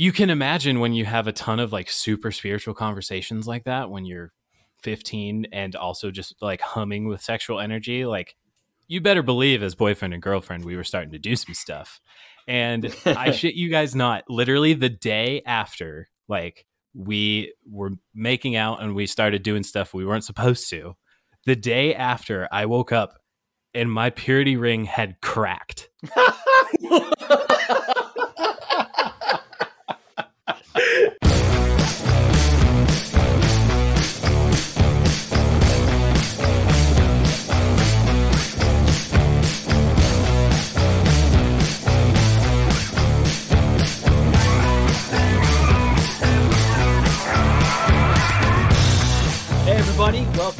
you can imagine when you have a ton of like super spiritual conversations like that when you're 15 and also just like humming with sexual energy like you better believe as boyfriend and girlfriend we were starting to do some stuff. And i shit you guys not literally the day after like we were making out and we started doing stuff we weren't supposed to the day after i woke up and my purity ring had cracked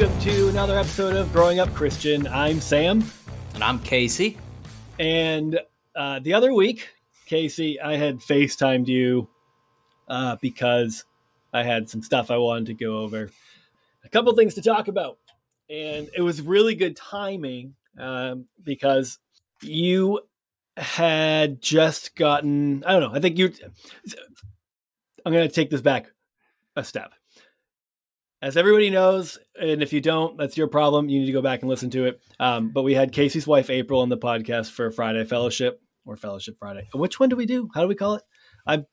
welcome to another episode of Growing Up Christian. I'm Sam. And I'm Casey. And uh, the other week, Casey, I had FaceTimed you uh, because I had some stuff I wanted to go over, a couple things to talk about. And it was really good timing um, because you had just gotten, I don't know, I think you, I'm going to take this back a step. As everybody knows, and if you don't, that's your problem. You need to go back and listen to it. Um, but we had Casey's wife April on the podcast for Friday Fellowship or Fellowship Friday. Which one do we do? How do we call it? I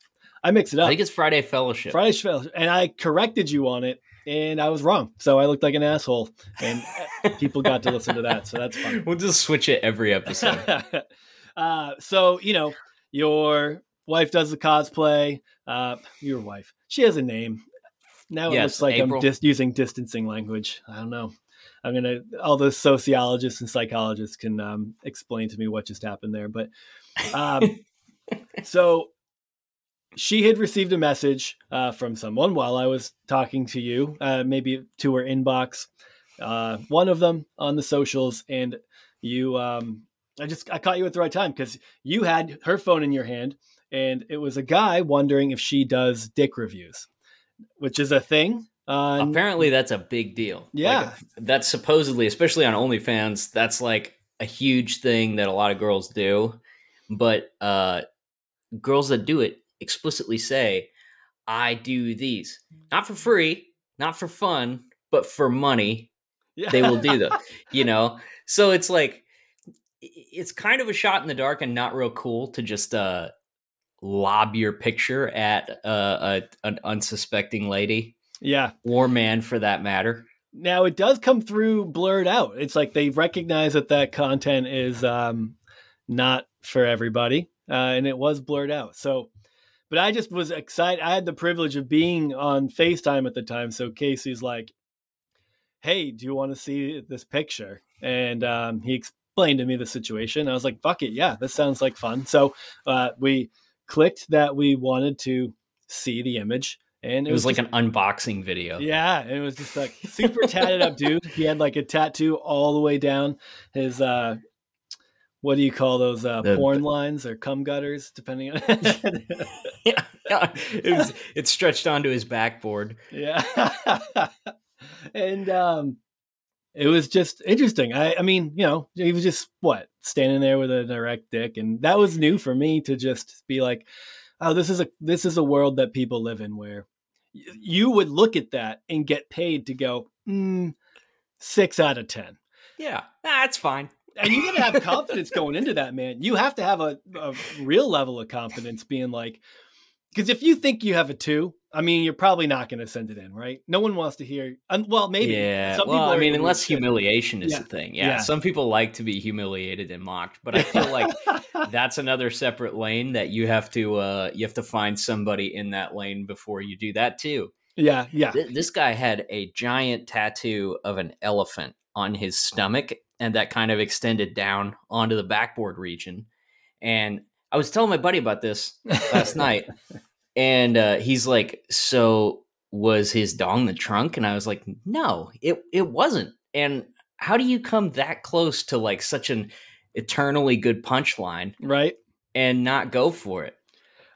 I mix it up. I think it's Friday Fellowship. Friday Fellowship, and I corrected you on it, and I was wrong. So I looked like an asshole, and people got to listen to that. So that's fun. We'll just switch it every episode. uh, so you know, your wife does the cosplay. Uh, your wife, she has a name. Now it looks like April. I'm dis- using distancing language. I don't know. I'm gonna. All the sociologists and psychologists can um, explain to me what just happened there. But um, so she had received a message uh, from someone while I was talking to you, uh, maybe to her inbox. Uh, one of them on the socials, and you. Um, I just I caught you at the right time because you had her phone in your hand, and it was a guy wondering if she does dick reviews, which is a thing. On, Apparently, that's a big deal. Yeah. Like, that's supposedly, especially on OnlyFans, that's like a huge thing that a lot of girls do. But uh, girls that do it explicitly say, I do these. Not for free, not for fun, but for money. yeah. They will do them. you know? So it's like, it's kind of a shot in the dark and not real cool to just uh, lob your picture at uh, a, an unsuspecting lady yeah. or man for that matter. Now it does come through blurred out. It's like they recognize that that content is um, not for everybody, uh, and it was blurred out. So, but I just was excited. I had the privilege of being on FaceTime at the time. So Casey's like, "Hey, do you want to see this picture?" And um, he explained to me the situation. I was like, "Fuck it, yeah, this sounds like fun." So uh, we clicked that we wanted to see the image, and It was like just- an unboxing video. yeah, and it was just like super tatted up dude. He had like a tattoo all the way down his uh what do you call those uh The- porn lines or cum gutters depending on yeah. it was it stretched onto his backboard. Yeah. and um it was just interesting. I I mean, you know, he was just what, standing there with an erect dick and that was new for me to just be like, oh, this is a this is a world that people live in where y- you would look at that and get paid to go mm, six out of ten. Yeah, that's fine. And you gotta have confidence going into that, man. You have to have a, a real level of confidence being like, because if you think you have a two, I mean, you're probably not going to send it in, right? No one wants to hear. un- Well, maybe. Yeah. Some well, I mean, unless humiliation is Yeah. the thing. Yeah, Yeah. Some people like to be humiliated and mocked, but I feel like that's another separate lane that you have to uh you have to find somebody in that lane before you do that too. yeah, yeah. Th- this guy had a giant tattoo of an elephant on his stomach and that kind of extended down onto the backboard region and i was telling my buddy about this last night and uh, he's like so was his dong the trunk and i was like no it, it wasn't and how do you come that close to like such an eternally good punchline Right. and not go for it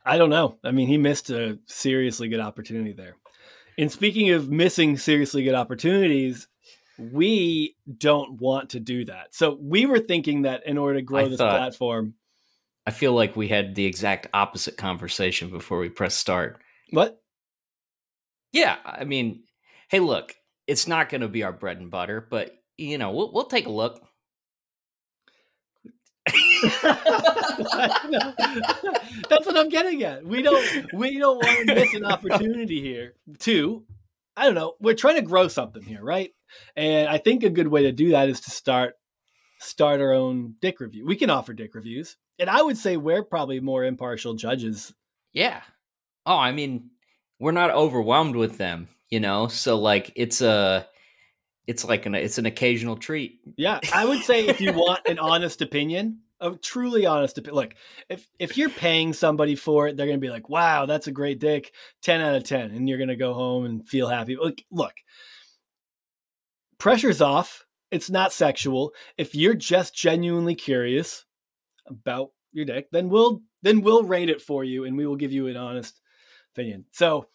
I don't know. I mean, he missed a seriously good opportunity there. And speaking of missing seriously good opportunities, we don't want to do that. So we were thinking that in order to grow I this thought- platform, I feel like we had the exact opposite conversation before we press start. What? Yeah, I mean, hey, look, it's not going to be our bread and butter, but you know, we'll we'll take a look. That's what I'm getting at. We don't we don't want to miss an opportunity here to I don't know, we're trying to grow something here, right? And I think a good way to do that is to start start our own dick review. We can offer dick reviews. And I would say we're probably more impartial judges. Yeah. Oh, I mean, we're not overwhelmed with them, you know? So like it's a it's like an it's an occasional treat. Yeah, I would say if you want an honest opinion, a truly honest opinion. Look, if if you're paying somebody for it, they're gonna be like, "Wow, that's a great dick, ten out of 10. and you're gonna go home and feel happy. Look, look, pressure's off. It's not sexual. If you're just genuinely curious about your dick, then we'll then we'll rate it for you, and we will give you an honest opinion. So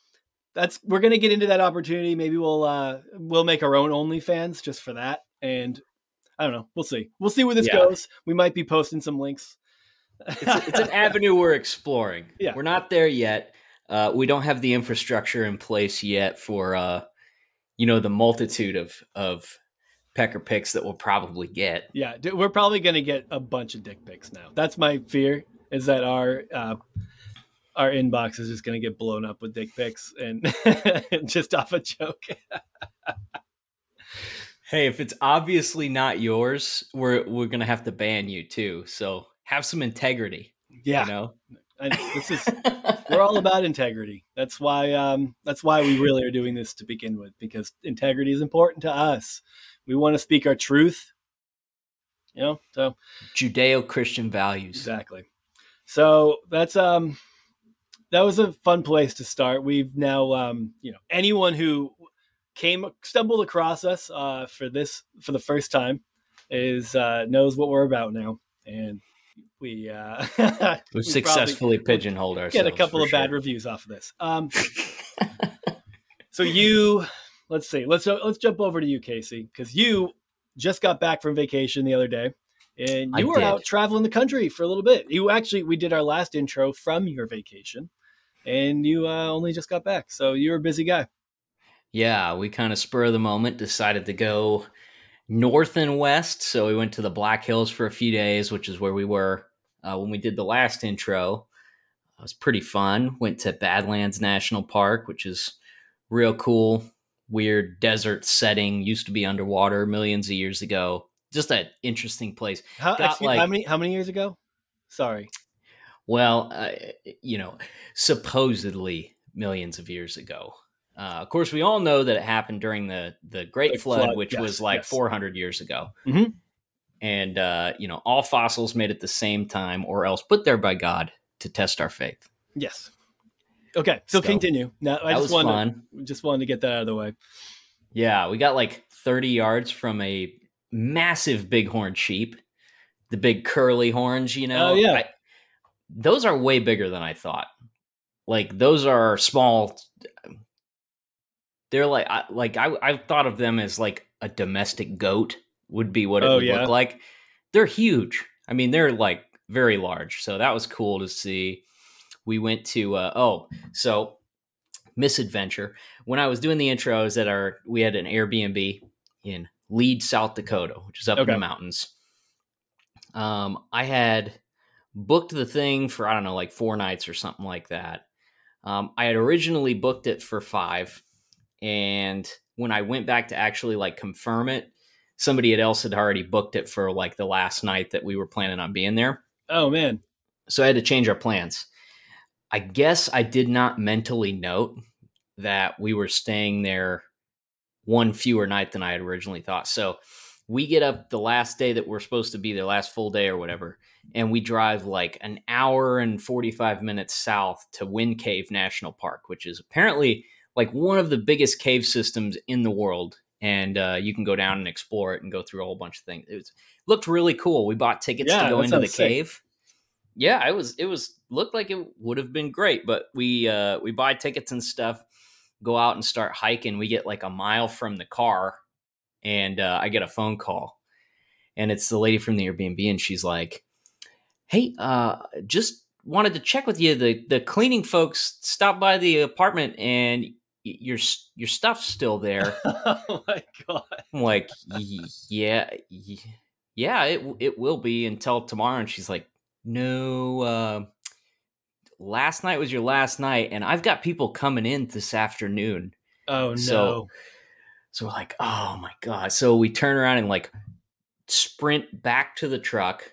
that's we're gonna get into that opportunity. Maybe we'll uh we'll make our own OnlyFans just for that. And I don't know. We'll see. We'll see where this Yeah. goes. We might be posting some links. It's, it's an avenue we're exploring. Yeah. We're not there yet. Uh, we don't have the infrastructure in place yet for uh, you know the multitude of of pecker picks that we'll probably get. yeah, we're probably gonna get a bunch of dick pics now. That's my fear. Is that our uh, our inbox is just gonna get blown up with dick pics and just off a joke. Hey, if it's obviously not yours, we're we're gonna have to ban you too. So have some integrity. Yeah, You know. I, this is we're all about integrity. That's why um that's why we really are doing this to begin with because integrity is important to us. We want to speak our truth. You know, so Judeo-Christian values. exactly. So that's um that was a fun place to start. We've now um you know anyone who came stumbled across us uh for this for the first time is uh knows what we're about now and we uh we successfully pigeonholed ourselves. get a couple of bad reviews off of this. Um, so you, let's see, let's let's jump over to you, Casey, because you just got back from vacation the other day, and I you were did. out traveling the country for a little bit. You actually, we did our last intro from your vacation, and you uh, only just got back, so you're a busy guy. Yeah, we kind of spur of the moment decided to go north and west. So we went to the Black Hills for a few days, which is where we were uh, when we did the last intro. It was pretty fun. Went to Badlands National Park, which is real cool. Weird desert setting, used to be underwater millions of years ago. Just an interesting place. How, like- how many how many years ago? Sorry. Well, uh, you know, supposedly millions of years ago. Uh, of course, we all know that it happened during the the Great The Flood, flood, which yes, was like yes. 400 years ago. Mhm. And uh, you know, all fossils made at the same time, or else put there by God to test our faith. Yes. Okay, so, So, continue. Now I just was wanted fun. just wanted to get that out of the way. Yeah, we got like 30 yards from a massive bighorn sheep, the big curly horns, you know. Oh, yeah. I- those are way bigger than I thought. Like those are small. They're like I, like I I thought of them as like a domestic goat would be what it Oh, would yeah. look like. They're huge. I mean, they're like very large. So that was cool to see. We went to uh, oh, so misadventure. When I was doing the intro, I was at our we had an Airbnb in Lead, South Dakota, which is up in the mountains. Um, I had booked the thing for I don't know, like four nights or something like that. Um, I had originally booked it for five, and when I went back to actually like confirm it, somebody else had already booked it for like the last night that we were planning on being there. Oh man. So I had to change our plans. I guess I did not mentally note that we were staying there one fewer night than I had originally thought. So we get up the last day that we're supposed to be there, last full day or whatever, and we drive like an hour and 45 minutes south to Wind Cave National Park, which is apparently like one of the biggest cave systems in the world. And uh, you can go down and explore it and go through a whole bunch of things. It was, looked really cool. We bought tickets Yeah, to go into the sick. cave. Yeah, it was it was looked like it would have been great, but we uh we buy tickets and stuff, go out and start hiking. We get like a mile from the car and uh, I get a phone call. And it's the lady from the Airbnb and she's like, Hey, uh, just wanted to check with you. The the cleaning folks stopped by the apartment, and your your stuff's still there. oh my god. I'm like, yeah, yeah, it it will be until tomorrow. And she's like, no, uh, last night was your last night, and I've got people coming in this afternoon. Oh no. So- So we're like, oh my god. So we turn around and like sprint back to the truck,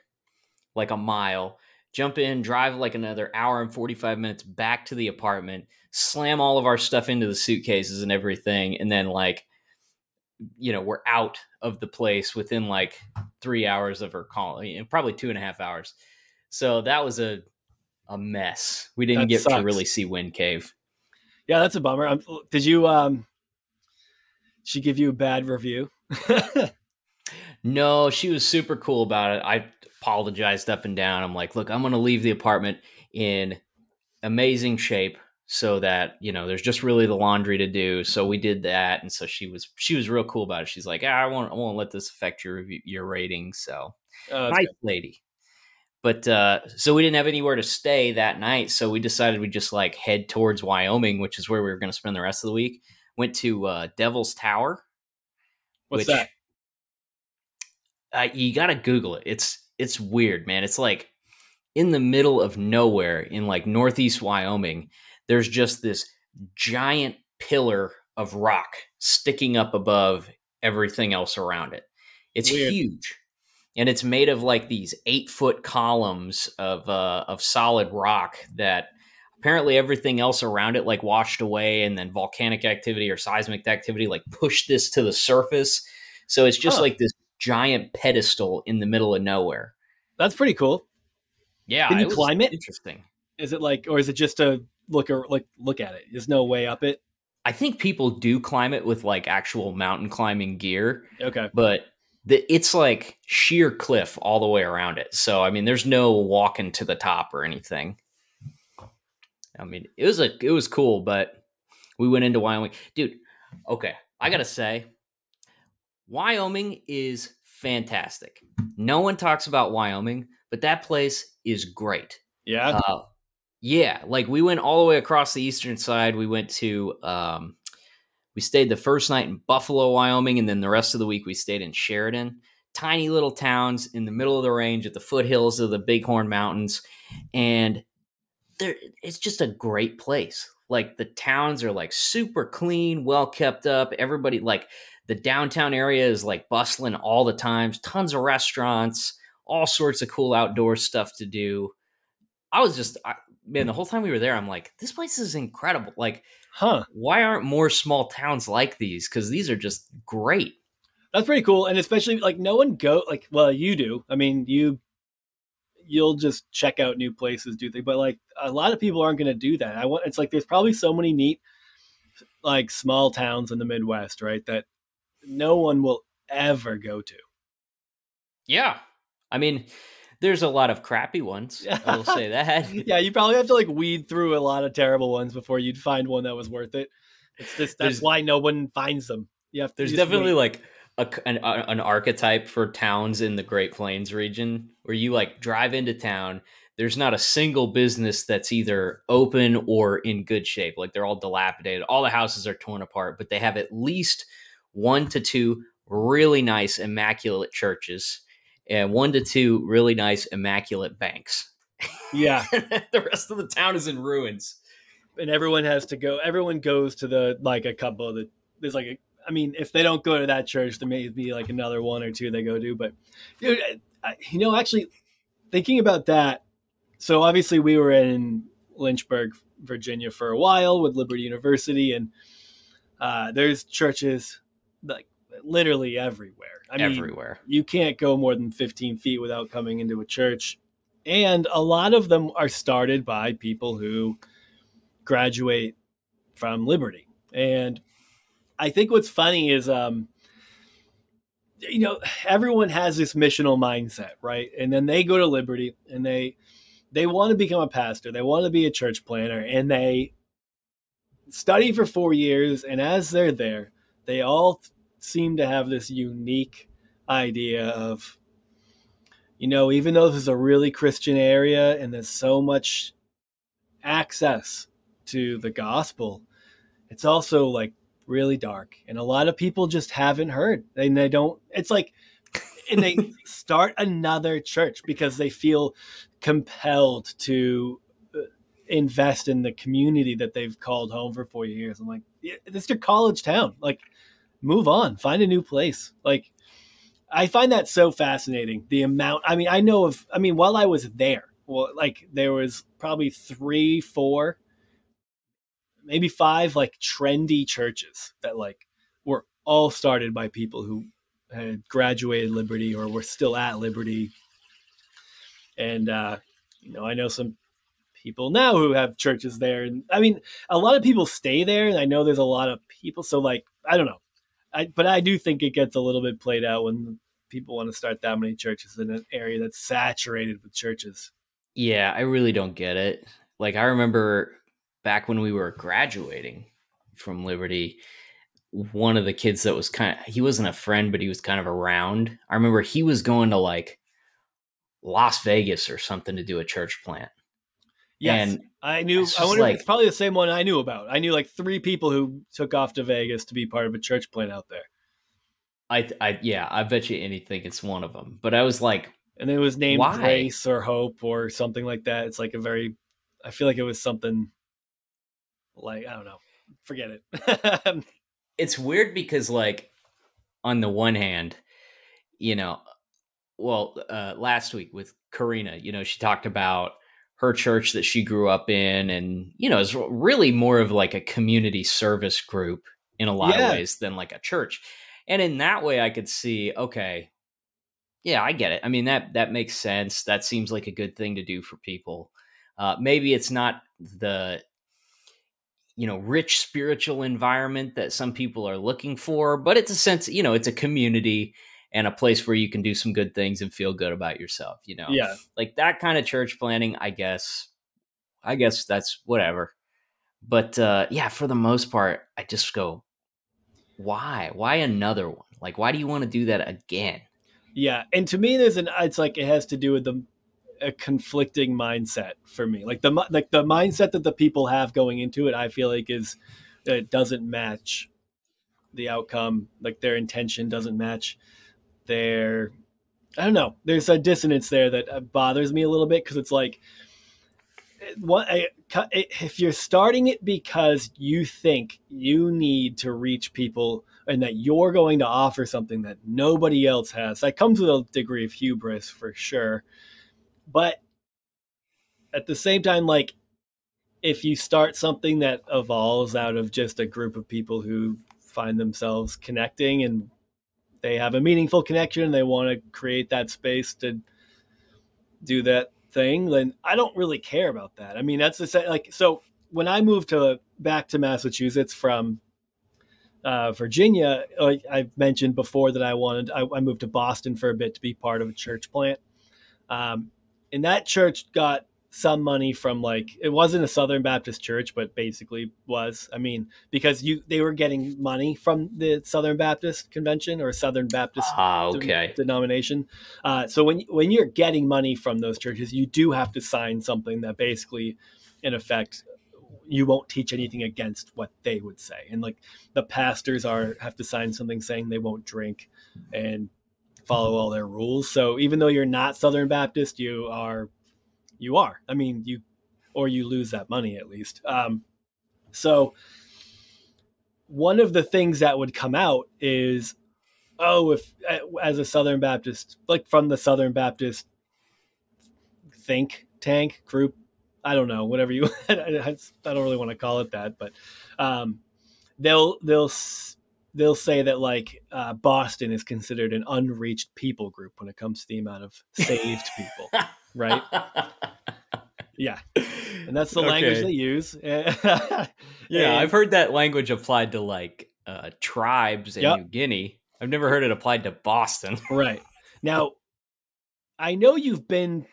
like a mile, jump in, drive like another hour and 45 minutes back to the apartment, slam all of our stuff into the suitcases and everything, and then like you know, we're out of the place within like three hours of her call, probably two and a half hours. So that was a a mess. We didn't That get sucks. to really see Wind Cave. yeah, that's a bummer. Um did you um she give you a bad review? No, she was super cool about it. I apologized up and down. I'm like, look, I'm going to leave the apartment in amazing shape so that, you know, there's just really the laundry to do. So we did that. And so she was, she was real cool about it. She's like, ah, I won't, I won't let this affect your, review- your rating. So that's nice lady. But, uh, so we didn't have anywhere to stay that night. So we decided we'd just like head towards Wyoming, which is where we were going to spend the rest of the week. Went to, uh, Devil's Tower. What's which- that? uh, you gotta Google it. It's it's weird, man. It's like in the middle of nowhere in like northeast Wyoming. There's just this giant pillar of rock sticking up above everything else around it. It's Weird. huge, and it's made of like these eight foot columns of uh, of solid rock that apparently everything else around it like washed away, and then volcanic activity or seismic activity like pushed this to the surface. So it's just Huh. like this giant pedestal in the middle of nowhere. That's pretty cool. Yeah, Can you was climb it? Interesting. Is it like or is it just a look or like look at it? There's no way up it. I think people do climb it with like actual mountain climbing gear, Okay. but the, it's like sheer cliff all the way around it. So I mean, there's no walking to the top or anything. I mean, it was a it was cool, but we went into Wyoming, dude. Okay, I gotta say, Wyoming is fantastic. No one talks about Wyoming, but that place is great. Yeah. Uh, yeah, like we went all the way across the eastern side. We went to um, we stayed the first night in Buffalo, Wyoming, and then the rest of the week we stayed in Sheridan. Tiny little towns in the middle of the range at the foothills of the Bighorn Mountains, and there it's just a great place. Like the towns are like super clean, well kept up. Everybody like the downtown area is like bustling all the times. Tons of restaurants, all sorts of cool outdoor stuff to do. I was just I, man, the whole time we were there, I'm like, this place is incredible. Like, huh. why aren't more small towns like these? Because these are just great. That's pretty cool. And especially like no one go like well, you do. I mean, you you'll just check out new places, do things, but like a lot of people aren't gonna do that. I want it's like there's probably so many neat like small towns in the Midwest, right? That no one will ever go to. Yeah, I mean, there's a lot of crappy ones. I will say that. Yeah, you probably have to like weed through a lot of terrible ones before you'd find one that was worth it. It's just that's There's- why no one finds them. Yeah, There's definitely wait. like a, an, a- an archetype for towns in the Great Plains region where you like drive into town. There's not a single business that's either open or in good shape. Like they're all dilapidated. All the houses are torn apart, but they have at least one to two really nice, immaculate churches and one to two really nice, immaculate banks. yeah, the rest of the town is in ruins. and everyone has to go. Everyone goes to the like a couple of the. There's like a. I mean, if they don't go to that church, there may be like another one or two they go to. But, dude, I, you know, actually, thinking about that. So obviously, we were in Lynchburg, Virginia, for a while with Liberty University, and uh, there's churches like literally everywhere. I mean, everywhere. you can't go more than 15 feet without coming into a church. And a lot of them are started by people who graduate from Liberty. And I think what's funny is, um, you know, everyone has this missional mindset, right? And then they go to Liberty and they they want to become a pastor, they want to be a church planner, and they study for four years. And as they're there, they all seem to have this unique idea of you know, even though this is a really Christian area and there's so much access to the gospel, it's also like really dark. And a lot of people just haven't heard. And they don't, it's like, and they start another church because they feel compelled to invest in the community that they've called home for four years. I'm like, this is your college town. Like, move on, find a new place. Like, I find that so fascinating. The amount, I mean, I know of, I mean, while I was there, well, like there was probably three, four, maybe five like trendy churches that like were all started by people who had graduated Liberty or were still at Liberty. And, uh, you know, I know some people now who have churches there. And I mean, a lot of people stay there. And I know there's a lot of people. So, like, I don't know. I, but I do think it gets a little bit played out when people want to start that many churches in an area that's saturated with churches. Yeah, I really don't get it. Like I remember back when we were graduating from Liberty, one of the kids that was kind of he wasn't a friend, but he was kind of around. I remember he was going to like Las Vegas or something to do a church plant. Yes, and I knew. I wonder like, it's probably the same one I knew about. I knew like three people who took off to Vegas to be part of a church plant out there. I, I, yeah, I bet you anything it's one of them. But I was like, and it was named why? Grace or Hope or something like that. It's like a very, I feel like it was something like I don't know. Forget it. it's weird because like on the one hand, you know, well, uh, last week with Karina, you know, she talked about her church that she grew up in, and you know, is really more of like a community service group in a lot yeah. of ways than like a church. And in that way, I could see, okay, yeah, I get it. I mean, that that makes sense. That seems like a good thing to do for people. Uh, maybe it's not the you know rich spiritual environment that some people are looking for, but it's a sense, you know, it's a community and a place where you can do some good things and feel good about yourself. You know, yeah, like that kind of church planning. I guess, I guess that's whatever. But uh, yeah, for the most part, I just go, why? Why another one? Like, why do you want to do that again? Yeah, and to me, there's an. It's like it has to do with the a conflicting mindset for me. Like the like the mindset that the people have going into it, I feel like is it doesn't match the outcome. Like their intention doesn't match their. I don't know. There's a dissonance there that uh, bothers me a little bit because it's like what if you're starting it because you think you need to reach people and that you're going to offer something that nobody else has that comes with a degree of hubris for sure but at the same time like if you start something that evolves out of just a group of people who find themselves connecting and they have a meaningful connection they want to create that space to do that thing, then I don't really care about that. I mean, that's the same. Like, so when I moved to back to Massachusetts from uh, Virginia, like I've mentioned before that I wanted, I, I, moved to Boston for a bit to be part of a church plant. Um, and that church got some money from like it wasn't a Southern Baptist church, but basically was. I mean, because you they were getting money from the Southern Baptist convention or Southern Baptist ah, okay. de- denomination. Uh, so when when you're getting money from those churches, you do have to sign something that basically, in effect, you won't teach anything against what they would say. And like the pastors are have to sign something saying they won't drink and follow all their rules. So even though you're not Southern Baptist, you are you are. I mean, you or you lose that money at least. Um, so one of the things that would come out is, oh, if as a Southern Baptist, like from the Southern Baptist think tank group, I don't know, whatever you, I don't really want to call it that, but um, they'll they'll they'll say that like uh, Boston is considered an unreached people group when it comes to the amount of saved people, right? Yeah, and that's the okay. language they use. yeah, and, I've heard that language applied to like uh, tribes in yep. New Guinea. I've never heard it applied to Boston. right now, I know you've been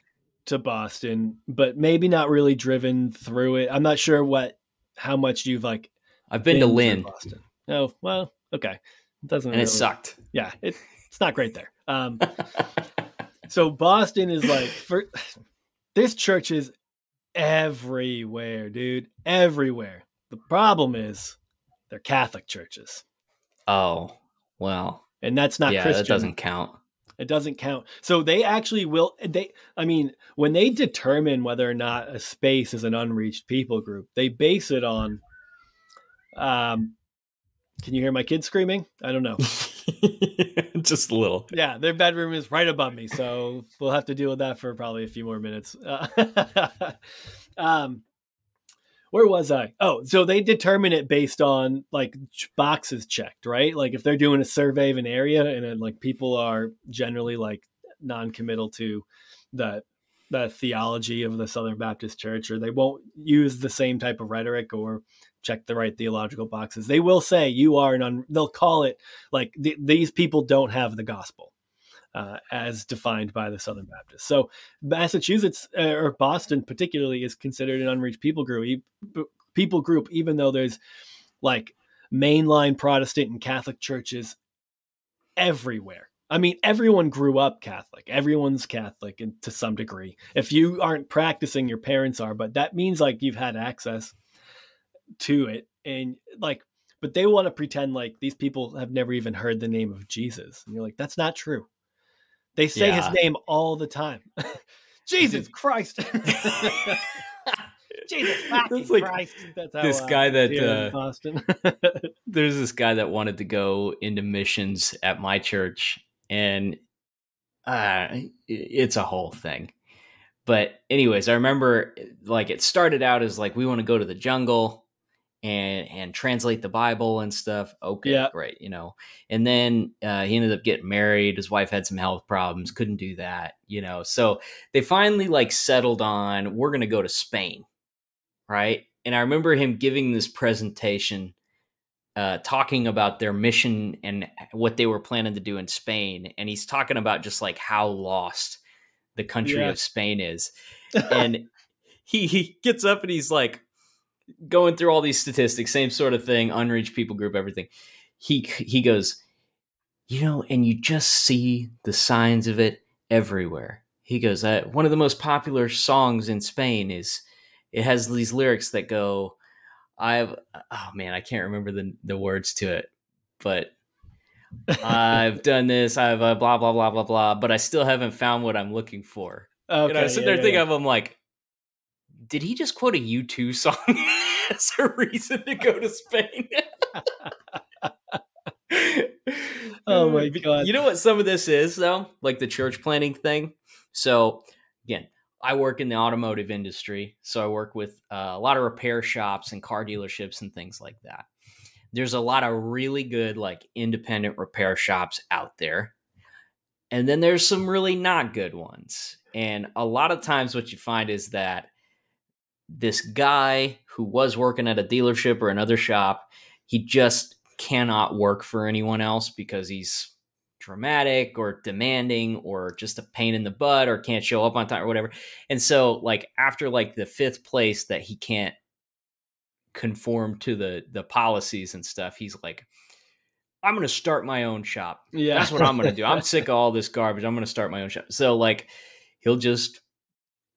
to Boston, but maybe not really driven through it. I'm not sure what how much you've like. I've been, been to Lynn. Boston. Oh well, okay. It doesn't and really, it sucked. Yeah, it, it's not great there. Um, so Boston is like for this church is everywhere, dude. Everywhere. The problem is they're Catholic churches. Oh, well. And that's not yeah, Christian. that doesn't count. It doesn't count. So they actually will they I mean, when they determine whether or not a space is an unreached people group, they base it on um can you hear my kids screaming? I don't know. Just a little. Yeah, their bedroom is right above me, so we'll have to deal with that for probably a few more minutes. Uh, um, where was I? Oh, so they determine it based on like boxes checked, right? Like if they're doing a survey of an area and then, like people are generally like non-committal to the the theology of the Southern Baptist Church, or they won't use the same type of rhetoric or check the right theological boxes. They will say you are an un. They'll call it like th- these people don't have the gospel. Uh, as defined by the Southern Baptists. So Massachusetts uh, or Boston, particularly, is considered an unreached people group. People group, even though there's like mainline Protestant and Catholic churches everywhere. I mean, everyone grew up Catholic. Everyone's Catholic and to some degree. If you aren't practicing, your parents are, but that means like you've had access to it. And like, but they want to pretend like these people have never even heard the name of Jesus. And you're like, that's not true. They say Yeah. his name all the time. Jesus Christ. Jesus That's like Christ. That's how this guy that, uh, Boston. There's this guy that wanted to go into missions at my church, and uh, it's a whole thing. But anyways, I remember like it started out as like we want to go to the jungle and and translate the Bible and stuff. Okay, Yeah. great, you know. And then uh, he ended up getting married. His wife had some health problems, couldn't do that, you know. So they finally like settled on we're gonna go to Spain, right? And I remember him giving this presentation, uh, talking about their mission and what they were planning to do in Spain, and he's talking about just like how lost the country Yeah. of Spain is, and he he gets up and he's like going through all these statistics, same sort of thing, unreached people group, everything. He he goes, you know, and you just see the signs of it everywhere. He goes, uh, one of the most popular songs in Spain is it has these lyrics that go, I've oh man, I can't remember the the words to it, but I've done this, I've uh, blah blah blah blah blah, but I still haven't found what I'm looking for. okay, and I sit yeah, there yeah, thinking yeah. of him like, did he just quote a U2 song as a reason to go to Spain? Oh my God. You know what some of this is though? Like the church planning thing. So again, I work in the automotive industry, so I work with uh, a lot of repair shops and car dealerships and things like that. There's a lot of really good like independent repair shops out there. And then there's some really not good ones. And a lot of times what you find is that this guy who was working at a dealership or another shop, he just cannot work for anyone else because he's dramatic or demanding or just a pain in the butt or can't show up on time or whatever. And so like after like the fifth place that he can't conform to the the policies and stuff, he's like I'm going to start my own shop. yeah. That's what I'm going to do. I'm sick of all this garbage. I'm going to start my own shop. So like he'll just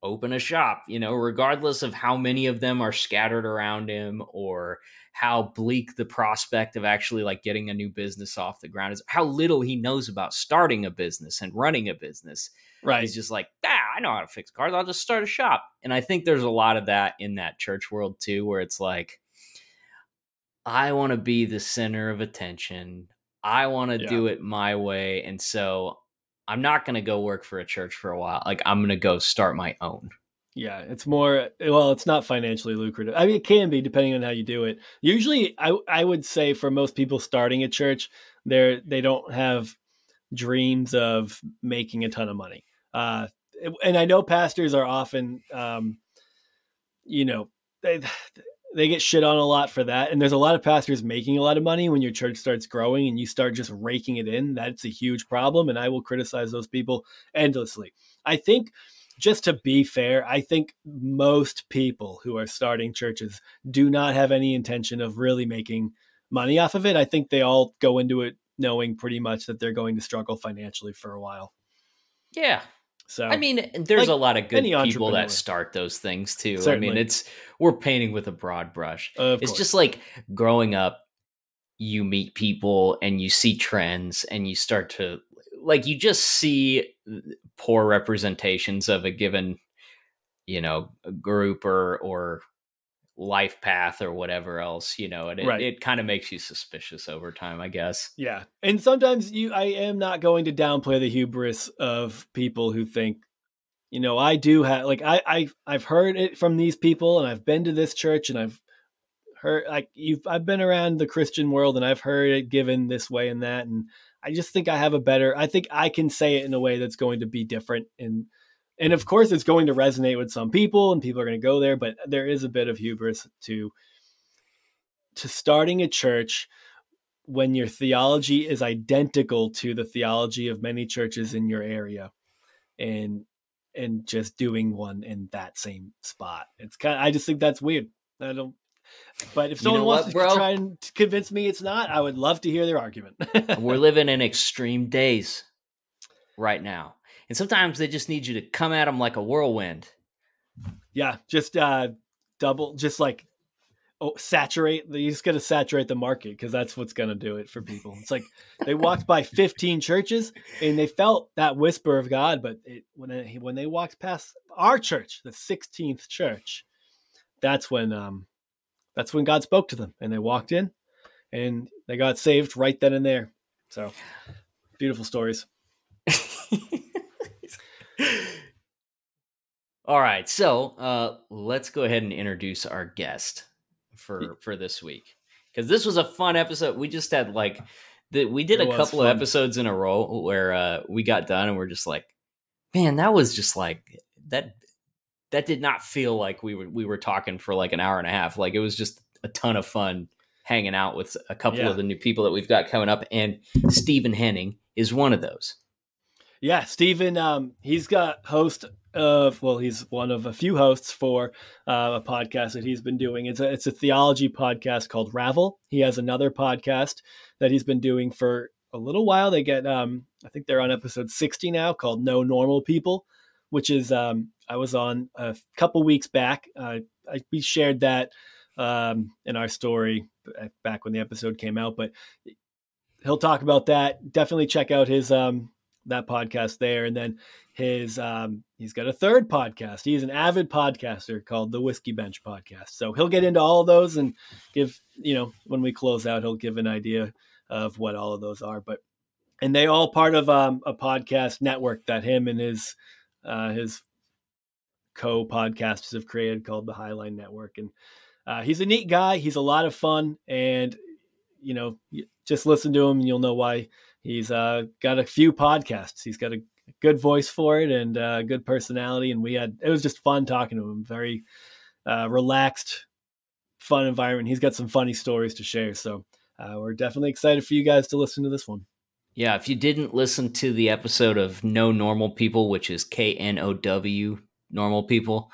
open a shop, you know, regardless of how many of them are scattered around him or how bleak the prospect of actually like getting a new business off the ground is, how little he knows about starting a business and running a business. right. He's just like, ah, I know how to fix cars. I'll just start a shop. And I think there's a lot of that in that church world too, where it's like, I want to be the center of attention. I want to Yeah. do it my way. And so I'm not going to go work for a church for a while. Like, I'm going to go start my own. Yeah, it's more well, it's not financially lucrative. I mean, it can be depending on how you do it. Usually, I I would say for most people starting a church, they're they don't have dreams of making a ton of money. Uh, and I know pastors are often, um, you know, they they get shit on a lot for that. And there's a lot of pastors making a lot of money when your church starts growing and you start just raking it in. That's a huge problem, and I will criticize those people endlessly. I think just to be fair, I think most people who are starting churches do not have any intention of really making money off of it. I think they all go into it knowing pretty much that they're going to struggle financially for a while. Yeah. So I mean, there's Like a lot of good people that start those things too. I mean, it's we're painting with a broad brush. it's course. just like growing up you meet people and you see trends and you start to like you just see uh, poor representations of a given you know group or or life path or whatever else you know and it, Right. it kind of makes you suspicious over time i guess Yeah. And sometimes you I am not going to downplay the hubris of people who think, you know, I do have like I I I've heard it from these people and I've been to this church and I've heard like you've I've been around the Christian world and I've heard it given this way and that and I just think I have a better I think I can say it in a way that's going to be different and and of course it's going to resonate with some people and people are going to go there but there is a bit of hubris to to starting a church when your theology is identical to the theology of many churches in your area and and just doing one in that same spot. It's kind of, i just think that's weird. I don't but if You someone know wants what, to try and convince me it's not i would love to hear their argument. We're living in extreme days right now and sometimes they just need you to come at them like a whirlwind. Yeah just uh double just like oh saturate you just got to saturate the market because that's what's going to do it for people. It's like they walked by 15 churches and they felt that whisper of god but it, when they, when they walked past our church the 16th church that's when um that's when god spoke to them and they walked in and they got saved right then and there. So beautiful stories All right, so uh, let's go ahead and introduce our guest for for this week because this was a fun episode. We just had like the, we did It a couple fun. of episodes in a row where uh, we got done and we're just like, man, that was just like that. That did not feel like we were we were talking for like an hour and a half. Like it was just a ton of fun hanging out with a couple Yeah. of the new people that we've got coming up, and Stephen Henning is one of those. Yeah, Stephen, um, he's got host of well, he's one of a few hosts for uh, a podcast that he's been doing. It's a it's a theology podcast called Ravel. He has another podcast that he's been doing for a little while. They get um, I think they're on episode sixty now, called No Normal People, which is um, I was on a couple weeks back. Uh, I, we shared that um, in our story back when the episode came out, but he'll talk about that. Definitely check out his um, that podcast there, and then his um, he's got a third podcast. He's an avid podcaster called the Whiskey Bench Podcast. So he'll get into all those and give you know when we close out, he'll give an idea of what all of those are. But and they all part of um, a podcast network that him and his uh, his co podcasters have created called the Highline Network. And uh, he's a neat guy. He's a lot of fun, and you know, just listen to him and you'll know why he's uh, got a few podcasts. He's got a good voice for it and uh, good personality. And we had it was just fun talking to him. Very uh, relaxed, fun environment. He's got some funny stories to share. So uh, we're definitely excited for you guys to listen to this one. Yeah, if you didn't listen to the episode of No Normal People, which is K N O W Normal People,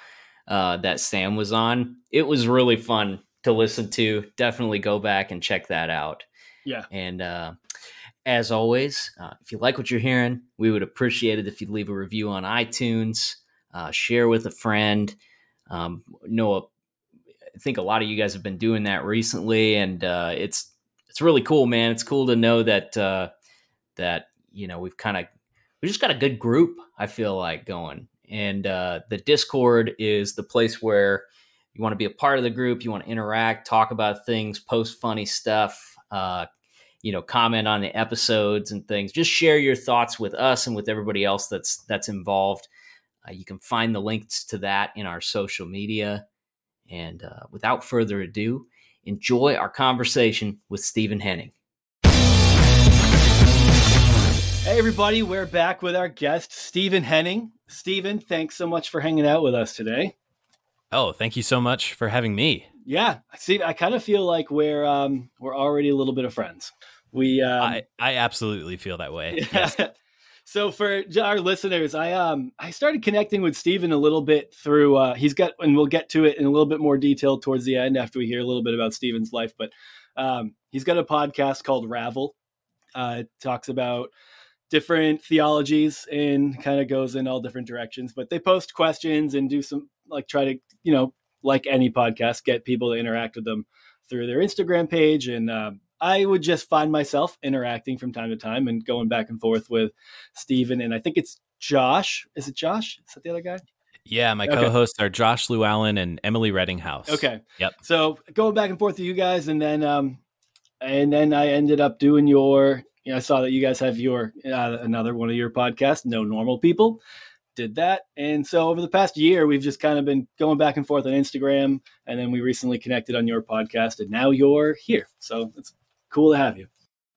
uh, that Sam was on, it was really fun to listen to. Definitely go back and check that out. Yeah. And uh, as always, uh, if you like what you're hearing, we would appreciate it if you'd leave a review on iTunes, uh, share with a friend. Um, know, I think a lot of you guys have been doing that recently, and uh, it's it's really cool, man. It's cool to know that uh, that you know we've kind of we just got a good group. I feel like going, and uh, the Discord is the place where you want to be a part of the group. You want to interact, talk about things, post funny stuff. Uh, you know, comment on the episodes and things. Just share your thoughts with us and with everybody else that's that's involved. Uh, you can find the links to that in our social media. And uh, without further ado, enjoy our conversation with Stephen Henning. Hey, everybody, we're back with our guest, Stephen Henning. Stephen, thanks so much for hanging out with us today. Oh, thank you so much for having me. Yeah, see, I kind of feel like we're um, we're already a little bit of friends. We um, I, I absolutely feel that way. Yes. so for our listeners, I um I started connecting with Stephen a little bit through uh he's got and we'll get to it in a little bit more detail towards the end after we hear a little bit about Stephen's life, but um he's got a podcast called Ravel. Uh it talks about different theologies and kind of goes in all different directions. But they post questions and do some like try to you know like any podcast get people to interact with them through their Instagram page and. Um, I would just find myself interacting from time to time and going back and forth with Stephen. And I think it's Josh. Is it Josh? Is that the other guy? Yeah, my Okay. co-hosts are Josh Llewellyn and Emily Reddinghouse. Okay. Yep. So going back and forth with you guys, and then um, and then I ended up doing your. You know, I saw that you guys have your uh, another one of your podcasts, No Normal People. Did that, and so over the past year, we've just kind of been going back and forth on Instagram, and then we recently connected on your podcast, and now you're here. So it's cool to have you.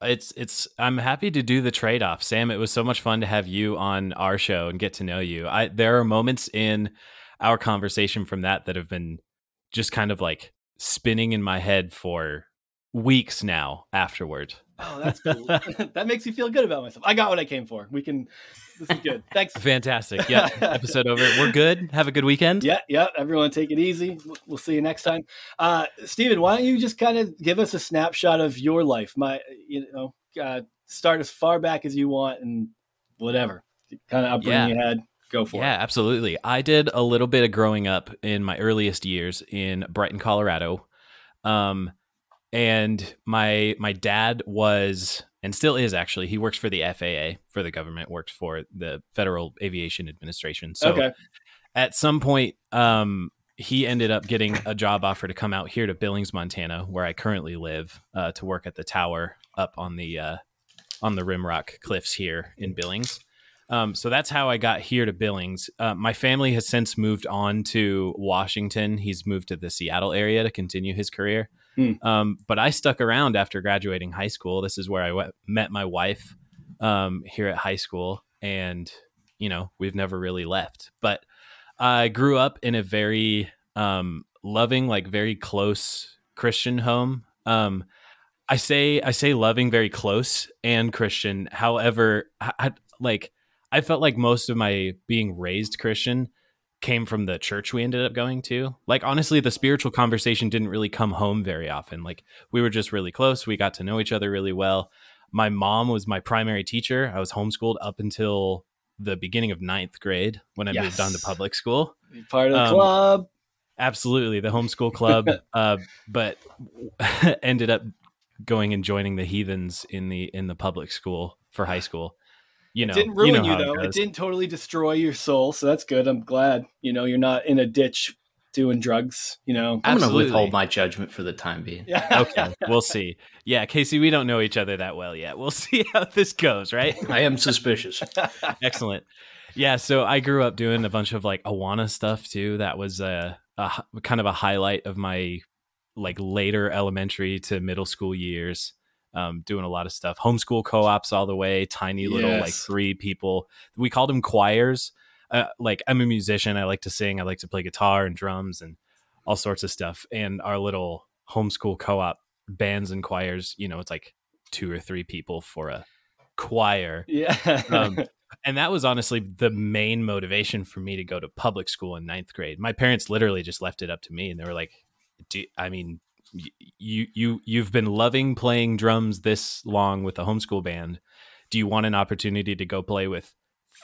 It's it's I'm happy to do the trade off. Sam, it was so much fun to have you on our show and get to know you. I there are moments in our conversation from that that have been just kind of like spinning in my head for weeks now afterward. Oh, that's cool. that makes me feel good about myself. I got what I came for. We can. This is good. Thanks. Fantastic. Yeah. Episode over. We're good. Have a good weekend. Yeah, yeah. Everyone, take it easy. We'll- see you next time. Uh, Stephen, why don't you just kind of give us a snapshot of your life? My, you know, uh, start as far back as you want and whatever kind of upbringing you had. Go for Yeah, it. Yeah, absolutely. I did a little bit of growing up in my earliest years in Brighton, Colorado. Um, and my my dad was and still is actually he works for the FAA for the government works for the Federal Aviation Administration so okay. at some point um he ended up getting a job offer to come out here to Billings Montana where I currently live uh, to work at the tower up on the uh, on the Rimrock cliffs here in Billings um, so that's how I got here to Billings. Uh, my family has since moved on to Washington. He's moved to the Seattle area to continue his career. Hmm. Um, but I stuck around after graduating high school. This is where I met my wife um, here at high school, and you know we've never really left. But I grew up in a very um, loving, like very close Christian home. Um, I say I say loving, very close and Christian. However, I, I like I felt like most of my being raised Christian came from the church we ended up going to. Like honestly, the spiritual conversation didn't really come home very often. Like we were just really close. We got to know each other really well. My mom was my primary teacher. I was homeschooled up until the beginning of ninth grade when I moved on to public school. Part of the Um, club. Absolutely, the homeschool club, uh, but ended up going and joining the heathens in the in the public school for high school. You know, it didn't ruin know you, though. It, goes. didn't totally destroy your soul, so that's good. I'm glad. You know, you're not in a ditch doing drugs. You know. I'm going to withhold my judgment for the time being. Yeah. okay, we'll see. Yeah, Casey, we don't know each other that well yet. We'll see how this goes, right? I am suspicious. Excellent. Yeah, so I grew up doing a bunch of like Awana stuff too. That was a kind of a highlight of my like later elementary to middle school years. Um, doing a lot of stuff, homeschool co-ops all the way, tiny little like Yes. three people. We called them choirs. Uh, like I'm a musician. I like to sing. I like to play guitar and drums and all sorts of stuff. And our little homeschool co-op bands and choirs, you know, it's like two or three people for a choir Yeah. um, and that was honestly the main motivation for me to go to public school in ninth grade. My parents literally just left it up to me, and they were like, Do, "I mean, you you you've been loving playing drums this long with a homeschool band. Do you want an opportunity to go play with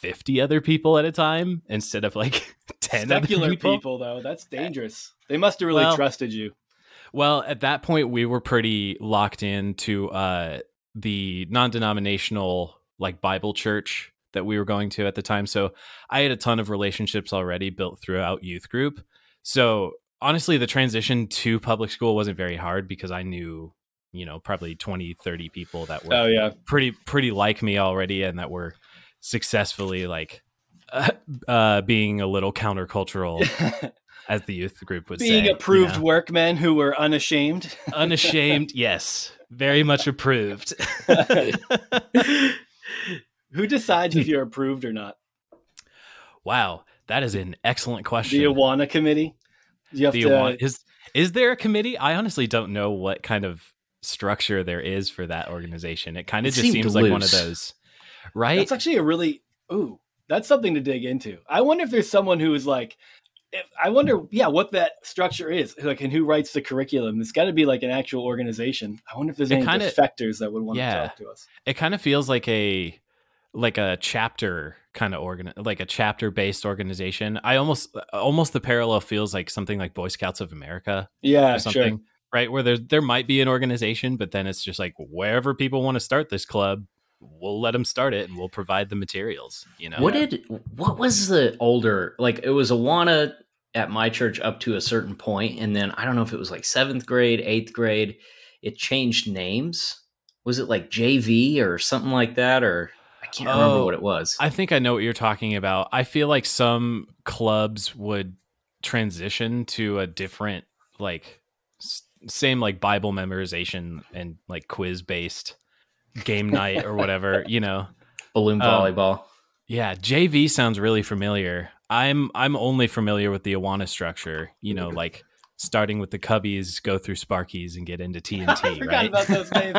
fifty other people at a time instead of like ten other Secular people?" people? though, that's dangerous. They must have really Well- trusted you. Well, at that point, we were pretty locked into uh, the non-denominational like Bible church that we were going to at the time. So I had a ton of relationships already built throughout youth group. So honestly, the transition to public school wasn't very hard because I knew, you know, probably 20, 30 people that were Oh yeah. pretty pretty like me already and that were successfully like uh, uh, being a little countercultural as the youth group would Being say. you approved know? workmen who were unashamed. unashamed yes very much approved Who decides if you're approved or not? wow that is an excellent question. The Awana committee. You have The to. Awana- is is there a committee i honestly don't know what kind of structure there is for that organization it kind of It just seems like one of those right It's actually a really ooh. That's something to dig into. I wonder if there's someone who is like. If, I wonder, yeah, what that structure is, like, and who writes the curriculum. It's got to be like an actual organization. I wonder if there's It any kinda- defectors that would want yeah. to talk to us. it kind of feels like a like a chapter kind of organ like a chapter based organization. I almost almost the parallel feels like something like Boy Scouts of America Yeah, or sure. something. Right, where there there might be an organization, but then it's just like wherever people want to start this club, we'll let them start it, and we'll provide the materials. You know, What did what was the older like? It was Awana at my church up to a certain point, and then I don't know if it was like seventh grade, eighth grade. It changed names. Was it like JV or something like that, or I can't remember Oh, what it was. I think I know what you're talking about. I feel like some clubs would transition to a different, like, same like Bible memorization and like quiz based game night or whatever, you know. Balloon um, volleyball. Yeah, JV sounds really familiar. I'm I'm only familiar with the Awana structure, you know, like starting with the Cubbies, go through Sparkies and get into I TNT, forgot right? about those names.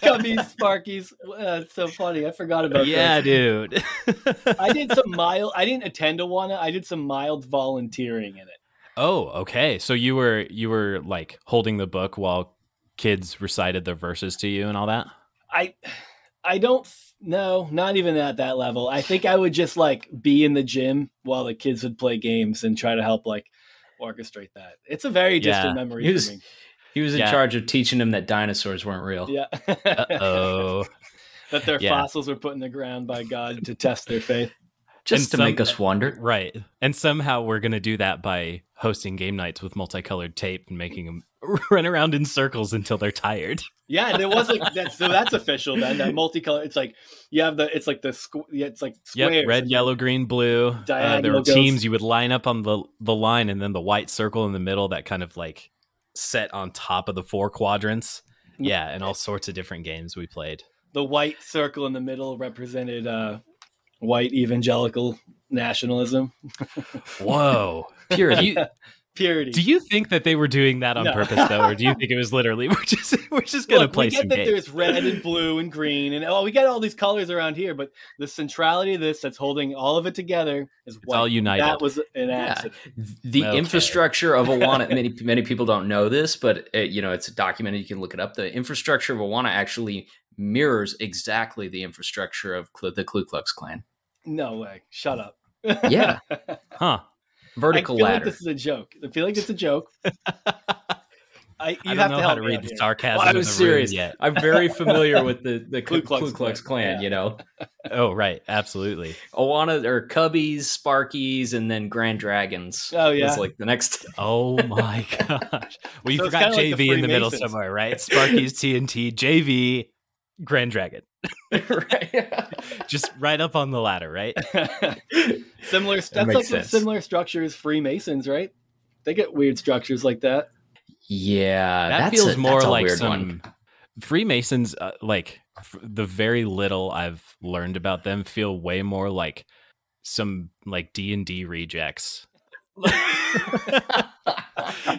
Cubbies, Sparkies. Uh, it's so funny. I forgot about yeah, those. dude. I did some mild. I didn't attend Awana. I did some mild volunteering in it. Oh, okay. So you were you were like holding the book while kids recited their verses to you and all that? I I don't no, not even at that level. I think I would just like be in the gym while the kids would play games and try to help like orchestrate that. It's a very distant Yeah. memory He was- for me. He was in Yeah. charge of teaching them that dinosaurs weren't real. Yeah. Oh. that their Yeah. fossils were put in the ground by God to test their faith. Just And to some- make us uh, wonder. right. And somehow we're going to do that by hosting game nights with multicolored tape and making them run around in circles until they're tired. Yeah, and it was like that. So that's official then. That multicolor. It's like you have the. It's like the. Squ- yeah, it's like squares. Yep, red, yellow, green, blue. Uh, there were goes- teams you would line up on the the line and then the white circle in the middle that kind of like set on top of the four quadrants. Yeah, and all sorts of different games we played. The white circle in the middle represented uh, white evangelical nationalism, Whoa. pure you, purity. do you think that they were doing that on No. purpose though, or do you think it was literally we're just we're just gonna Look, play we get some that games? there's red and blue and green, and oh, we got all these colors around here, but the centrality of this that's holding all of it together is It's white. all united. That was an accident. the Okay. infrastructure of Awana many many people don't know this but uh you know it's documented you can look it up the infrastructure of Awana actually mirrors exactly the infrastructure of Klu- the Ku Klux Klan No way. Shut up. Yeah. huh. Vertical I feel ladder like this is a joke. I feel like it's a joke. I, you I don't know to how to read the here. sarcasm. Well, I in was serious Yet. I'm very familiar with the the Ku Ku Klux Klux, Klux Klan, yeah. you know Oh right, absolutely. Awana or Cubbies Sparkies and then Grand Dragons Oh, yeah. was like the next Oh my gosh. Well, you So forgot kinda like the JV in the middle somewhere, right? Sparkies, TNT, JV, Grand Dragon, right just right up on the ladder, right? similar. That's makes like sense. similar structures. Freemasons, right? They get weird structures like that. yeah that that's feels a, more that's a like weird some one. Freemasons. Uh, like f- the very little I've learned about them, feel way more like some like D and D rejects.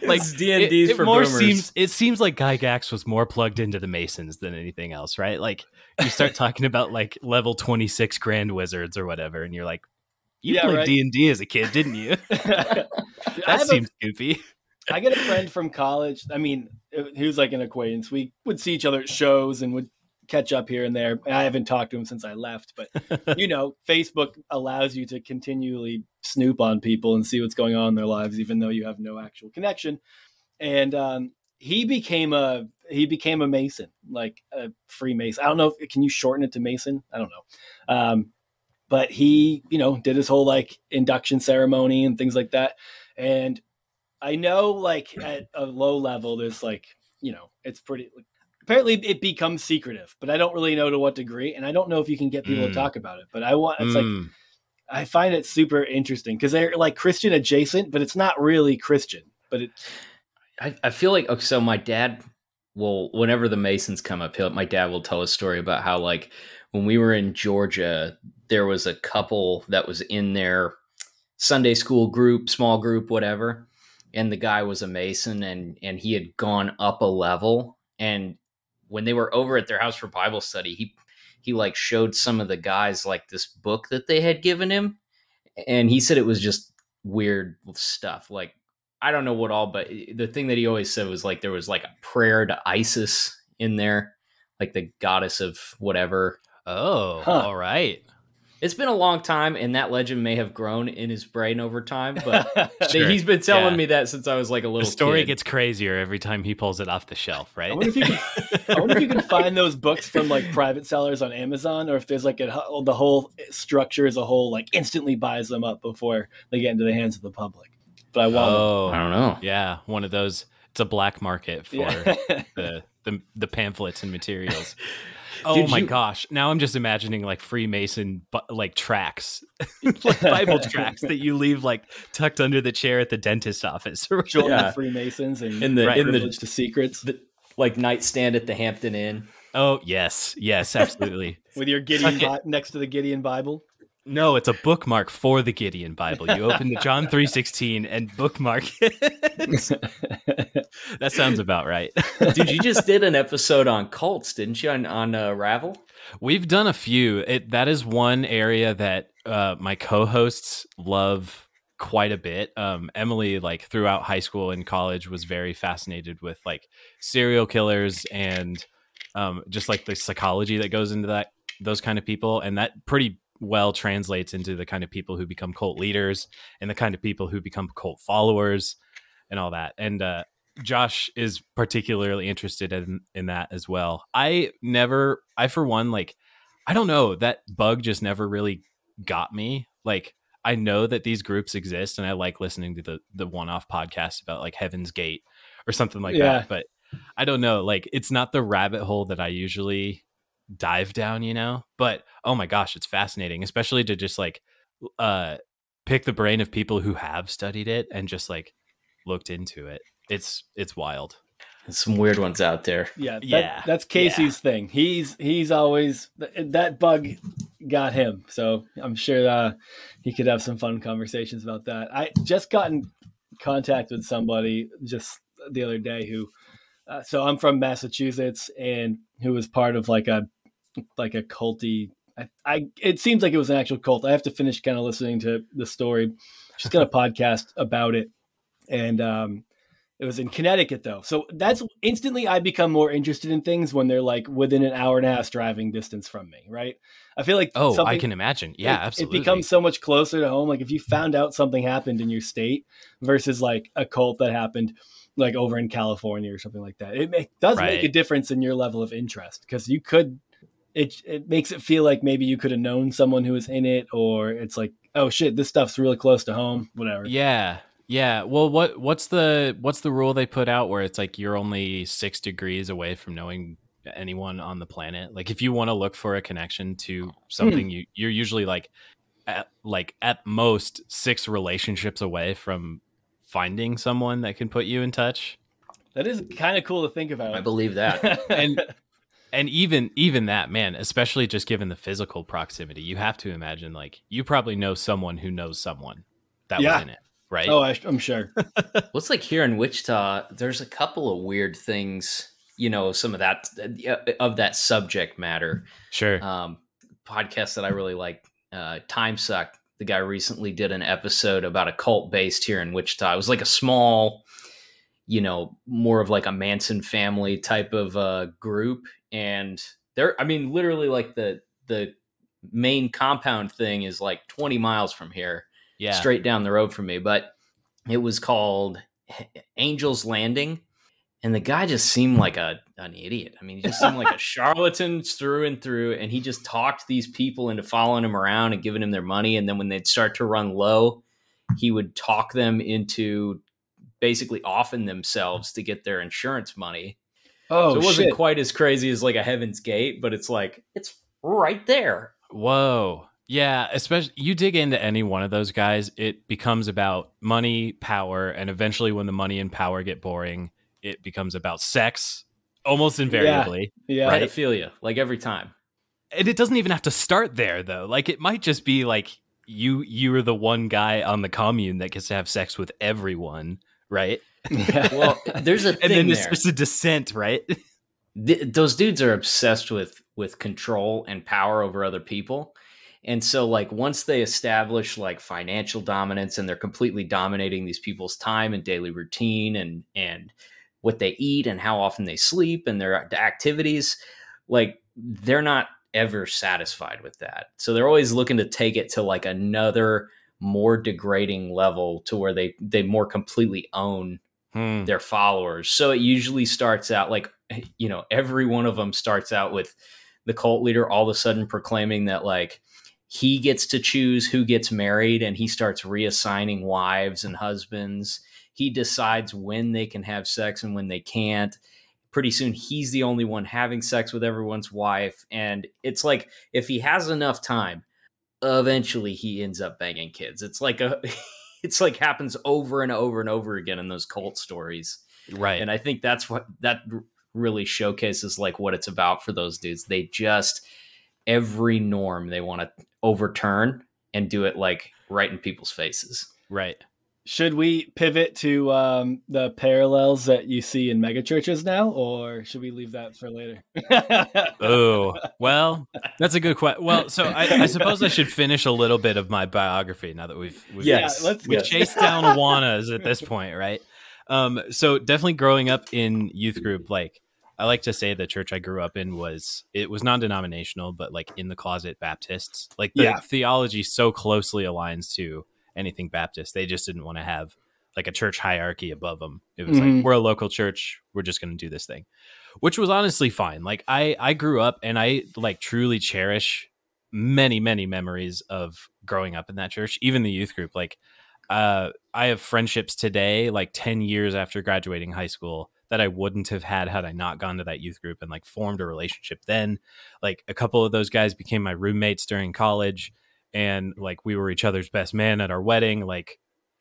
like D&Ds it, it for more boomers. seems it seems like Gygax was more plugged into the Masons than anything else, right? Like you start talking about like level twenty six Grand Wizards or whatever, and you're like, you Yeah, played. D and D as a kid, didn't you? That have a- seems goofy. I get a friend from college. I mean, he was like an acquaintance. We would see each other at shows and would catch up here and there. I haven't talked to him since I left, but you know, Facebook allows you to continually snoop on people and see what's going on in their lives, even though you have no actual connection. And um, he became a he became a Mason, like a Freemason. I don't know. If, can you shorten it to Mason? I don't know. Um, but he, you know, did his whole like induction ceremony and things like that. And I know, like at a low level, there's like, you know, it's pretty. Like, apparently, it becomes secretive, but I don't really know to what degree, and I don't know if you can get people Mm. to talk about it. But I want. It's like Mm. I find it super interesting because they're like Christian adjacent, but it's not really Christian. But it, I, I feel like okay, so my dad will whenever the Masons come up, he'll, my dad will tell a story about how like when we were in Georgia, there was a couple that was in their Sunday school group, small group, whatever, and the guy was a Mason and and he had gone up a level and when they were over at their house for Bible study, he he like showed some of the guys like this book that they had given him and he said it was just weird stuff like I don't know what all, but the thing that he always said was like there was like a prayer to Isis in there, like the goddess of whatever. Oh, Huh. all right. It's been a long time, and that legend may have grown in his brain over time. But Sure. he's been telling Yeah. me that since I was like a little. The little. story kid. gets crazier every time he pulls it off the shelf, right? I wonder if you can, I wonder if you can find those books from like private sellers on Amazon, or if there's like a, oh, the whole structure as a whole like instantly buys them up before they get into the hands of the public. But I want oh, I don't know. yeah, one of those. It's a black market for Yeah. the, the the pamphlets and materials. Oh Did my you- gosh! Now I'm just imagining like Freemason, bu- like tracks, like Bible tracks that you leave like tucked under the chair at the dentist office. or Join Yeah. the Freemasons and In the- Right. in the to secrets the like nightstand at the Hampton Inn. Oh yes, yes, absolutely. with your Gideon Bi- next to the Gideon Bible. No, it's a bookmark for the Gideon Bible. You open the John three sixteen and bookmark. it. that sounds about right. Dude, you just did an episode on cults, didn't you? On, on uh, Ravel. We've done a few. It that is one area that uh, my co-hosts love quite a bit. Um, Emily, like throughout high school and college, was very fascinated with like serial killers and um, just like the psychology that goes into that those kind of people, and that pretty well translates into the kind of people who become cult leaders and the kind of people who become cult followers and all that. And uh, Josh is particularly interested in in that as well. I never, I for one, like, I don't know that bug just never really got me. Like, I know that these groups exist, and I like listening to the the one off podcast about like Heaven's Gate or something like Yeah. that. But I don't know, like, it's not the rabbit hole that I usually dive down, you know. But oh my gosh, it's fascinating, especially to just like uh pick the brain of people who have studied it and just like looked into it. It's it's wild. There's some weird ones out there. Yeah, that, Yeah, that's Casey's thing. He's he's always that bug got him. So I'm sure uh, he could have some fun conversations about that. I just got in contact with somebody just the other day who. Uh, so I'm from Massachusetts, and who was part of like a like a culty. I, I it seems like it was an actual cult. I have to finish kind of listening to the story. She's got a podcast about it, and um, it was in Connecticut though. So that's instantly I become more interested in things when they're like within an hour and a half driving distance from me, right? I feel like Oh, I can imagine. Yeah, it, absolutely. It becomes so much closer to home. Like if you found out something happened in your state versus like a cult that happened like over in California or something like that, it make, does make a difference in your level of interest because you could. It it makes it feel like maybe you could have known someone who was in it, or it's like, oh shit, this stuff's really close to home. Whatever. Yeah. Yeah. Well, what what's the what's the rule they put out where it's like you're only 6 degrees away from knowing anyone on the planet? Like if you want to look for a connection to something hmm. you you're usually like at like at most 6 relationships away from finding someone that can put you in touch. That is kind of cool to think about. I believe that. And- and even even that man especially just given the physical proximity you have to imagine like you probably know someone who knows someone that Yeah. was in it right oh, I, I'm sure. Well, it's like here in Wichita, there's a couple of weird things, you know, some of that uh, of that subject matter. sure Um, podcast that I really like, uh, Time Suck. The guy recently did an episode about a cult based here in Wichita. It was like a small, you know, more of like a Manson family type of uh, group, and they're, I mean, literally like the the main compound thing is like 20 miles from here yeah straight down the road from me, but it was called Angel's Landing. And the guy just seemed like a an idiot. I mean, he just seemed like a charlatan through and through. And he just talked these people into following him around and giving him their money. And then when they'd start to run low, he would talk them into basically offing themselves to get their insurance money. Oh, so it wasn't shit. quite as crazy as like a Heaven's Gate, but it's like it's right there. Whoa. Yeah, especially you dig into any one of those guys, it becomes about money, power, and eventually when the money and power get boring, it becomes about sex almost invariably. yeah. Right. Pedophilia, like every time. And it doesn't even have to start there though. Like it might just be like you you are the one guy on the commune that gets to have sex with everyone, right? Yeah. Well, there's a thing And then it's there. just a descent, right? Th- those dudes are obsessed with with control and power over other people. And so like once they establish like financial dominance and they're completely dominating these people's time and daily routine and and what they eat and how often they sleep and their activities, like they're not ever satisfied with that. So they're always looking to take it to like another more degrading level to where they they more completely own Hmm. their followers. So it usually starts out like you know, every one of them starts out with the cult leader all of a sudden proclaiming that like he gets to choose who gets married and he starts reassigning wives and husbands. He decides when they can have sex and when they can't. Pretty soon he's the only one having sex with everyone's wife and it's like if he has enough time eventually he ends up banging kids. It's like a it's like happens over and over and over again in those cult stories. Right. And I think that's what that really showcases like what it's about for those dudes. They just every norm they want to overturn and do it like right in people's faces. right. Should we pivot to um, the parallels that you see in megachurches now, or should we leave that for later? Oh, well, that's a good question. Well, so I, I suppose I should finish a little bit of my biography now that we've, we've Yes. Yeah, let's we chased down Awanas at this point, right? Um, so definitely growing up in youth group, like I like to say the church I grew up in was it was non-denominational, but like in the closet Baptists. Like the Yeah. theology so closely aligns to anything Baptist. They just didn't want to have like a church hierarchy above them. It was Mhm. like we're a local church, we're just going to do this thing. Which was honestly fine. Like I I grew up and I like truly cherish many many memories of growing up in that church, even the youth group. Like uh, I have friendships today, like 10 years after graduating high school, that I wouldn't have had had I not gone to that youth group and like formed a relationship then. Like a couple of those guys became my roommates during college, and like we were each other's best man at our wedding. Like,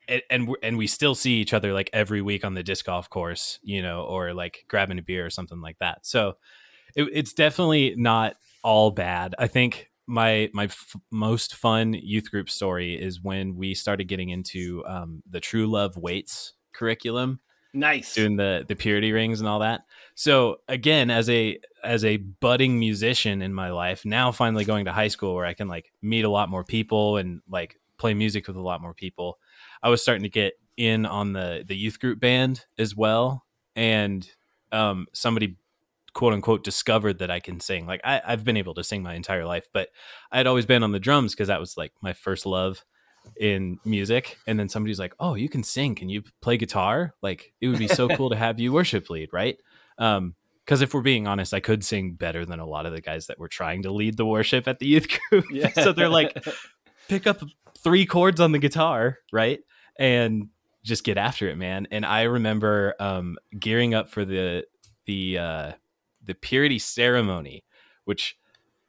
and and, we- and we still see each other like every week on the disc golf course, you know, or like grabbing a beer or something like that. So it, it's definitely not all bad. I think my my f- most fun youth group story is when we started getting into um, the True Love Waits curriculum, nice. doing the the purity rings and all that. So again, as a as a budding musician in my life, now finally going to high school where I can like meet a lot more people and like play music with a lot more people, I was starting to get in on the the youth group band as well, and um, somebody quote unquote discovered that I can sing. Like I, I've been able to sing my entire life, but I had always been on the drums because that was like my first love in music. And then somebody's like, "Oh, you can sing. Can you play guitar? Like it would be so cool to have you worship lead, right?" Um, because if we're being honest, I could sing better than a lot of the guys that were trying to lead the worship at the youth group. Yeah. so they're like, pick up three chords on the guitar, right? And just get after it, man. And I remember um, gearing up for the the uh, the purity ceremony, which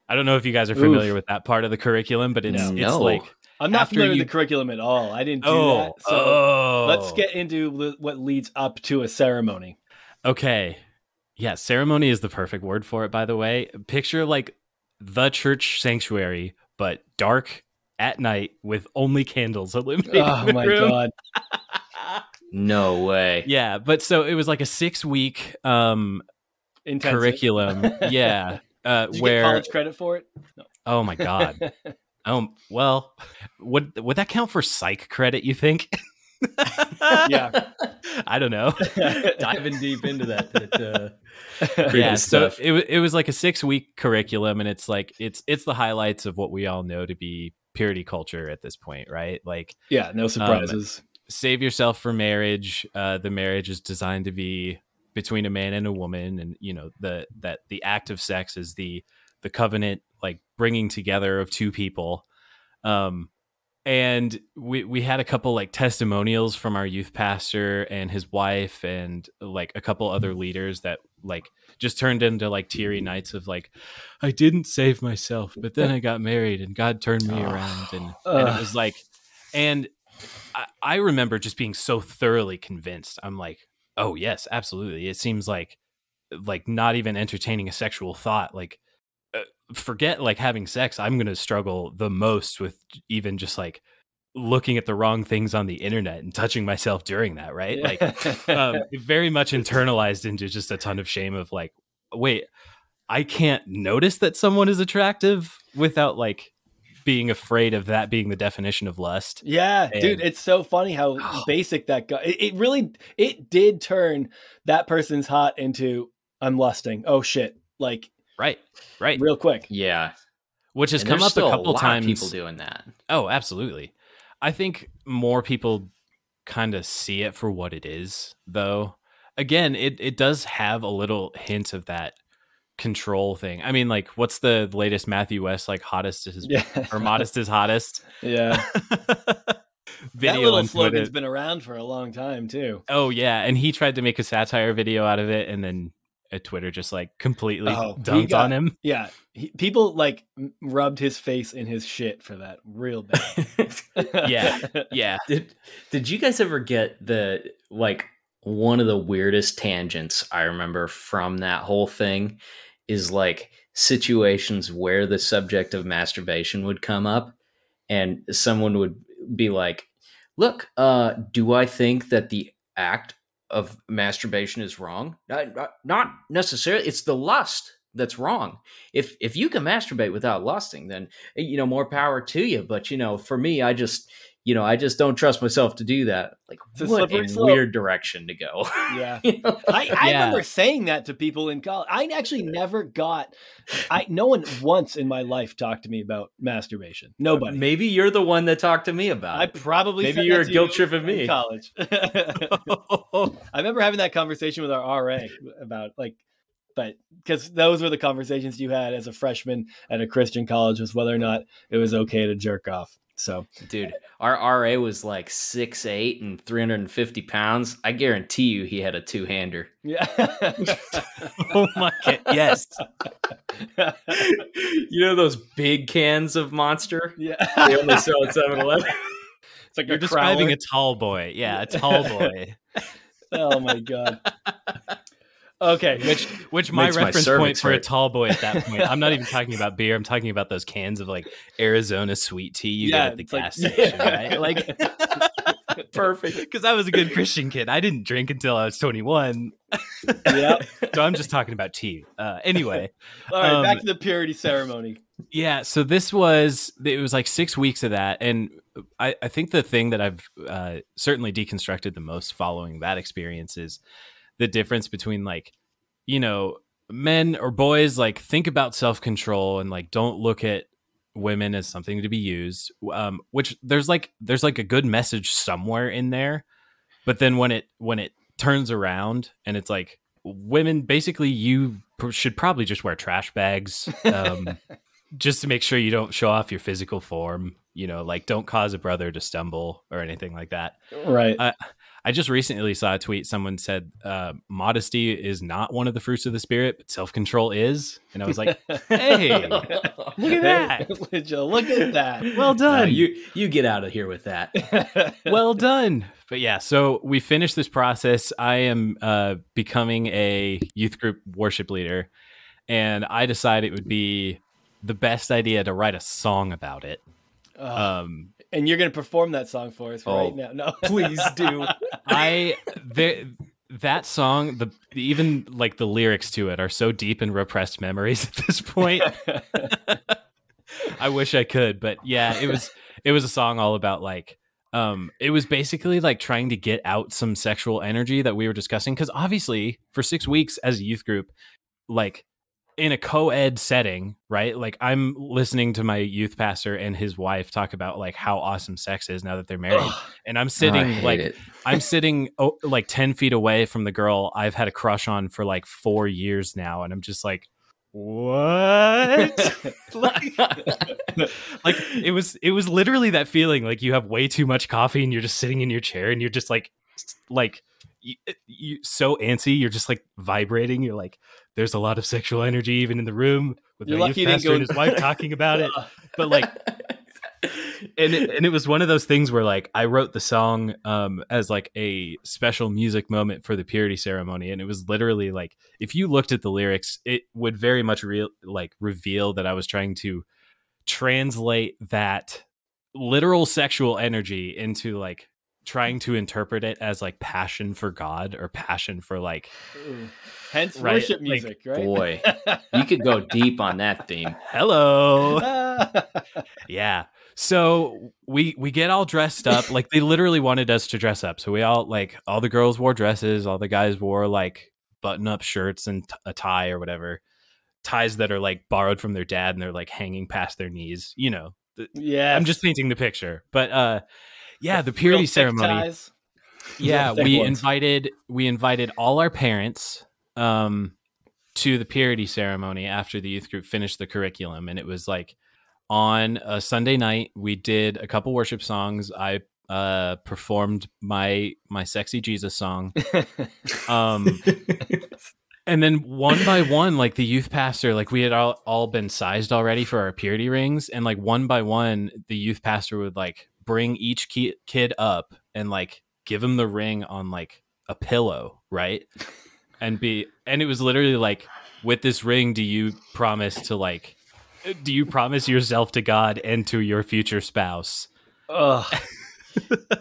I don't know if you guys are familiar Oof. with that part of the curriculum, but it's No. it's No. like I'm not after familiar with the curriculum at all. I didn't do oh that. So oh let's get into what leads up to a ceremony. Okay. Yeah, ceremony is the perfect word for it, by the way. Picture like the church sanctuary, but dark at night with only candles illuminating Oh the my room. god. No way. Yeah, but so it was like a six week um Intensive. curriculum. yeah. Uh Did you where get college credit for it? No. oh my god. Oh well would would that count for psych credit, you think? Yeah. I don't know. Diving deep into that. that, uh, yeah so stuff. it, it was like a six week curriculum and it's like it's it's the highlights of what we all know to be purity culture at this point right like yeah, no surprises. save yourself for marriage uh the marriage is designed to be between a man and a woman and you know the that the act of sex is the the covenant like bringing together of two people. Um and we we had a couple like testimonials from our youth pastor and his wife and like a couple other leaders that like just turned into like teary nights of like I didn't save myself but then I got married and God turned me Oh. around. And, and it was like and I, I remember just being so thoroughly convinced. I'm like oh yes absolutely. It seems like like not even entertaining a sexual thought like forget like having sex i'm going to struggle the most with even just like looking at the wrong things on the internet and touching myself during that right like um, very much internalized into just a ton of shame of like wait i can't notice that someone is attractive without like being afraid of that being the definition of lust Yeah, dude, it's so funny how Oh. basic that got. It, it really, it did turn that person's hot into I'm lusting. Oh shit! Like Right. Right. real quick. Yeah, Which has And come there's up a still couple lot of times. people doing that. Oh, absolutely. I think more people kind of see it for what it is, though. Again, it it does have a little hint of that control thing. I mean, like, what's the latest Matthew West like hottest is Yeah. or modest is hottest Yeah. video that little and put slogan's it- been around for a long time too. Oh yeah, and he tried to make a satire video out of it, and then uh, Twitter just like completely Oh, he dunked got- on him. Yeah. He, people like rubbed his face in his shit for that real bad. Yeah. Yeah, Did Did you guys ever get the like one of the weirdest tangents I remember from that whole thing is like situations where the subject of masturbation would come up and someone would be like, "Look, uh do I think that the act of masturbation is wrong? Uh, not, not- uh, not necessarily. It's the lust that's wrong. If if you can masturbate without lusting, then eh, you know more power to you. But you know, for me, I just you know I just don't trust myself to do that. Like It's a what slippery a weird direction to go. yeah. You know? I, I Yeah. remember saying that to people in college. I actually never got I no one once in my life talked to me about masturbation. Uh, Nobody. Maybe you're the one that talked to me about. I it. probably Maybe said you're guilt tripping in me. college. I remember having that conversation with our RA about like, but because those were the conversations you had as a freshman at a Christian college was whether or not it was okay to jerk off. So Dude, our RA was like six eight and 350 pounds. I guarantee you he had a two hander. yeah, oh my god, yes. you know those big cans of Monster? yeah. They only sell at Seven Eleven. It's like You're a describing crowler. a tall boy. Yeah, a tall boy. Oh my god. Okay, which which my Makes my reference point cervix for a hurt. tall boy at that point. I'm not even talking about beer. I'm talking about those cans of like Arizona sweet tea you Yeah, get at the it's like- gas station, right? Like Perfect. because I was a good Christian kid. I didn't drink until I was 21, yeah. so I'm just talking about tea. Uh, anyway, All right, Um, back to the purity ceremony. yeah. So this was it was like six weeks of that, and I, I think the thing that I've uh, certainly deconstructed the most following that experience is the difference between like you know men or boys like think about self control and like don't look at women as something to be used. Um, which there's like there's like a good message somewhere in there, but then when it when it turns around and it's like women basically you pr- should probably just wear trash bags um, just to make sure you don't show off your physical form you know like don't cause a brother to stumble or anything like that Right. Uh, i just recently saw a tweet someone said uh, modesty is not one of the fruits of the spirit but self-control is and i was like hey look at that look at that? well No, done you you get out of here with that. well done. But yeah, so we finished this process. I am uh, becoming a youth group worship leader, and I decided it would be the best idea to write a song about it. Um, and you're going to perform that song for us Oh, right now. No, Please do. I the, that song, the even like the lyrics to it are so deep in repressed memories at this point. I wish I could, but yeah, it was it was a song all about like um it was basically like trying to get out some sexual energy that we were discussing cuz obviously for 6 weeks as a youth group like in a co-ed setting, right? Like I'm listening to my youth pastor and his wife talk about like how awesome sex is now that they're married. Ugh. And I'm oh, sitting hate like. I'm sitting oh, like 10 feet away from the girl I've had a crush on for like 4 years now and I'm just like what? like, like it was it was literally that feeling like you have way too much coffee and you're just sitting in your chair and you're just like like you, you so antsy you're just like vibrating you're like there's a lot of sexual energy even in the room with You're lucky youth pastor go- and his wife talking about it but like and it, and it was one of those things where like I wrote the song um as like a special music moment for the purity ceremony and it was literally like if you looked at the lyrics it would very much real like reveal that I was trying to translate that literal sexual energy into like trying to interpret it as like passion for God or passion for like Ooh. Hence Right, worship like, music, right? Boy, you could go deep on that theme. hello Ah. Yeah. So we we get all dressed up. Like they literally wanted us to dress up. So we all like all the girls wore dresses, all the guys wore like button up shirts and t- a tie or whatever. ties that are like borrowed from their dad and they're like hanging past their knees. You know, Yeah. I'm just painting the picture. But uh, yeah, the purity ceremony. Yeah, we ones. invited we invited all our parents um, to the purity ceremony after the youth group finished the curriculum, and it was like on a Sunday night. We did a couple worship songs. I uh, performed my my sexy Jesus song. Um, and then one by one, like the youth pastor, like we had all, all been sized already for our purity rings. And like one by one, the youth pastor would like bring each ki- kid up and like give him the ring on like a pillow, right? And be, and it was literally like, with this ring, do you promise to like, do you promise yourself to God and to your future spouse? Ugh.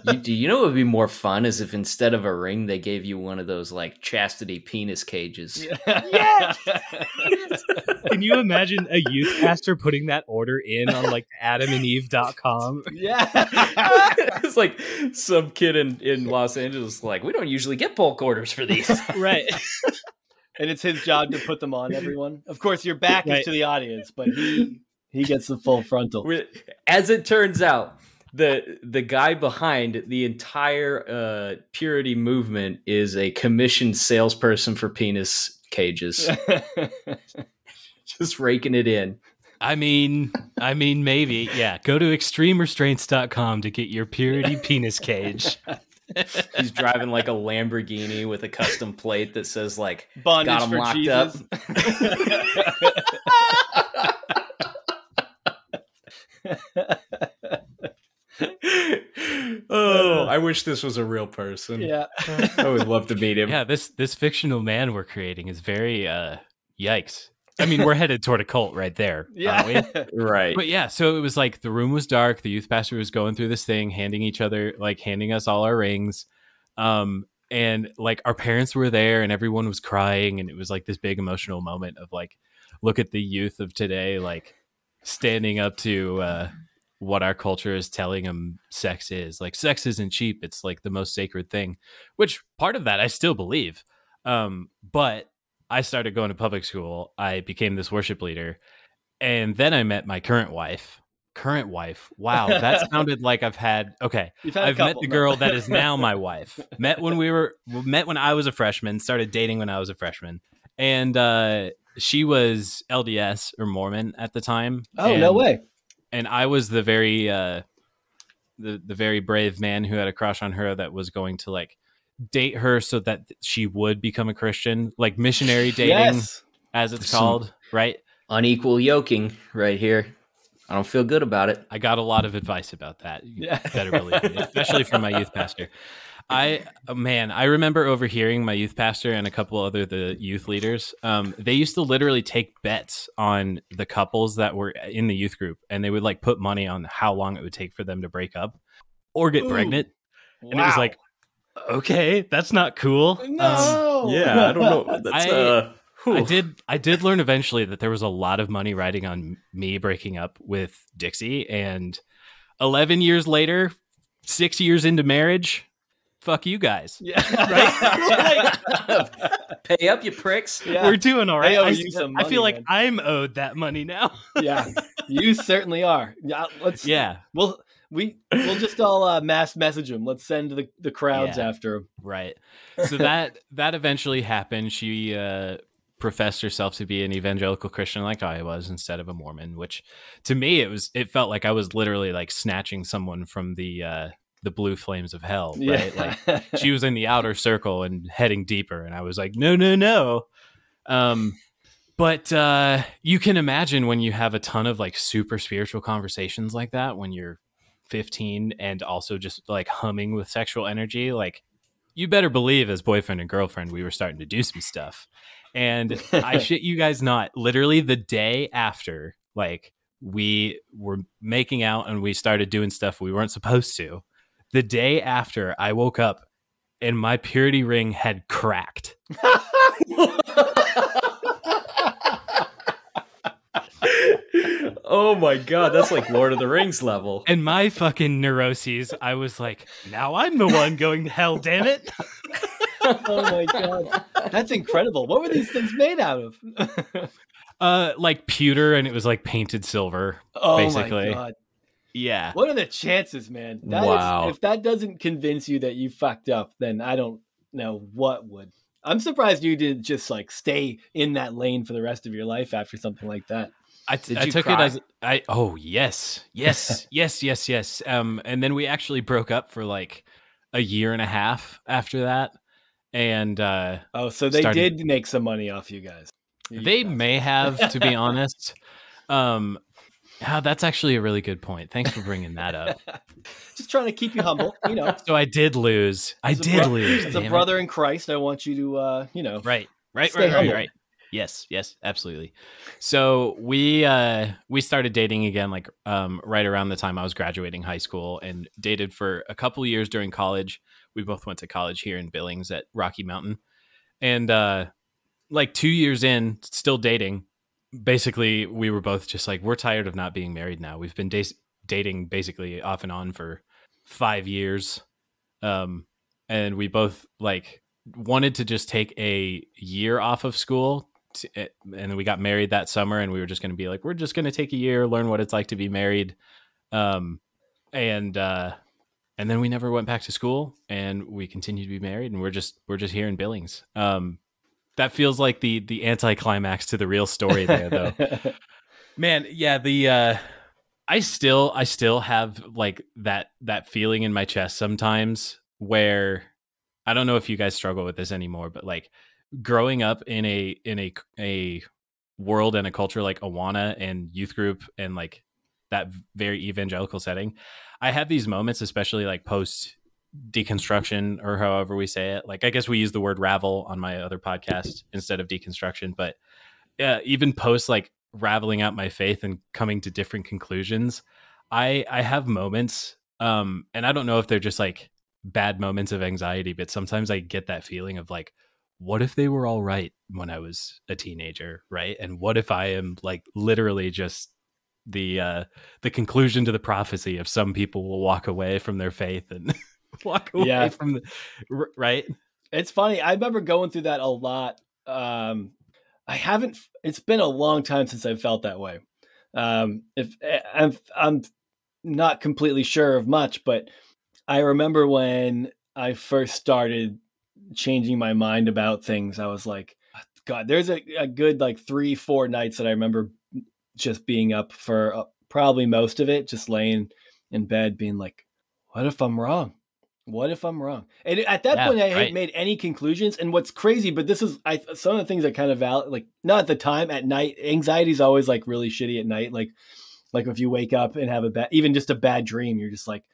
You, do you know what would be more fun is if instead of a ring they gave you one of those like chastity penis cages. Yeah. Can you imagine a youth pastor putting that order in on like adamandeve.com? yeah. it's like some kid in, in Los Angeles like we don't usually get bulk orders for these. Right. and it's his job to put them on everyone. Of course, your back Right. is to the audience, but he he gets the full frontal. As it turns out, the the guy behind the entire uh, purity movement is a commissioned salesperson for penis cages, just raking it in. I mean, I mean, maybe. Yeah. Go to extremerestraints.com to get your purity penis cage. He's driving like a Lamborghini with a custom plate that says like Bondage Got for locked Jesus. oh, I wish this was a real person. yeah. I would love to meet him. Yeah, this this fictional man we're creating is very uh yikes. I mean, we're headed toward a cult right there. aren't we? Yeah. Right. But yeah, so it was like the room was dark. The youth pastor was going through this thing, handing each other, like handing us all our rings. Um, and like our parents were there and everyone was crying. And it was like this big emotional moment of like, look at the youth of today, like standing up to uh, what our culture is telling them sex is. Like, sex isn't cheap. It's like the most sacred thing, which part of that I still believe. Um, but I started going to public school. I became this worship leader and then I met my current wife. Current wife. Wow, that sounded like I've had. Okay, had I've met the no. girl that is now my wife. Met when we were met when I was a freshman. Started dating when I was a freshman, and uh, she was LDS or Mormon at the time. Oh no way. And I was the very uh, the the very brave man who had a crush on her that was going to like date her so that she would become a Christian, like missionary dating, Yes. as it's Some- called, right? Unequal yoking right here. I don't feel good about it. I got a lot of advice about that. You Yeah. better believe me, especially from my youth pastor. I oh, man, I remember overhearing my youth pastor and a couple other the youth leaders. Um, they used to literally take bets on the couples that were in the youth group, and they would like put money on how long it would take for them to break up or get Ooh. pregnant. And it was like, okay, that's not cool. Um, no. Yeah, I don't know. That's I- uh I did. I did learn eventually that there was a lot of money riding on me breaking up with Dixie, and eleven years later, six years into marriage, fuck you guys. Yeah. pay up, you pricks. yeah. We're doing all right. I owe I, you some I feel like man. I'm owed that money now. yeah. You certainly are. Yeah. Let's. yeah, We'll we we'll just all uh, mass message him. Let's send the the crowds Yeah. after him. right. So that that eventually happened. She uh, professed herself to be an evangelical Christian, like I was, instead of a Mormon. Which, to me, it was. It felt like I was literally like snatching someone from the uh, the blue flames of hell. Right. Like she was in the outer circle and heading deeper and i was like no no no um but uh you can imagine when you have a ton of like super spiritual conversations like that when you're 15 and also just like humming with sexual energy like you better believe as boyfriend and girlfriend we were starting to do some stuff and i shit you guys not literally the day after like we were making out and we started doing stuff we weren't supposed to the day after I woke up and my purity ring had cracked. oh my god, that's like Lord of the Rings level. And my fucking neuroses, I was like, now I'm the one going to hell, damn it. oh my god, that's incredible. What were these things made out of? Uh, like pewter, and it was like painted silver. Oh Basically. my god. Yeah. What are the chances, man? That is- Wow. if that doesn't convince you that you fucked up, then I don't know what would. I'm surprised you didn't just like stay in that lane for the rest of your life after something like that. I, Did I you took cry? it as I. Oh yes, yes, yes, yes, yes. Um, and then we actually broke up for like a year and a half after that, and uh, Oh, so they Started- did make some money off you guys. You they guys. may have, to be honest. Um, ah, that's actually a really good point. Thanks for bringing that up. just trying to keep you humble, you know. So I did lose. I did bro- lose. As a damn it. brother in Christ, I want you to, uh, you know, Right. Right. Right. Right. Right. Yes. Yes. Absolutely. So we uh we started dating again like um right around the time I was graduating high school and dated for a couple years during college. We both went to college here in Billings at Rocky Mountain. And uh like 2 years in still dating. Basically, we were both just like we're tired of not being married now. We've been da- dating basically off and on for 5 years. Um and we both like wanted to just take a year off of school to, eh, and then we got married that summer and we were just going to be like we're just going to take a year learn what it's like to be married um and uh and then we never went back to school and we continue to be married and we're just we're just here in billings um that feels like the the anticlimax to the real story there though. Man yeah the uh i still i still have like that that feeling in my chest sometimes where i don't know if you guys struggle with this anymore but like growing up in a in a a world and a culture like awana and youth group and like that very evangelical setting i have these moments especially like post deconstruction or however we say it. Like i guess we use the word ravel on my other podcast instead of deconstruction but yeah even post like raveling out my faith and coming to different conclusions i i have moments um and i don't know if they're just like bad moments of anxiety but sometimes i get that feeling of like what if they were all right when i was a teenager right? And what if i am like literally just the uh the conclusion to the prophecy of some people will walk away from their faith and walk away Yeah. from the right It's funny. I remember going through that a lot. Um, I haven't. It's been a long time since I've felt that way. Um, if I'm, I'm not completely sure of much, but I remember when I first started changing my mind about things. I was like, God, there's a, a good like three, four nights that I remember just being up for uh, probably most of it, just laying in bed, being like, what if I'm wrong? What if I'm wrong? And at that Yeah, point, I right. hadn't made any conclusions. And what's crazy, but this is I some of the things that kind of valid, like not at the time, at night. Anxiety is always like really shitty at night. Like, like if you wake up and have a bad, even just a bad dream, you're just like,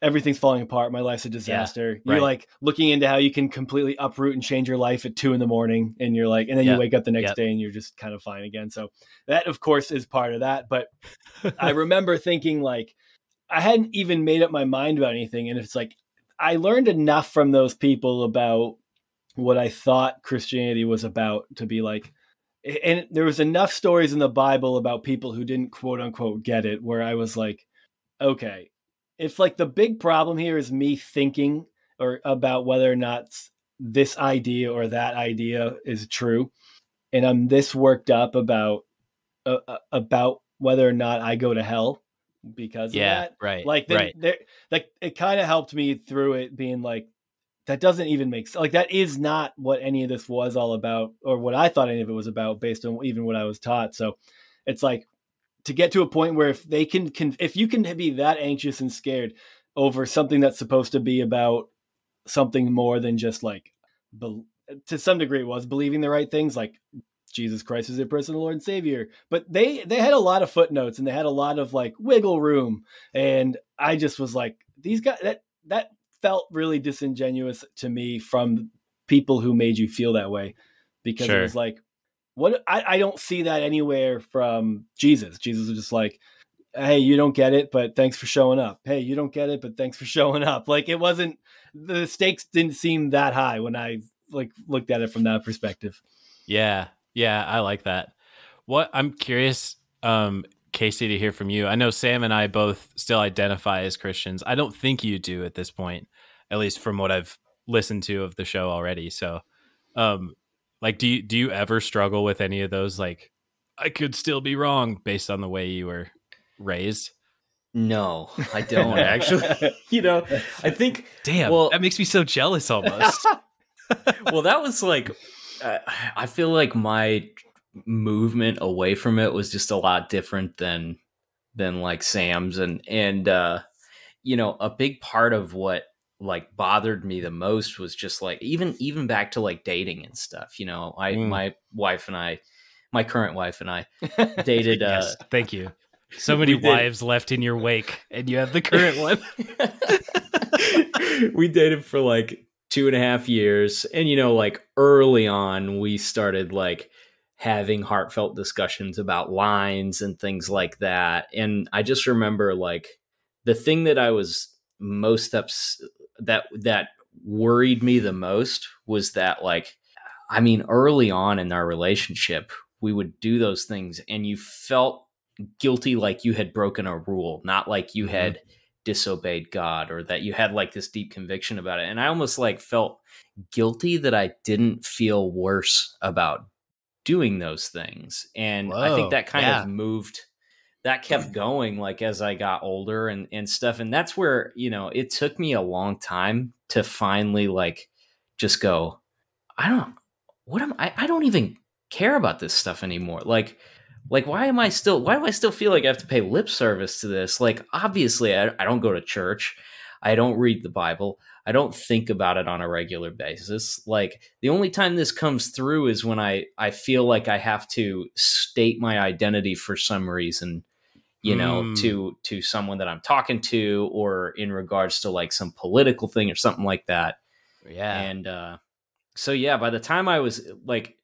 everything's falling apart. My life's a disaster. You're right. like looking into how you can completely uproot and change your life at two in the morning, and you're like, and then Yep, you wake up the next yep. day and you're just kind of fine again. So that, of course, is part of that. But I remember thinking like I hadn't even made up my mind about anything, and it's like I learned enough from those people about what I thought Christianity was about to be like. And there was enough stories in the Bible about people who didn't quote unquote get it, where I was like, okay, if like the big problem here is me thinking or about whether or not this idea or that idea is true, and I'm this worked up about uh, uh, about whether or not I go to hell because yeah of that. right Like, then right there, like it kind of helped me through it, being like, that doesn't even make sense. Like that is not what any of this was all about, or what I thought any of it was about, based on even what I was taught. So, it's like to get to a point where if they can, can if you can be that anxious and scared over something that's supposed to be about something more than just like, bel to some degree, it was believing the right things, like Jesus Christ is your personal Lord and Savior. But they they had a lot of footnotes and they had a lot of like wiggle room, and I just was like, these guys that that felt really disingenuous to me from people who made you feel that way, because Sure. it was like, what I, I don't see that anywhere from Jesus. Jesus was just like, hey, you don't get it, but thanks for showing up. Hey, you don't get it, but thanks for showing up. Like it wasn't the stakes didn't seem that high when I like looked at it from that perspective. Yeah, yeah, I like that. What I'm curious, um, Casey, to hear from you. I know Sam and I both still identify as Christians. I don't think you do at this point, at least from what I've listened to of the show already. So, um, like, do you do you ever struggle with any of those like I could still be wrong based on the way you were raised. No, I don't actually. you know, I think Damn, Well- that makes me so jealous almost. well, that was like, uh, I feel like my movement away from it was just a lot different than than like Sam's, and and uh, you know, a big part of what like bothered me the most was just like even even back to like dating and stuff. You know, I Mm. my wife and I, my current wife and I dated. uh thank you. So many We did. wives left in your wake, and you have the current one. we dated for like two and a half years and you know like early on we started like having heartfelt discussions about lines and things like that and i just remember like the thing that i was most ups that that worried me the most was that like i mean early on in our relationship we would do those things and you felt guilty like you had broken a rule not like you Mhm. had disobeyed God or that you had like this deep conviction about it. And I almost like felt guilty that I didn't feel worse about doing those things. And I think that kind yeah. of moved that kept mm. going like as I got older and and stuff and that's where, you know, it took me a long time to finally like just go I don't what am I I don't even care about this stuff anymore. Like like why am i still why do i still feel like i have to pay lip service to this? Like obviously i, I don't go to church. I don't read the bible. I don't think about it on a regular basis. Like the only time this comes through is when i i feel like i have to state my identity for some reason you know Mm. to to someone that i'm talking to or in regards to like some political thing or something like that. Yeah, and uh, so yeah, by the time I was like,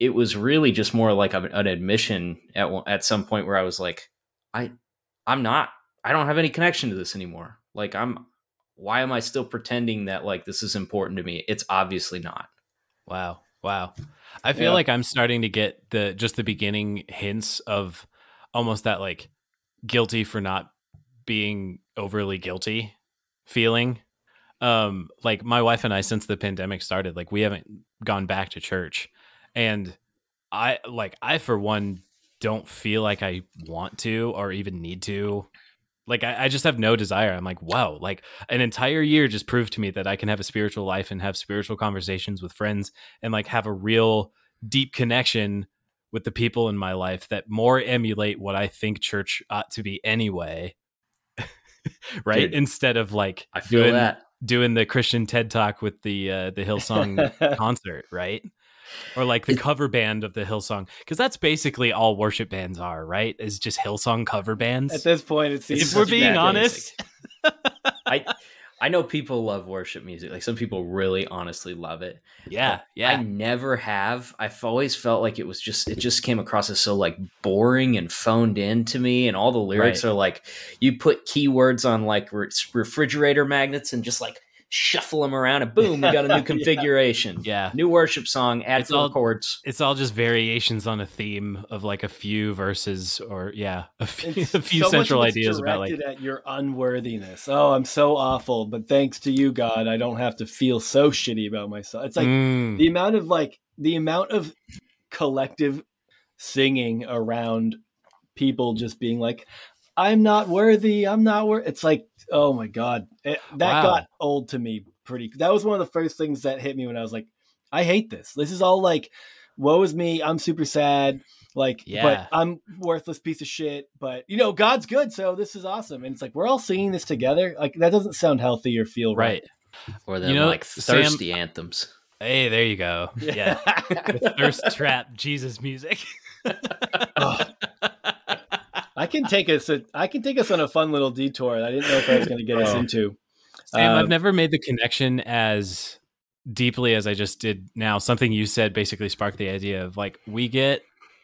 it was really just more like an admission at at some point where I was like, I I'm not I don't have any connection to this anymore. Like I'm why am I still pretending that like this is important to me? It's obviously not. Wow. Wow. I feel Yeah. like I'm starting to get the just the beginning hints of almost that like guilty for not being overly guilty feeling. Um like my wife and I since the pandemic started, like we haven't gone back to church. And I like I for one don't feel like I want to or even need to. Like I, I just have no desire. I'm like, wow, like an entire year just proved to me that I can have a spiritual life and have spiritual conversations with friends and like have a real deep connection with the people in my life that more emulate what I think church ought to be anyway. right? Dude, Instead of like I feel doing that. doing the Christian TED talk with the uh the Hillsong concert, right? Or like the cover band of the Hillsong cuz that's basically all worship bands are, right? Is just Hillsong cover bands. At this point, it seems if we're being honest. I I know people love worship music. Like some people really honestly love it. yeah, yeah. I never have. I've always felt like it was just it just came across as so like boring and phoned in to me and all the lyrics Right. are like you put keywords on like re- refrigerator magnets and just like shuffle them around and boom, we got a new configuration. Yeah. New worship song, add It's four all- chords. It's all just variations on a theme of like a few verses or yeah, a few, a few so central of ideas about like at your unworthiness. Oh, I'm so awful, but thanks to you, God, I don't have to feel so shitty about myself. It's like Mm, the amount of like the amount of collective singing around people just being like, "I'm not worthy. I'm not worth." It's like, oh my god, It- that Wow. got old to me pretty. That was one of the first things that hit me when I was like, I hate this. This is all like, woe is me. I'm super sad. Like, Yeah. but I'm worthless piece of shit. But you know, God's good, so this is awesome. And it's like we're all singing this together. Like that doesn't sound healthy or feel right. right. Or then know, like Sam- thirsty anthems. Hey, there you go. Yeah. The thirst trap Jesus music. I can take us. A, I can take us on a fun little detour. that I didn't know if I was going to get us Oh. into. Sam, Uh, I've never made the connection as deeply as I just did now. Something you said basically sparked the idea of like we get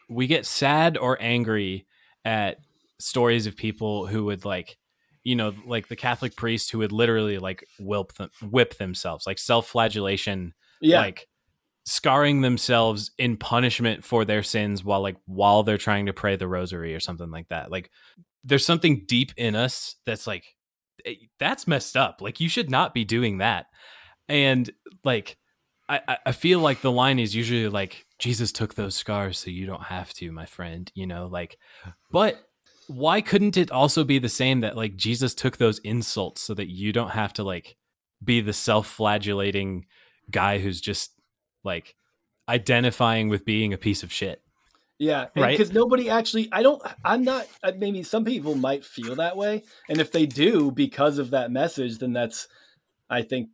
we get sad or angry at stories of people who would like you know like the Catholic priest who would literally like whip them, whip themselves like self-flagellation Yeah, like scarring themselves in punishment for their sins while like while they're trying to pray the rosary or something like that like there's something deep in us that's like eh, that's messed up like you should not be doing that and like I, I feel like the line is usually like Jesus took those scars so you don't have to, my friend. You know, like, but why couldn't it also be the same that like Jesus took those insults so that you don't have to like be the self-flagellating guy who's just like identifying with being a piece of shit. Yeah, Right? Because nobody actually, I don't, I'm not. Maybe some people might feel that way, and if they do because of that message, then that's, I think,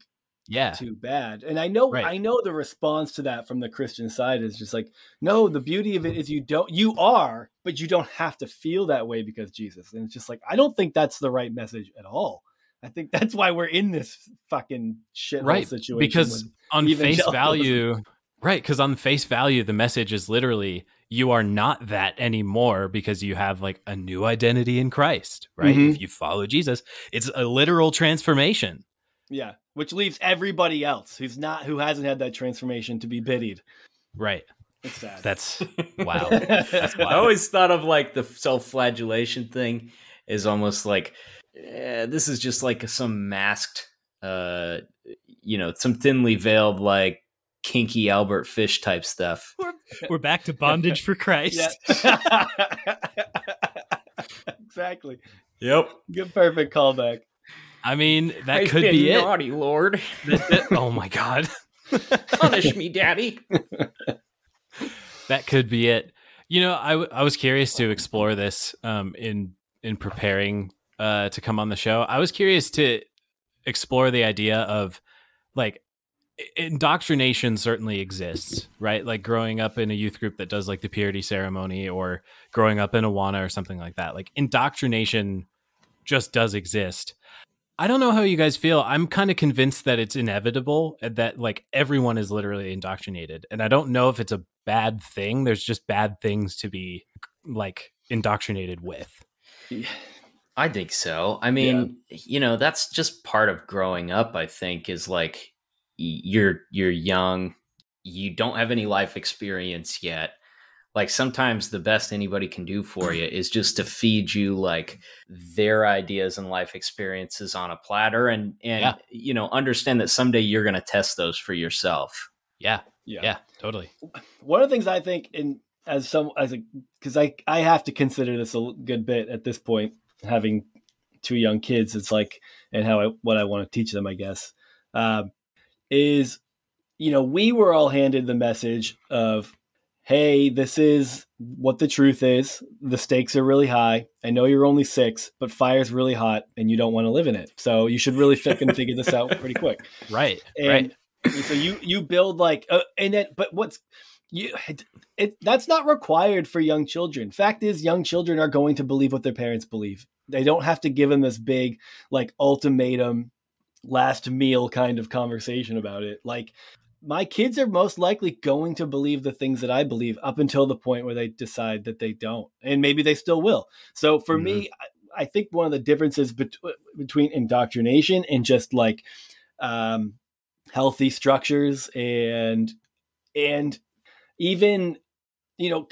Yeah. too bad. And I know, Right. I know the response to that from the Christian side is just like, no, the beauty of it is you don't, you are, but you don't have to feel that way because Jesus. And it's just like, I don't think that's the right message at all. I think that's why we're in this fucking shit Right, situation. because on face value right because on face value the message is literally you are not that anymore because you have like a new identity in christ right Mhm. if you follow jesus it's a literal transformation yeah, which leaves everybody else who's not, who hasn't had that transformation to be pitied. right It's sad. that's wow I always thought of like the self-flagellation thing is almost like eh, this is just like some masked, uh, you know, some thinly veiled like kinky Albert Fish type stuff. We're back to bondage for Christ. Exactly. Yep. Good, perfect callback. i mean that I've could been be it. naughty, Lord. That- that- oh my god Punish me, Daddy. that could be it you know I, w- I was curious to explore this um in in preparing uh to come on the show i was curious to explore the idea of like indoctrination certainly exists right like growing up in a youth group that does like the purity ceremony or growing up in a awana or something like that like indoctrination just does exist I don't know how you guys feel. I'm kind of convinced that it's inevitable that like everyone is literally indoctrinated. And I don't know if it's a bad thing. There's just bad things to be like indoctrinated with. I think so. I mean, you know, that's just part of growing up, I think, is like you're you're young, you don't have any life experience yet. Like sometimes the best anybody can do for you is just to feed you like their ideas and life experiences on a platter and and Yeah. you know, understand that someday you're going to test those for yourself. Yeah. Yeah. Yeah. Totally. One of the things I think in as some as a because I I have to consider this a good bit at this point, having two young kids. It's like and how I what I want to teach them, I guess, um, is you know we were all handed the message of hey, this is what the truth is. The stakes are really high. I know you're only six, but fire's really hot and you don't want to live in it. So you should really fucking figure this out pretty quick. Right. And right. so you you build like uh, and then but what's you it, it that's not required for young children. Fact is young children are going to believe what their parents believe. They don't have to give them this big like ultimatum last meal kind of conversation about it. Like my kids are most likely going to believe the things that I believe up until the point where they decide that they don't. And maybe they still will. So for me, I, I think one of the differences bet- between indoctrination and just like um, healthy structures and and even you know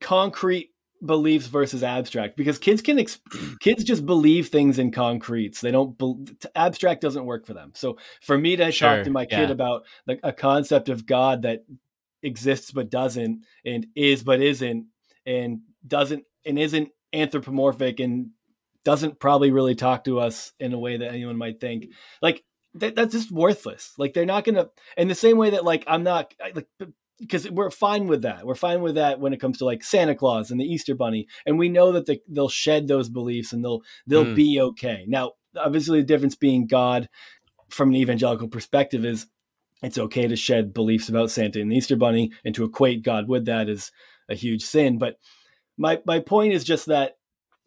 concrete beliefs versus abstract because kids can ex- kids just believe things in concretes. They don't bel abstract doesn't work for them. So for me to Sure, talk to my kid yeah. about like a concept of god that exists but doesn't and is but isn't and doesn't and isn't anthropomorphic and doesn't probably really talk to us in a way that anyone might think. Like that, that's just worthless. Like they're not gonna in the same way that like i'm not like because we're fine with that. We're fine with that when it comes to like santa claus and the easter bunny and we know that they, they'll shed those beliefs and they'll they'll Mm. be okay. Now obviously the difference being god from an evangelical perspective is it's okay to shed beliefs about santa and the easter bunny and to equate god with that is a huge sin but my my point is just that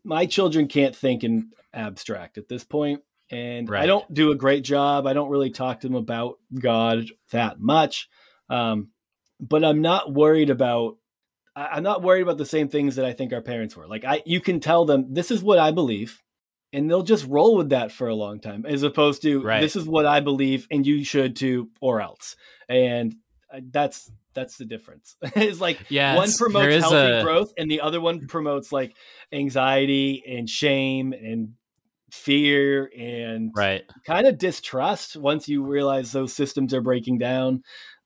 my children can't think in abstract at this point and i don't do a great job. I don't really talk to them about god that much. Um, but i'm not worried about i'm not worried about the same things that i think our parents were like i you can tell them this is what i believe and they'll just roll with that for a long time as opposed to Right. this is what i believe and you should too or else and uh, that's that's the difference it's like Yeah. one promotes healthy a- growth and the other one promotes like anxiety and shame and fear and Right. kind of distrust once you realize those systems are breaking down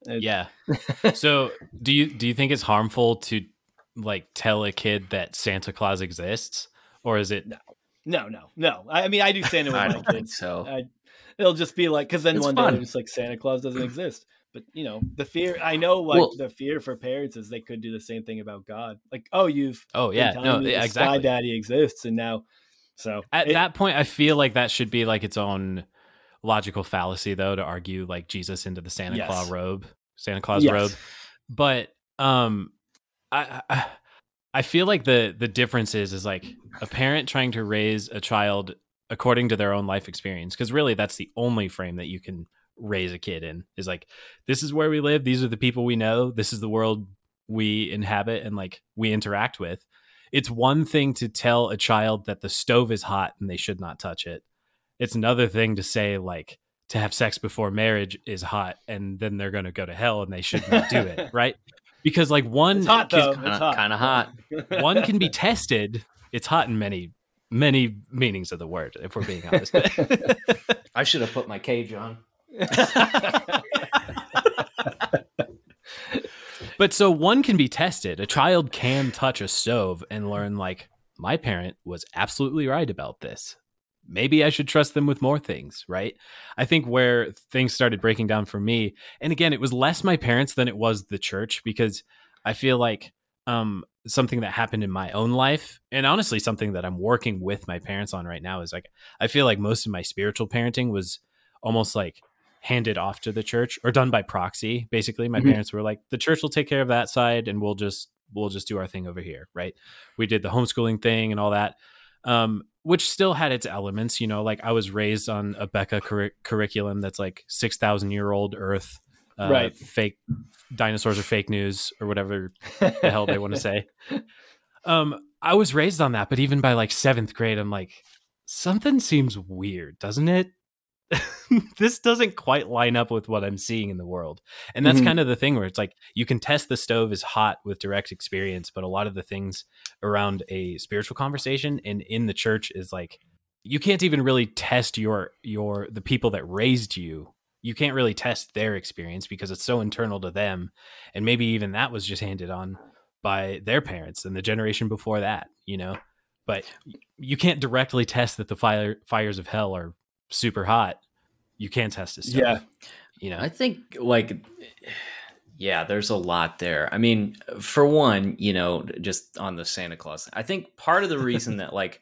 It- Yeah. so do you do you think it's harmful to like tell a kid that Santa Claus exists, or is it? No, no, no. I I mean, I do Santa with I my don't think kids. so. I, it'll just be like because then It's one day fun. they're just like Santa Claus doesn't exist. But you know, the fear. I know, like Well- the fear for parents is they could do the same thing about God. Like, oh, you've Oh yeah, telling no, me yeah, the Sky. Daddy exists, and now, so At it- that point, I feel like that should be like its own logical fallacy, though, to argue like Jesus into the Santa Yes. Claus robe, Santa Claus Yes. robe. But um, I, I I feel like the the difference is is like a parent trying to raise a child according to their own life experience, because really that's the only frame that you can raise a kid in. Is like this is where we live, these are the people we know, this is the world we inhabit and like we interact with it's one thing to tell a child that the stove is hot and they should not touch it. It's another thing to say like to have sex before marriage is hot and then they're going to go to hell and they should not do it, right? Because like one it's hot can- though. Kinda- hot. kinda hot. one can be tested. It's hot in many many meanings of the word if we're being honest. I should have put my cage on. But so one can be tested. A child can touch a stove and learn, like, my parent was absolutely right about this. Maybe I should trust them with more things, right? I think where things started breaking down for me, and again, it was less my parents than it was the church because I feel like um, something that happened in my own life, and honestly, something that I'm working with my parents on right now is like, I feel like most of my spiritual parenting was almost like handed off to the church or done by proxy basically my Mhm. parents were like the church will take care of that side and we'll just we'll just do our thing over here right we did the homeschooling thing and all that um which still had its elements you know like i was raised on A Beka curri- curriculum that's like 6000 year old earth uh, Right. fake dinosaurs are fake news or whatever the hell they want to say um i was raised on that but even by like seventh grade i'm like something seems weird doesn't it this doesn't quite line up with what i'm seeing in the world. And that's Mhm. kind of the thing where it's like you can test the stove is hot with direct experience but a lot of the things around a spiritual conversation and in the church is like you can't even really test your your the people that raised you. You can't really test their experience because it's so internal to them. And maybe even that was just handed on by their parents and the generation before that you know? But you can't directly test that the fire fires of hell are super hot you can test this stuff Yeah. you know I think like yeah, there's a lot there. I mean, for one, you know, just on the Santa Claus. I think part of the reason that like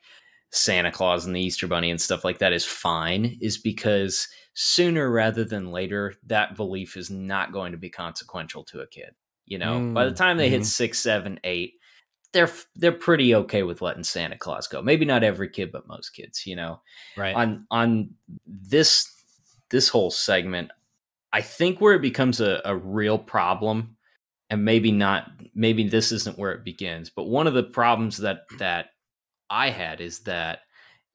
Santa Claus and the Easter Bunny and stuff like that is fine is because sooner rather than later, that belief is not going to be consequential to a kid. You know, by the Mm, time they hit mhm. six, seven, eight, they're they're pretty okay with letting Santa Claus go. Maybe not every kid, but most kids. You know, right on on this this whole segment i think where it becomes a, a real problem and maybe not maybe this isn't where it begins but one of the problems that that i had is that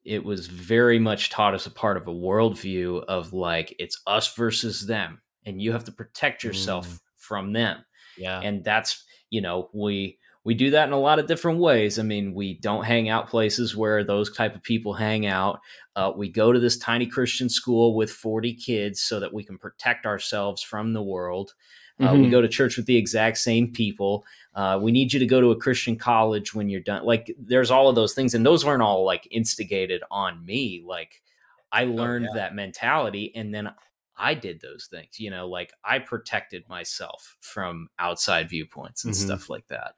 it was very much taught as a part of a worldview of like it's us versus them and you have to protect yourself Mm. from them yeah and that's you know we we do that in a lot of different ways i mean we don't hang out places where those type of people hang out uh, we go to this tiny christian school with 40 kids so that we can protect ourselves from the world uh, we Mhm. go to church with the exact same people uh, we need you to go to a christian college when you're done like there's all of those things and those weren't all like instigated on me like i learned yeah. that mentality and then I did those things, you know, like I protected myself from outside viewpoints and Mhm. stuff like that.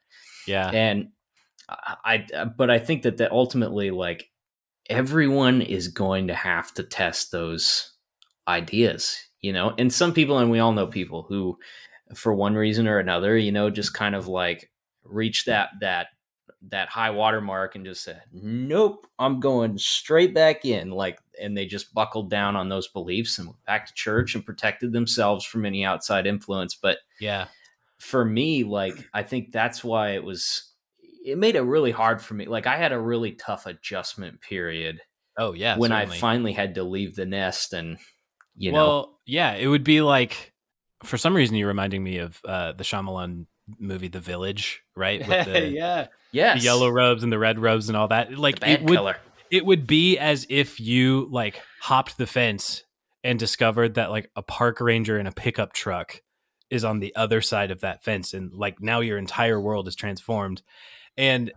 Yeah And I, I, but I think that that ultimately, like, everyone is going to have to test those ideas, you know, and some people, and we all know people who, for one reason or another, you know, just kind of like reach that, that, that high water mark and just said, nope, I'm going straight back in. Like, and they just buckled down on those beliefs and went back to church and protected themselves from any outside influence. But yeah for me, like, I think that's why it was, it made it really hard for me. Like, I had a really tough adjustment period oh yeah when certainly. I finally had to leave the nest and, you know, well, yeah, it would be like for some reason you're reminding me of uh, the Shyamalan movie The Village, right? With the, yeah. yes, the yellow robes and the red robes and all that. Like it would killer. it would be as if you like hopped the fence and discovered that like a park ranger in a pickup truck is on the other side of that fence and like now your entire world is transformed and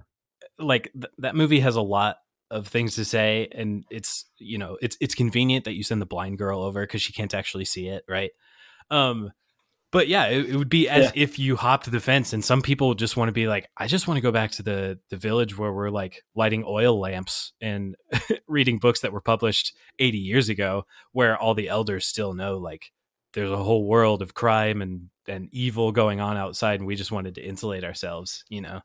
like th- that movie has a lot of things to say and it's you know it's it's convenient that you send the blind girl over because she can't actually see it right um but yeah it, it would be as Yeah. if you hopped the fence and some people just want to be like i just want to go back to the the village where we're like lighting oil lamps and reading books that were published 80 years ago where all the elders still know like there's a whole world of crime and and evil going on outside and we just wanted to insulate ourselves you know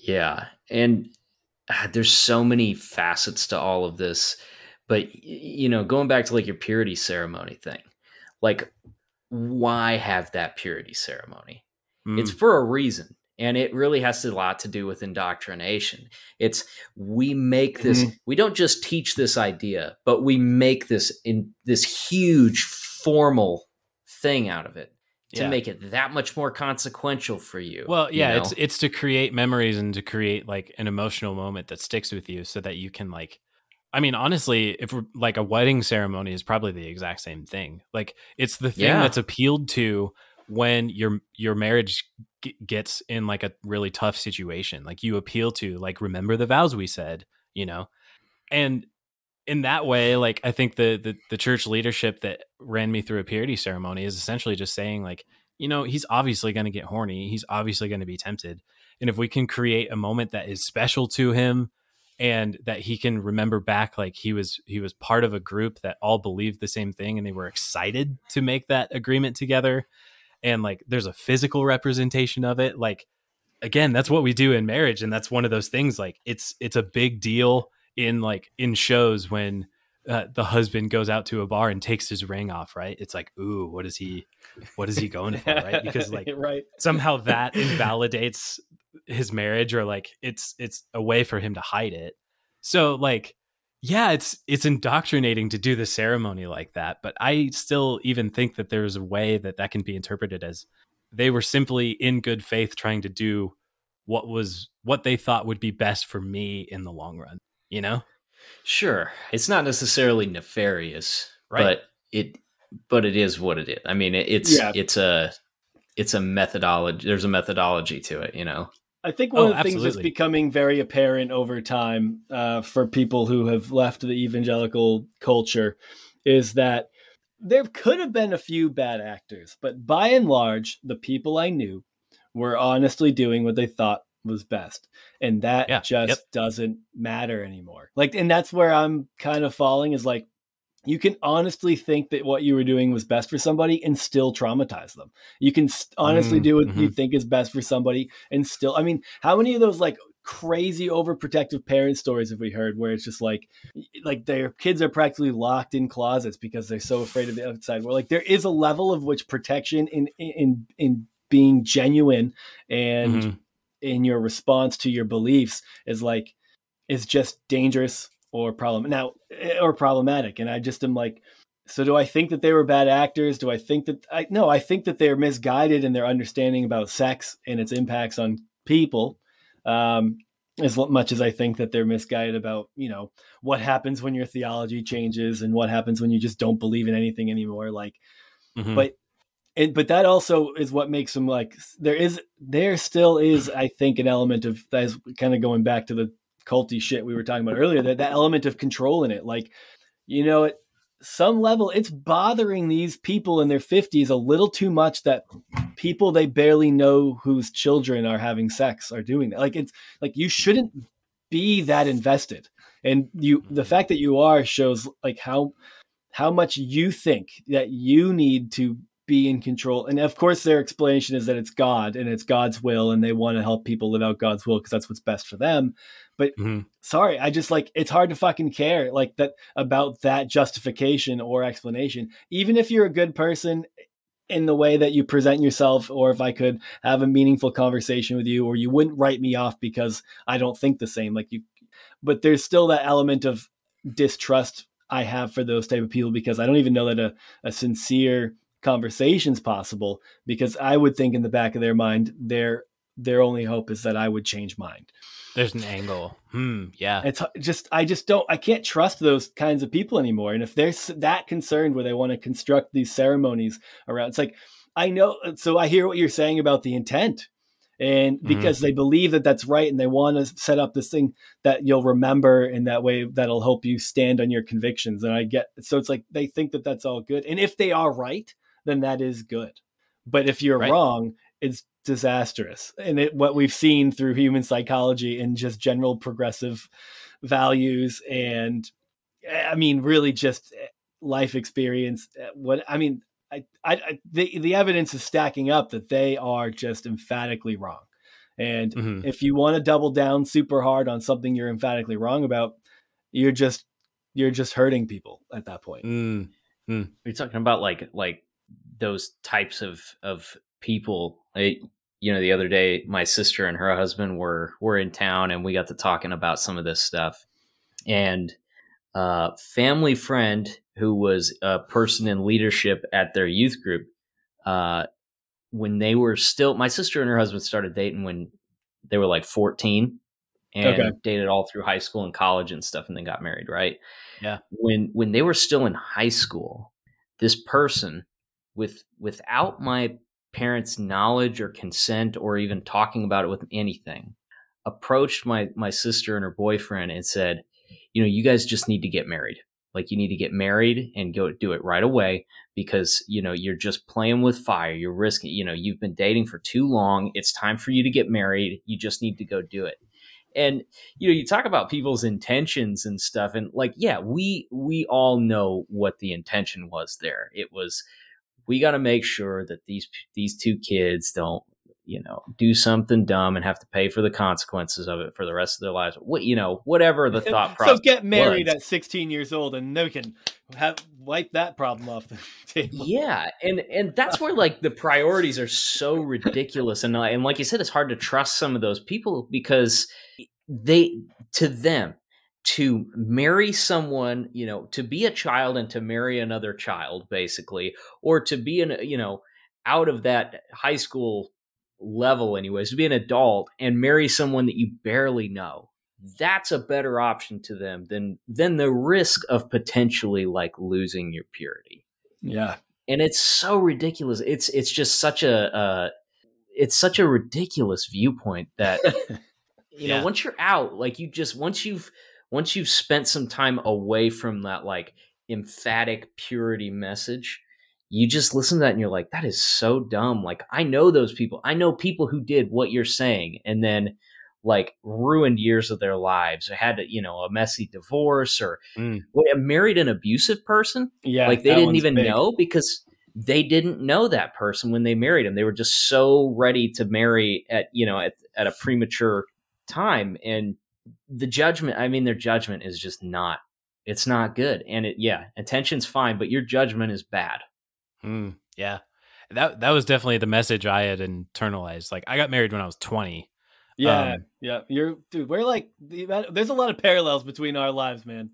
Yeah, and ah, there's so many facets to all of this. But you know, going back to like your purity ceremony thing, like why have that purity ceremony? It's Mm. for a reason, and it really has a lot to do with indoctrination. It's we make this. We don't just teach this idea, but we make this in this huge formal thing out of it to Yeah. make it that much more consequential for you. Well, you yeah, know? it's it's to create memories and to create like an emotional moment that sticks with you so that you can like I mean, honestly, if we're like a wedding ceremony is probably the exact same thing. Like it's the thing Yeah. that's appealed to when your your marriage g- gets in like a really tough situation. Like you appeal to like remember the vows we said, you know. And in that way, like I think the the the church leadership that ran me through a purity ceremony is essentially just saying like you know, he's obviously going to get horny. He's obviously going to be tempted. And if we can create a moment that is special to him and that he can remember back like he was he was part of a group that all believed the same thing and they were excited to make that agreement together and like there's a physical representation of it like again that's what we do in marriage and that's one of those things like it's it's a big deal in like in shows when uh, the husband goes out to a bar and takes his ring off right? It's like ooh what is he what is he going for? Right? Because like right. somehow that invalidates his marriage or like it's it's a way for him to hide it. So like yeah it's it's indoctrinating to do the ceremony like that but i still even think that there's a way that that can be interpreted as they were simply in good faith trying to do what was what they thought would be best for me in the long run you know Sure, it's not necessarily nefarious, Right. but it but it is what it is. I mean, it, it's Yeah. it's a it's a methodology. There's a methodology to it, you know. I think one Oh, of the things that's becoming very apparent over time uh, for people who have left the evangelical culture is that there could have been a few bad actors, but by and large, the people I knew were honestly doing what they thought was best. And that Yeah, just yep. doesn't matter anymore. Like, and that's where I'm kind of falling is like, you can honestly think that what you were doing was best for somebody and still traumatize them. You can s- honestly Mm, do what you mhm. think is best for somebody and still, I mean, how many of those like crazy overprotective parent stories have we heard where it's just like, like their kids are practically locked in closets because they're so afraid of the outside world. Like there is a level of which protection in, in, in being genuine and Mhm. In your response to your beliefs is like is just dangerous or problem now eh, or problematic and i just am like so do i think that they were bad actors do i think that i no i think that they're misguided in their understanding about sex and its impacts on people um as much as i think that they're misguided about you know what happens when your theology changes and what happens when you just don't believe in anything anymore like Mhm. but and but that also is what makes them like there is there still is i think an element of that is kind of going back to the culty shit we were talking about earlier that that element of control in it. Like you know at some level it's bothering these people in their 50s a little too much that people they barely know whose children are having sex are doing that. Like it's like you shouldn't be that invested. And you the mm-hmm. fact that you are shows like how how much you think that you need to be in control. And of course, their explanation is that it's God and it's God's will, and they want to help people live out God's will because that's what's best for them. But Mhm. sorry, I just like it's hard to fucking care like that about that justification or explanation, even if you're a good person in the way that you present yourself, or if I could have a meaningful conversation with you, or you wouldn't write me off because I don't think the same. Like you, but there's still that element of distrust I have for those type of people because I don't even know that a, a sincere conversation's possible because I would think in the back of their mind their their only hope is that I would change mind. there's an angle hmm yeah It's just I just don't I can't trust those kinds of people anymore. And if they're that concerned where they want to construct these ceremonies around, it's like I know. So I hear what you're saying about the intent, and Mm-hmm. because they believe that that's right, and they want to set up this thing that you'll remember in that way that'll help you stand on your convictions. And I get so it's like they think that that's all good, and if they are right, then that is good. But if you're Right. wrong, it's disastrous. And it, what we've seen through human psychology and just general progressive values and I mean, really just eh, life experience. eh, What I mean, I, I, I the the evidence is stacking up that they are just emphatically wrong. And Mhm. if you want to double down super hard on something you're emphatically wrong about, you're just you're just hurting people at that point. Mm. You're talking about like like those types of of people. I, you know, the other day, my sister and her husband were were in town, and we got to talking about some of this stuff. And uh, family friend who was a person in leadership at their youth group, uh, when they were still, my sister and her husband started dating when they were like 14 and Okay. dated all through high school and college and stuff, and then got married, right? Yeah. When when they were still in high school, this person with without my parents' knowledge or consent or even talking about it with anything, approached my my sister and her boyfriend and said, you know, you guys just need to get married. Like you need to get married and go do it right away because, you know, you're just playing with fire. You're risking, you know, you've been dating for too long. It's time for you to get married. You just need to go do it. And you know, you talk about people's intentions and stuff and like yeah, we we all know what the intention was there. It was we got to make sure that these these two kids don't you know do something dumb and have to pay for the consequences of it for the rest of their lives what you know whatever the thought process. so get married was. at 16 years old, and they can have wipe that problem off the table. yeah and and that's where like the priorities are so ridiculous and and like you said it's hard to trust some of those people because they to them to marry someone you know to be a child and to marry another child basically or to be an you know out of that high school level anyways to be an adult and marry someone that you barely know. That's a better option to them than than the risk of potentially like losing your purity. Yeah. and it's so ridiculous. It's it's just such a uh it's such a ridiculous viewpoint that you know once you're out like you just once you've once you've spent some time away from that like emphatic purity message you just listen to that and you're like that is so dumb like i know those people i know people who did what you're saying and then like ruined years of their lives or had you know a messy divorce or Mm. Married an abusive person Yeah. like they didn't even big. know because they didn't know that person when they married him they were just so ready to marry at you know at, at a premature time and the judgment i mean their judgment is just not it's not good and it yeah attention's fine but your judgment is bad Mm, yeah. That that was definitely the message I had internalized. Like I got married when I was 20. Yeah. Um, yeah. You're, dude, we're like, there's a lot of parallels between our lives, man.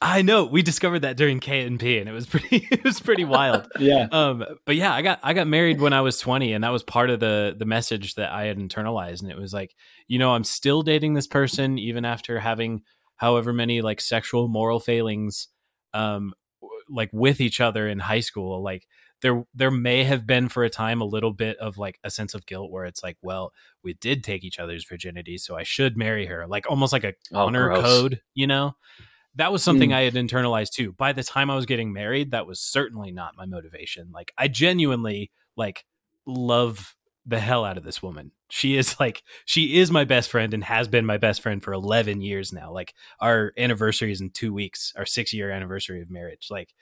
I know. We discovered that during K and P and it was pretty it was pretty wild. Yeah. Um but yeah, I got I got married when I was 20 and that was part of the the message that I had internalized and it was like, you know, I'm still dating this person even after having however many like sexual moral failings um like with each other in high school like there there may have been for a time a little bit of like a sense of guilt where it's like well we did take each other's virginity so i should marry her like almost like a Oh, honor gross. code you know? That was something Mm. i had internalized too. By the time i was getting married that was certainly not my motivation. Like i genuinely like love the hell out of this woman. She is like she is my best friend and has been my best friend for 11 years now. Like our anniversary is in two weeks our six year anniversary of marriage. Like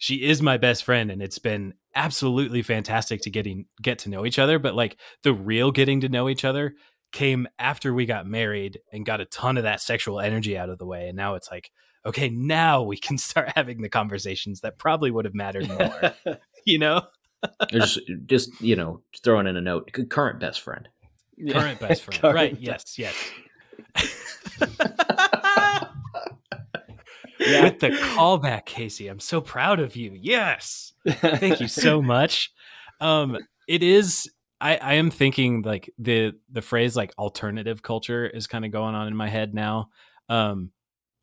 she is my best friend and it's been absolutely fantastic to getting get to know each other but like the real getting to know each other came after we got married and got a ton of that sexual energy out of the way and now it's like okay now we can start having the conversations that probably would have mattered more you know? Just just you know throwing in a note current best friend. Current best friend. Current right best- yes yes Yeah. with the callback casey. I'm so proud of you. Yes. Thank you so much. Um it is i i am thinking like the the phrase like alternative culture is kind of going on in my head now. Um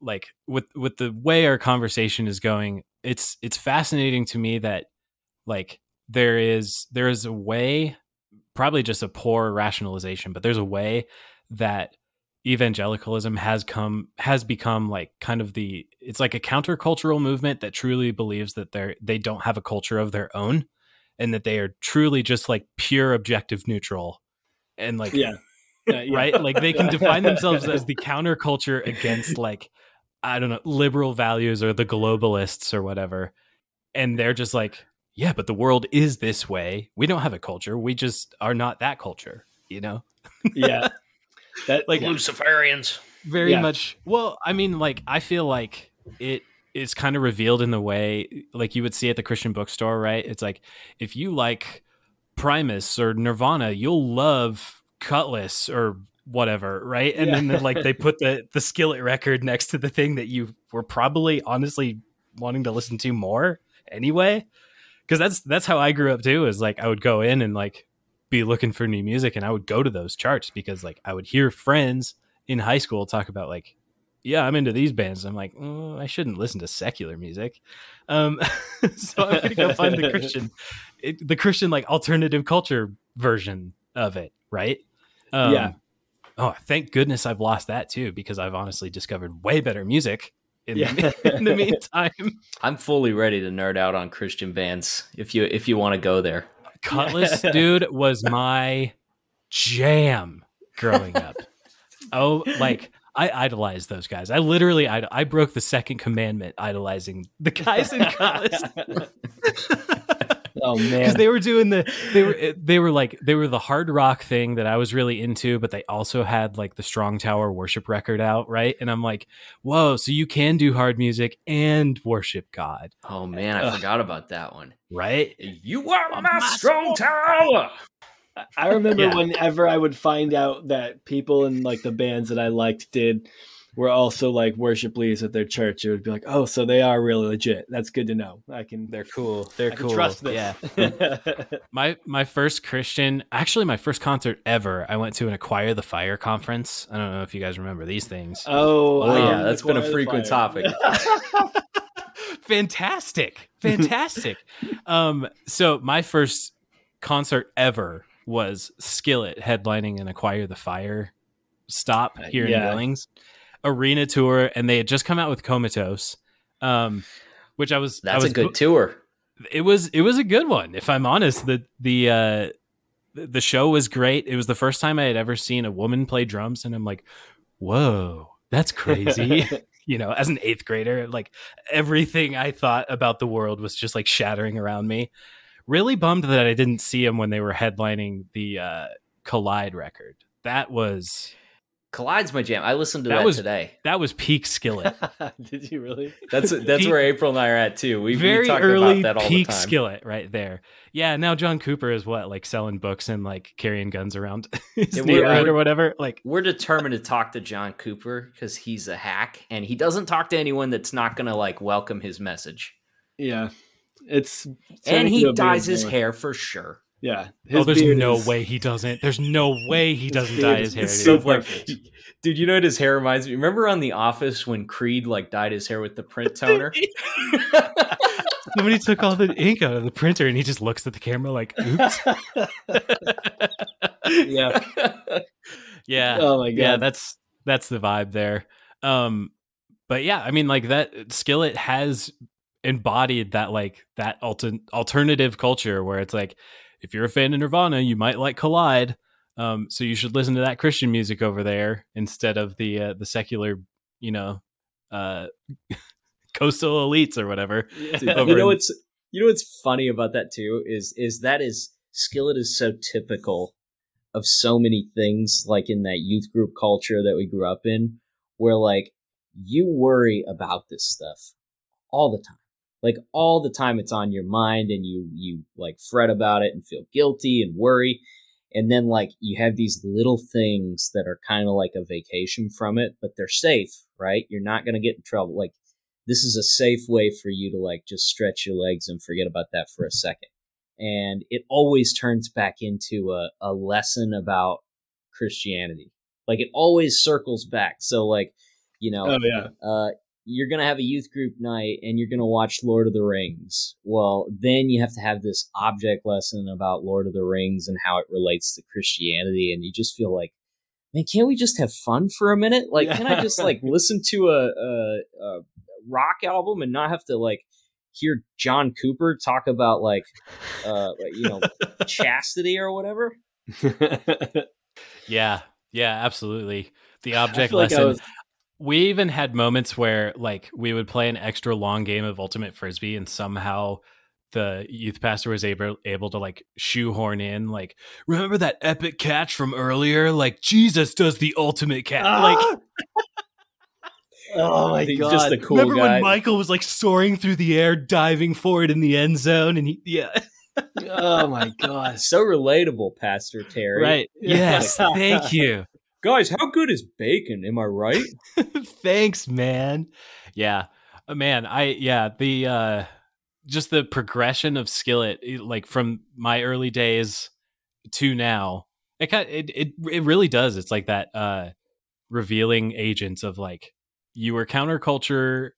like with with the way our conversation is going it's it's fascinating to me that like there is there is a way, probably just a poor rationalization, but there's a way that evangelicalism has come has become like kind of the it's like a countercultural movement that truly believes that they're they don't have a culture of their own and that they are truly just like pure objective neutral and like yeah. Yeah, yeah. right like they can define themselves as the counterculture against like i don't know liberal values or the globalists or whatever and they're just like yeah but the world is this way we don't have a culture we just are not that culture you know yeah. That Like, yeah. Luciferians. very Yeah. much well i mean like i feel like it is kind of revealed in the way like you would see at the christian bookstore right? It's like if you like primus or nirvana you'll love Kutless or whatever right? And Yeah. then like they put the the skillet record next to the thing that you were probably honestly wanting to listen to more anyway. Because that's that's how i grew up too is like i would go in and like be looking for new music and i would go to those charts because like i would hear friends in high school talk about like yeah i'm into these bands i'm like oh, i shouldn't listen to secular music um so i'm gonna go find the christian it, the christian like alternative culture version of it right um, Yeah. oh thank goodness i've lost that too because i've honestly discovered way better music in, Yeah. the, in the meantime I'm fully ready to nerd out on Christian bands if you if you want to go there. Kutless, dude, was my jam growing up. oh, like I idolized those guys. I literally, I, I broke the second commandment idolizing the guys in Kutless oh because man. they were doing the they were eh, they were like they were the hard rock thing that I was really into, but they also had like the Strong Tower worship record out, right? And I'm like, whoa, so you can do hard music and worship God, Oh man, I Ugh. forgot about that one. right? You are my strong tower. I remember Yeah. whenever I would find out that people in like the bands that I liked did were also like worship leaders at their church, it would be like, oh, so they are really legit. That's good to know. I can, They're cool. They're I can cool. trust this. Yeah. My my first Christian, actually my first concert ever. I went to an Acquire the Fire conference. I don't know if you guys remember these things. oh, Oh, yeah, um, that's been a frequent topic. fantastic, fantastic. um, so my first concert ever was Skillet headlining an Acquire the Fire stop here in Billings. Arena tour, and they had just come out with Comatose, um, which I was I That's was a good tour. it was it was a good one if i'm honest. The the uh the show was great. It was the first time i had ever seen a woman play drums and i'm like whoa that's crazy. You know as an eighth grader like everything i thought about the world was just like shattering around me really bummed that i didn't see them when they were headlining the uh collide record that was Collide's my jam. I listened to That that, was- today. that was peak skillet Did you really? That's that's Peak- where April and I are at too. We, we very talk early about that all peak the time. skillet right there. Yeah, now John Cooper is what like selling books and like carrying guns around his Yeah, neighborhood we're- or whatever. Like, We're determined to talk to John Cooper because he's a hack and he doesn't talk to anyone that's not going to like welcome his message. Yeah. It's and he dyes his more. hair for sure. Yeah. oh, there's beard no is- way he doesn't. There's no way he doesn't dye his hair. it's dude. so perfect. Dude, you know what his hair reminds me? Remember on The Office when Creed like dyed his hair with the print toner? Somebody took all the ink out of the printer and he just looks at the camera like, oops. yeah. yeah. Oh my god. yeah that's that's the vibe there um but yeah i mean like that skillet has embodied that like that alter- alternative culture where it's like if you're a fan of nirvana you might like collide um so you should listen to that christian music over there instead of the uh, the secular you know uh coastal elites or whatever Yeah. You know in- what's you know what's funny about that too is is that is skillet is so typical of so many things like in that youth group culture that we grew up in where like you worry about this stuff all the time like all the time it's on your mind and you you like fret about it and feel guilty and worry and then like you have these little things that are kind of like a vacation from it but they're safe right you're not going to get in trouble like this is a safe way for you to like just stretch your legs and forget about that for a second. And it always turns back into a, a lesson about Christianity. Like it always circles back. So like, you know, Oh yeah. uh, you're gonna have a youth group night and you're gonna watch Lord of the Rings. Well, then you have to have this object lesson about Lord of the Rings and how it relates to Christianity, and you just feel like, man, can't we just have fun for a minute? Like, can I just like listen to a, a, a rock album and not have to like hear John Cooper talk about like, uh, you know, chastity or whatever? yeah, yeah, absolutely. The object lesson. Like we even had moments where like we would play an extra long game of ultimate frisbee and somehow the youth pastor was able able to like shoehorn in like remember that epic catch from earlier? Like jesus does the ultimate catch. Ah! like oh my god just a cool remember guy. when michael was like soaring through the air diving for it in the end zone and he yeah. Oh my god. So relatable pastor terry. Right. Yes. Thank you guys, how good is bacon? Am I right? Thanks, man. Yeah, uh, man. I yeah the uh just the progression of skillet like from my early days to now it kind it, it it really does it's like that uh revealing agents of like you were counterculture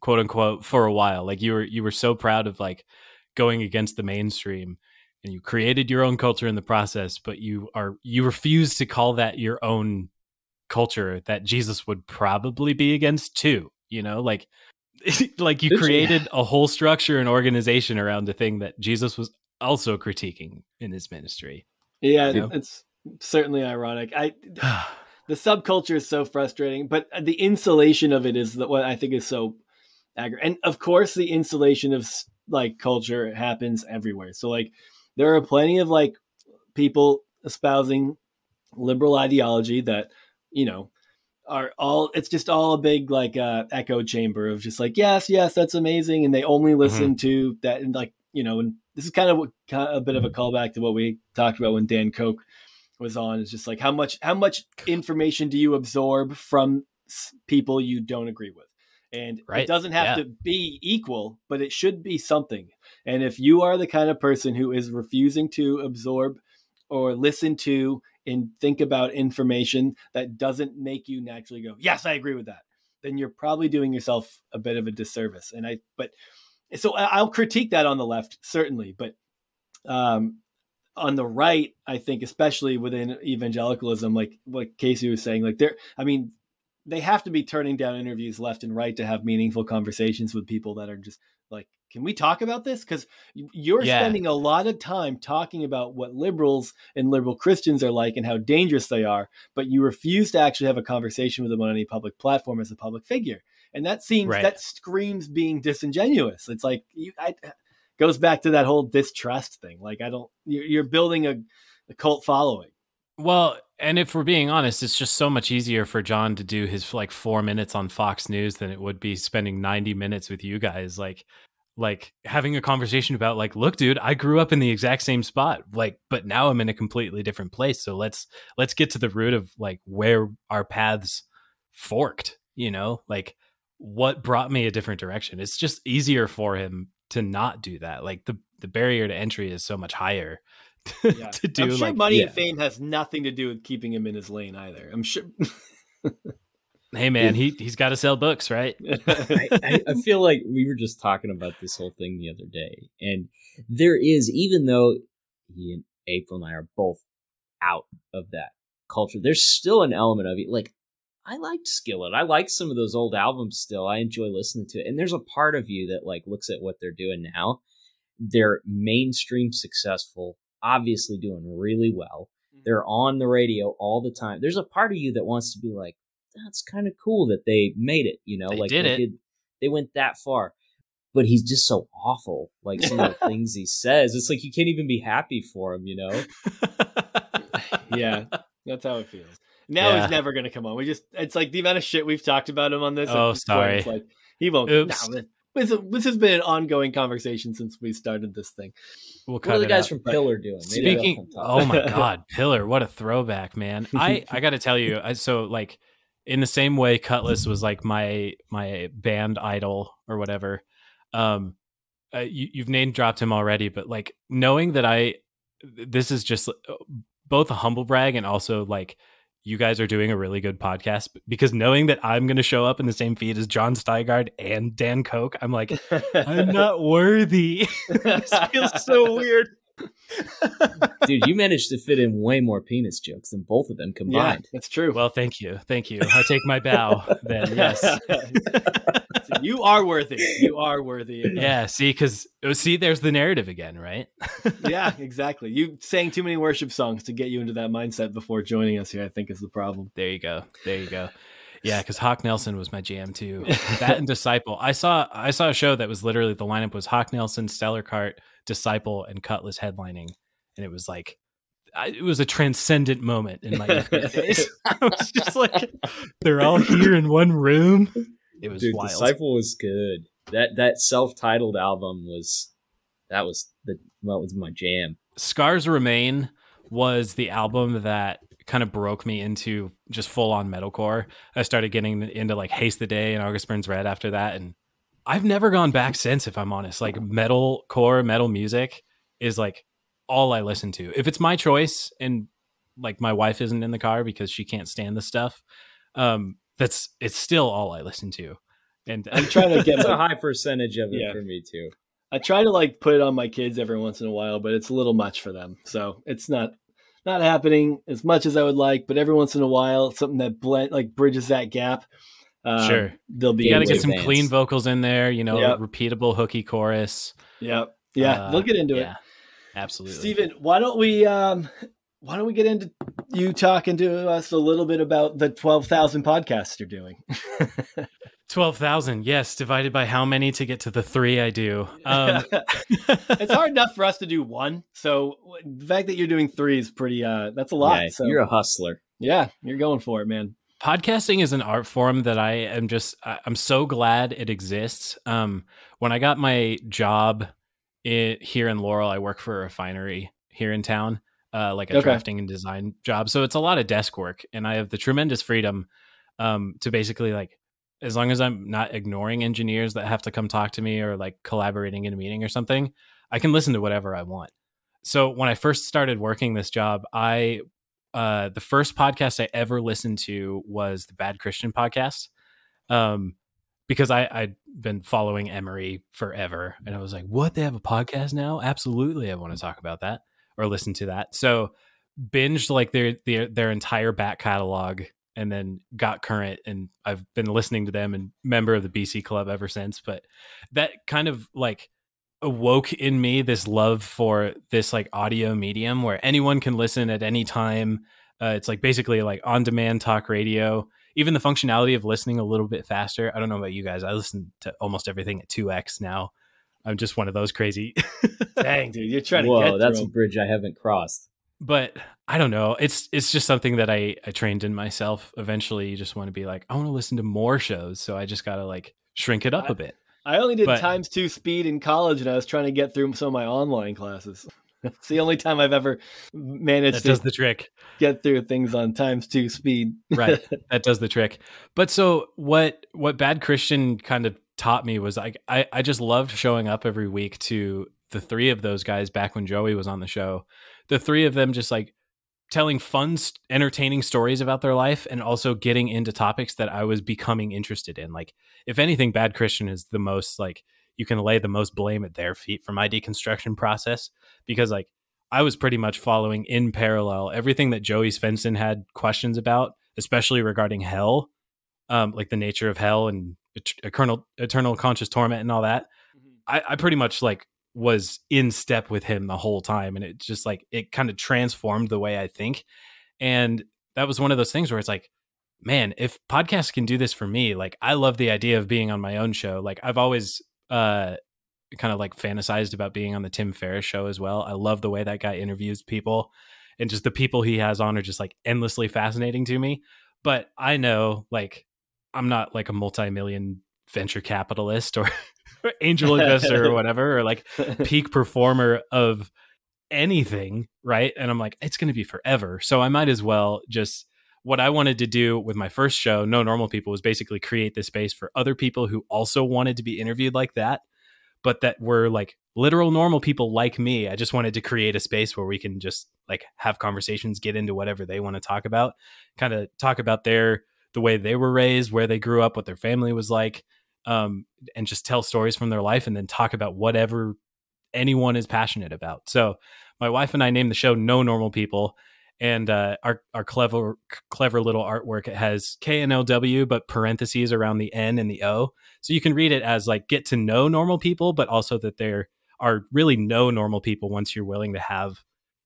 quote unquote for a while like you were you were so proud of like going against the mainstream and you created your own culture in the process but you are you refuse to call that your own culture that jesus would probably be against too you know? Like like you created a whole structure and organization around a thing that jesus was also critiquing in his ministry yeah you know? it's certainly ironic. I the subculture is so frustrating but the insulation of it is what i think is so aggravating and of course the insulation of like culture happens everywhere. So like there are plenty of like people espousing liberal ideology that you know are all it's just all a big like uh echo chamber of just like yes yes that's amazing and they only mm-hmm. listen mm-hmm. to that and like you know and this is kind of what, kind of a bit of a callback to what we talked about when Dan Koch was on is just like how much how much information do you absorb from people you don't agree with and right. it doesn't have yeah. to be equal but it should be something and if you are the kind of person who is refusing to absorb or listen to and think about information that doesn't make you naturally go, yes, I agree with that, then you're probably doing yourself a bit of a disservice. And I, but so I'll critique that on the left, certainly. But um, on the right, I think, especially within evangelicalism, like what Casey was saying, like there, I mean, they have to be turning down interviews left and right to have meaningful conversations with people that are just like can we talk about this because you're yeah. spending a lot of time talking about what liberals and liberal christians are like and how dangerous they are but you refuse to actually have a conversation with them on any public platform as a public figure and that seems right. that screams being disingenuous it's like you I, uh, goes back to that whole distrust thing like i don't you're building a, a cult following well and if we're being honest it's just so much easier for john to do his like four minutes on fox news than it would be spending 90 minutes with you guys like like having a conversation about like look dude i grew up in the exact same spot like but now i'm in a completely different place so let's let's get to the root of like where our paths forked you know? Like what brought me a different direction? It's just easier for him to not do that. Like the the barrier to entry is so much higher yeah. to do I'm sure like, money yeah. and fame has nothing to do with keeping him in his lane either i'm sure Hey man, he he's got to sell books, right? I, I, I, feel like we were just talking about this whole thing the other day, and there is, even though he and April and I are both out of that culture, there's still an element of it. Like I liked Skillet, I like some of those old albums still. I enjoy listening to it, and there's a part of you that like looks at what they're doing now. They're mainstream successful, obviously doing really well. Mm-hmm. They're on the radio all the time. There's a part of you that wants to be like, that's kind of cool that they made it. You know, they like did they it. Did, they went that far. But he's just so awful. Like some of the things he says, it's like you can't even be happy for him. You know? yeah, that's how it feels. Now yeah. he's never going to come on. We just—it's like the amount of shit we've talked about him on this. Oh, sorry. It's like he won't. Oops. No, this, this, has been an ongoing conversation since we started this thing. We'll what are the guys out. from Pillar doing? Speaking, oh my god, Pillar! What a throwback, man! I I got to tell you, I, so like in the same way Kutless was like my my band idol or whatever. Um, uh, you, you've name dropped him already, but like knowing that I, this is just uh, both a humble brag and also like you guys are doing a really good podcast because knowing that I'm going to show up in the same feed as Jon Steingard and Dan Koch, I'm like, I'm not worthy. this feels so weird. Dude, you managed to fit in way more penis jokes than both of them yeah, combined. that's true. Well, thank you. Thank you. I take my bow then. Yes. So you are worthy. You are worthy. Yeah. See, because oh, see, there's the narrative again, right? yeah, exactly. You sang too many worship songs to get you into that mindset before joining us here. I think is the problem. There you go. There you go. Yeah, because Hawk Nelson was my jam too. That and Disciple. I saw I saw a show that was literally the lineup was Hawk Nelson, Stellar Kart, Disciple, and Kutless headlining, and it was like I, it was a transcendent moment in my days. I was just like, they're all here in one room. It was Dude, wild. Disciple was good. That that self-titled album was that was the well, was my jam. Scars Remain was the album that kind of broke me into just full on metalcore. I started getting into like Haste the Day and August Burns Red after that. And I've never gone back since, if I'm honest. Like metal core metal music is like all I listen to. If it's my choice and like my wife isn't in the car because she can't stand the stuff, um, that's it's still all I listen to. And I'm trying to get It's a high percentage of it Yeah. for me too. I try to like put it on my kids every once in a while, but it's a little much for them. So it's not not happening as much as I would like. But every once in a while, something that blend like bridges that gap. Um, Sure. they'll be. you got to get some advance. clean vocals in there, you know, Yep. repeatable hooky chorus. Yep. Yeah, Uh, they'll get into it. Absolutely. Stephen, why don't we um why don't we get into you talking to us a little bit about the twelve thousand podcasts you're doing? 12,000. Yes. Divided by how many to get to the three I do. Um, it's hard enough for us to do one. So the fact that you're doing three is pretty uh that's a lot. Yeah, so you're a hustler. yeah, you're going for it, man. Podcasting is an art form that I am just, I'm so glad it exists. Um, when I got my job it, here in Laurel, I work for a refinery here in town, uh, like a Okay. drafting and design job. So it's a lot of desk work, and I have the tremendous freedom um, to basically like, as long as I'm not ignoring engineers that have to come talk to me or like collaborating in a meeting or something, I can listen to whatever I want. So when I first started working this job, I uh, the first podcast I ever listened to was the Bad Christian podcast. Um, because I, I'd been following Emery forever. And I was like, what? They have a podcast now? Absolutely. I want to talk about that or listen to that. So binged like their their their entire back catalog and then got current and I've been listening to them and member of the BC club ever since. But that kind of like awoke in me this love for this like audio medium where anyone can listen at any time. Uh, it's like basically like on demand talk radio. Even the functionality of listening a little bit faster. I don't know about you guys. I listen to almost everything at 2x now. I'm just one of those crazy. Dang, dude, you're trying to Whoa, get that's a bridge I haven't crossed. but I don't know. It's it's just something that I I trained in myself. Eventually, you just want to be like, I want to listen to more shows, so I just got to like shrink it up a bit. I only did but- times two speed in college, and I was trying to get through some of my online classes. It's the only time I've ever managed That to does the trick. get through things on times two speed. right that does the trick but so what what bad christian kind of taught me was like I, I just loved showing up every week to the three of those guys back when joey was on the show the three of them just like telling fun entertaining stories about their life and also getting into topics that i was becoming interested in like if anything bad christian is the most like you can lay the most blame at their feet for my deconstruction process because like I was pretty much following in parallel everything that Joey Svendsen had questions about, especially regarding hell, um, like the nature of hell and eternal eternal conscious torment and all that. I, I pretty much like was in step with him the whole time, and it just like it kind of transformed the way I think. And that was one of those things where it's like, man, if podcasts can do this for me, like I love the idea of being on my own show. Like I've always uh kind of like fantasized about being on the Tim Ferriss show as well. I love the way that guy interviews people and just the people he has on are just like endlessly fascinating to me. But I know like I'm not like a multi-million venture capitalist or angel investor or whatever or like peak performer of anything, right? And I'm like it's going to be forever. So I might as well just what I wanted to do with my first show, No Normal People, was basically create this space for other people who also wanted to be interviewed like that but that were like literal normal people like me. I just wanted to create a space where we can just like have conversations, get into whatever they want to talk about, kind of talk about their the way they were raised, where they grew up, what their family was like, um, and just tell stories from their life, and then talk about whatever anyone is passionate about. So my wife and I named the show No Normal People. And uh, our our clever clever little artwork it has K and L W but parentheses around the N and the O, so you can read it as like get to know normal people, but also that there are really no normal people once you're willing to have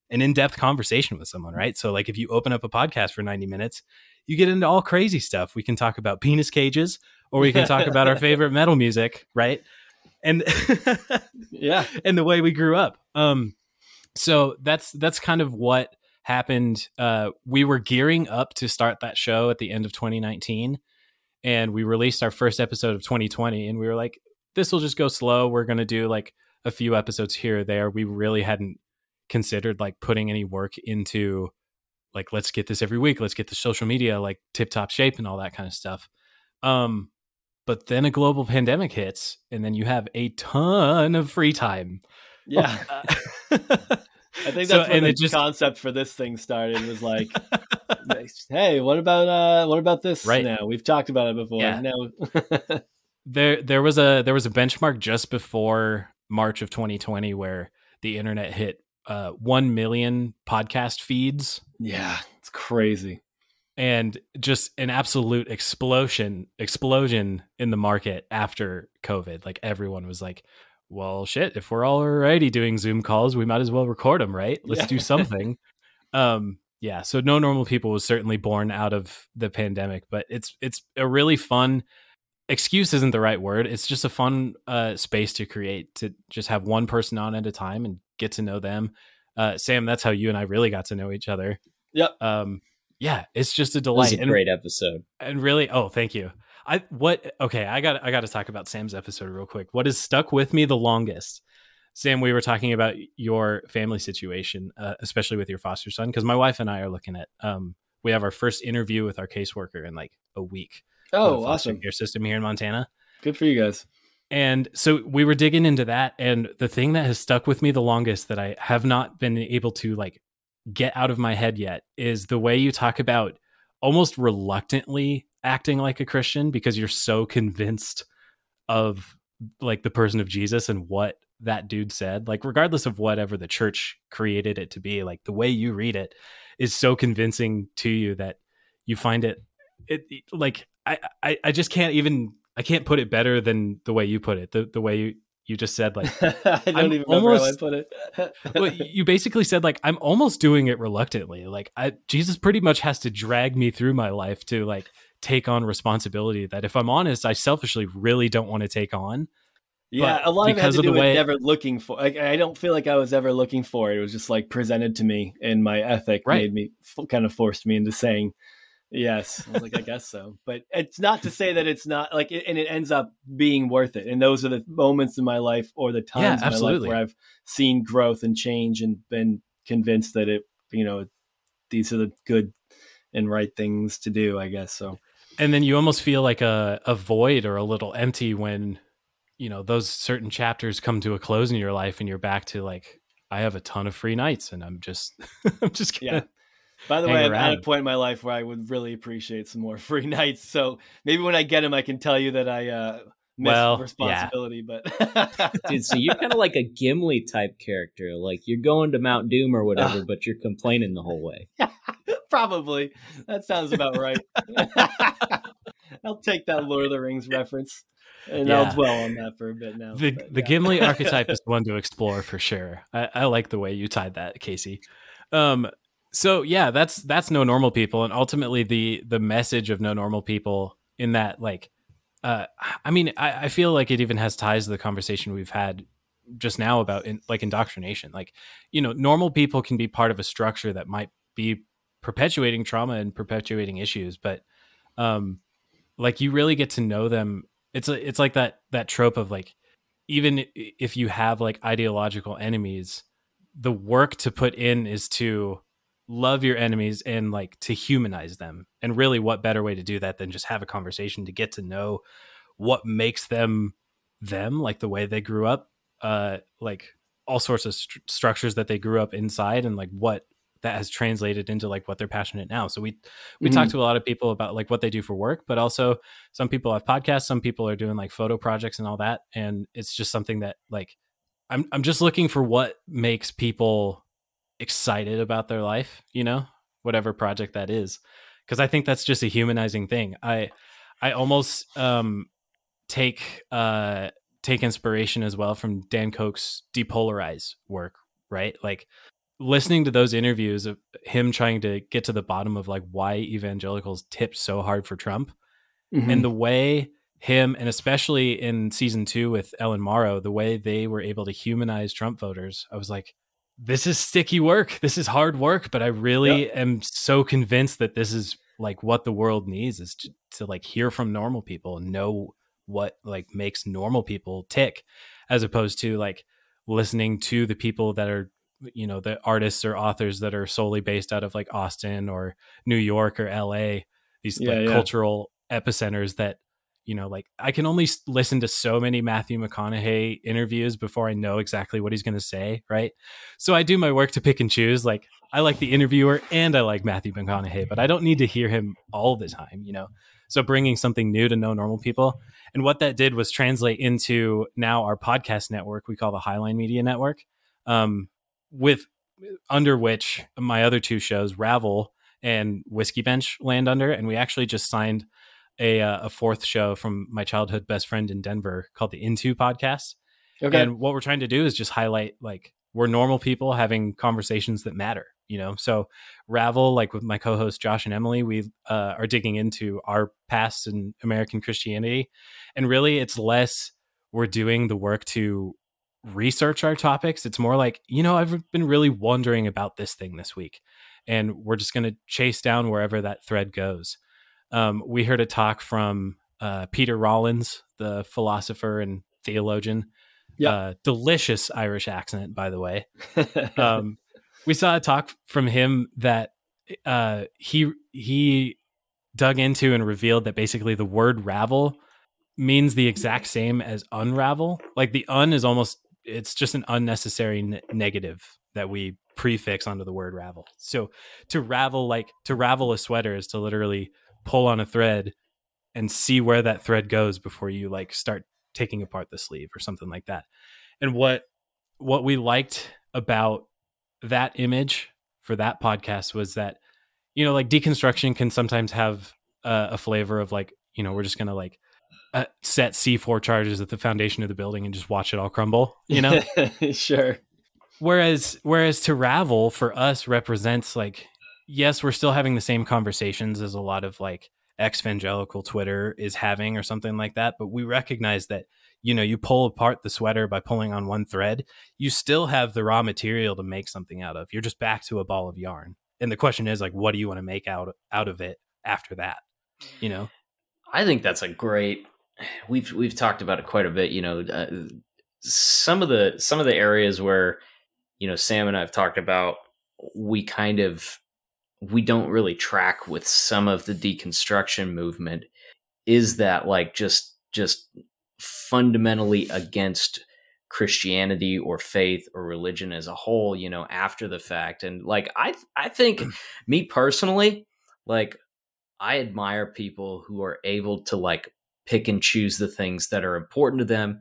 an in-depth conversation with someone, right? So like if you open up a podcast for 90 minutes, you get into all crazy stuff. We can talk about penis cages or we can talk about our favorite metal music, right? And Yeah. and the way we grew up. Um so that's that's kind of what happened. Uh we were gearing up to start that show at the end of 2019 and we released our first episode of 2020 and we were like this will just go slow. We're going to do like a few episodes here or there. We really hadn't considered like putting any work into like let's get this every week let's get the social media like tip top shape and all that kind of stuff um but then a global pandemic hits and then you have a ton of free time Yeah. I think that's So- when the just- concept for this thing started was like, hey, what about uh what about this Right. now? We've talked about it before. Yeah. Now there there was a there was a benchmark just before March of 2020 where the internet hit uh 1 million podcast feeds Yeah, it's crazy. And just an absolute explosion explosion in the market after covid. Like everyone was like well shit if we're already doing zoom calls we might as well record them right? Let's Yeah. do something. Um yeah so no normal people was certainly born out of the pandemic but it's it's a really fun excuse isn't the right word it's just a fun uh space to create to just have one person on at a time and get to know them. Uh sam that's how you and i really got to know each other. Yep. um yeah it's just a It delight a and, great episode. and really oh thank you i what okay i got i got to talk about sam's episode real quick what has stuck with me the longest sam we were talking about your family situation uh, especially with your foster son because my wife and i are looking at um we have our first interview with our caseworker in like a week Oh, awesome. care system here in montana Good for you guys. and so we were digging into that and the thing that has stuck with me the longest that i have not been able to like get out of my head yet is the way you talk about almost reluctantly acting like a christian because you're so convinced of like the person of jesus and what that dude said. Like regardless of whatever the church created it to be like the way you read it is so convincing to you that you find it it like i i, I just can't even i can't put it better than the way you put it the, the way you you just said like I don't I'm even remember almost- how I put it. well, you basically said like i'm almost doing it reluctantly like i jesus pretty much has to drag me through my life to like take on responsibility that if i'm honest i selfishly really don't want to take on Yeah, But a lot of it because to of do the with way- never looking for. Like, I don't feel like I was ever looking for it. It was just like presented to me, and my ethic Right. made me kind of forced me into saying yes. I was like, I guess so. But it's not to say that it's not like, it, and it ends up being worth it. And those are the moments in my life or the times Yeah, in my life where I've seen growth and change and been convinced that it, you know, these are the good and right things to do. I guess so. and then you almost feel like a, a void or a little empty when you know those certain chapters come to a close in your life and you're back to like i have a ton of free nights and i'm just i'm just gonna. By the hang way, I'm at a point in my life where I would really appreciate some more free nights. So maybe when I get them, I can tell you that I uh, miss Well, yeah. responsibility. But Dude, so you're kind of like a Gimli type character. Like you're going to Mount Doom or whatever, but you're complaining the whole way. probably that sounds about right. I'll take that Lord of the Rings reference, and Yeah. I'll dwell on that for a bit now. the but the yeah. Gimli archetype is one to explore for sure. I, I like the way you tied that, Casey. Um, so yeah, that's that's no normal people, and ultimately the the message of no normal people in that like, uh, I mean, I, I feel like it even has ties to the conversation we've had just now about in, like indoctrination. Like, you know, normal people can be part of a structure that might be perpetuating trauma and perpetuating issues, but um, like you really get to know them. It's it's like that that trope of like even if you have like ideological enemies, the work to put in is to love your enemies and like to humanize them. And really, what better way to do that than just have a conversation to get to know what makes them them, like the way they grew up, uh, like all sorts of st- structures that they grew up inside and like what that has translated into like what they're passionate now. So we we Mhm. talked to a lot of people about like what they do for work, but also some people have podcasts, some people are doing like photo projects and all that, and it's just something that like I'm I'm just looking for what makes people excited about their life, you know, whatever project that is, because I think that's just a humanizing thing. I I almost um take uh take inspiration as well from Dan Koch's depolarize work, right? Like listening to those interviews of him trying to get to the bottom of like why evangelicals tipped so hard for Trump Mhm. and the way him and especially in season two with Ellen Morrow, the way they were able to humanize Trump voters, I was like, this is sticky work. This is hard work, but I really am so convinced that this is like what the world needs is to, to like hear from normal people and know what like makes normal people tick as opposed to like listening to the people that are you know the artists or authors that are solely based out of like Austin or New York or LA these Yeah, like yeah. cultural epicenters that you know like I can only listen to so many Matthew McConaughey interviews before I know exactly what he's going to say right? So I do my work to pick and choose like I like the interviewer and I like Matthew McConaughey but I don't need to hear him all the time you know? So bringing something new to know normal people and what that did was translate into now our podcast network we call the Highline Media Network um, with under which my other two shows Ravel and Whiskey Bench land under and we actually just signed a uh, a fourth show from my childhood best friend in Denver called the Into podcast okay. and what we're trying to do is just highlight like we're normal people having conversations that matter, you know. So Ravel, like with my co-host Josh and Emily, we uh, are digging into our past in American Christianity, and really, it's less we're doing the work to research our topics. It's more like you know I've been really wondering about this thing this week, and we're just going to chase down wherever that thread goes. Um, we heard a talk from uh, Peter Rollins, the philosopher and theologian. Yep. Uh, delicious Irish accent, by the way. Um, we saw a talk from him that uh, he he dug into and revealed that basically the word ravel means the exact same as unravel. Like the un is almost it's just an unnecessary ne- negative that we prefix onto the word ravel. So to ravel like to ravel a sweater is to literally pull on a thread and see where that thread goes before you like start taking apart the sleeve or something like that. And what what we liked about that image for that podcast was that you know like deconstruction can sometimes have uh, a flavor of like you know we're just gonna like uh, set c4 charges at the foundation of the building and just watch it all crumble you know sure. whereas whereas to ravel for us represents like yes we're still having the same conversations as a lot of like ex-evangelical twitter is having or something like that but we recognize that you know you pull apart the sweater by pulling on one thread you still have the raw material to make something out of you're just back to a ball of yarn and the question is like what do you want to make out out of it after that you know I think that's a great. We've we've talked about it quite a bit. You know, uh, some of the some of the areas where you know Sam and I've talked about, we kind of we don't really track with some of the deconstruction movement. Is that like just just fundamentally against Christianity or faith or religion as a whole? You know, after the fact, and like I I think mm. me personally, like I admire people who are able to like pick and choose the things that are important to them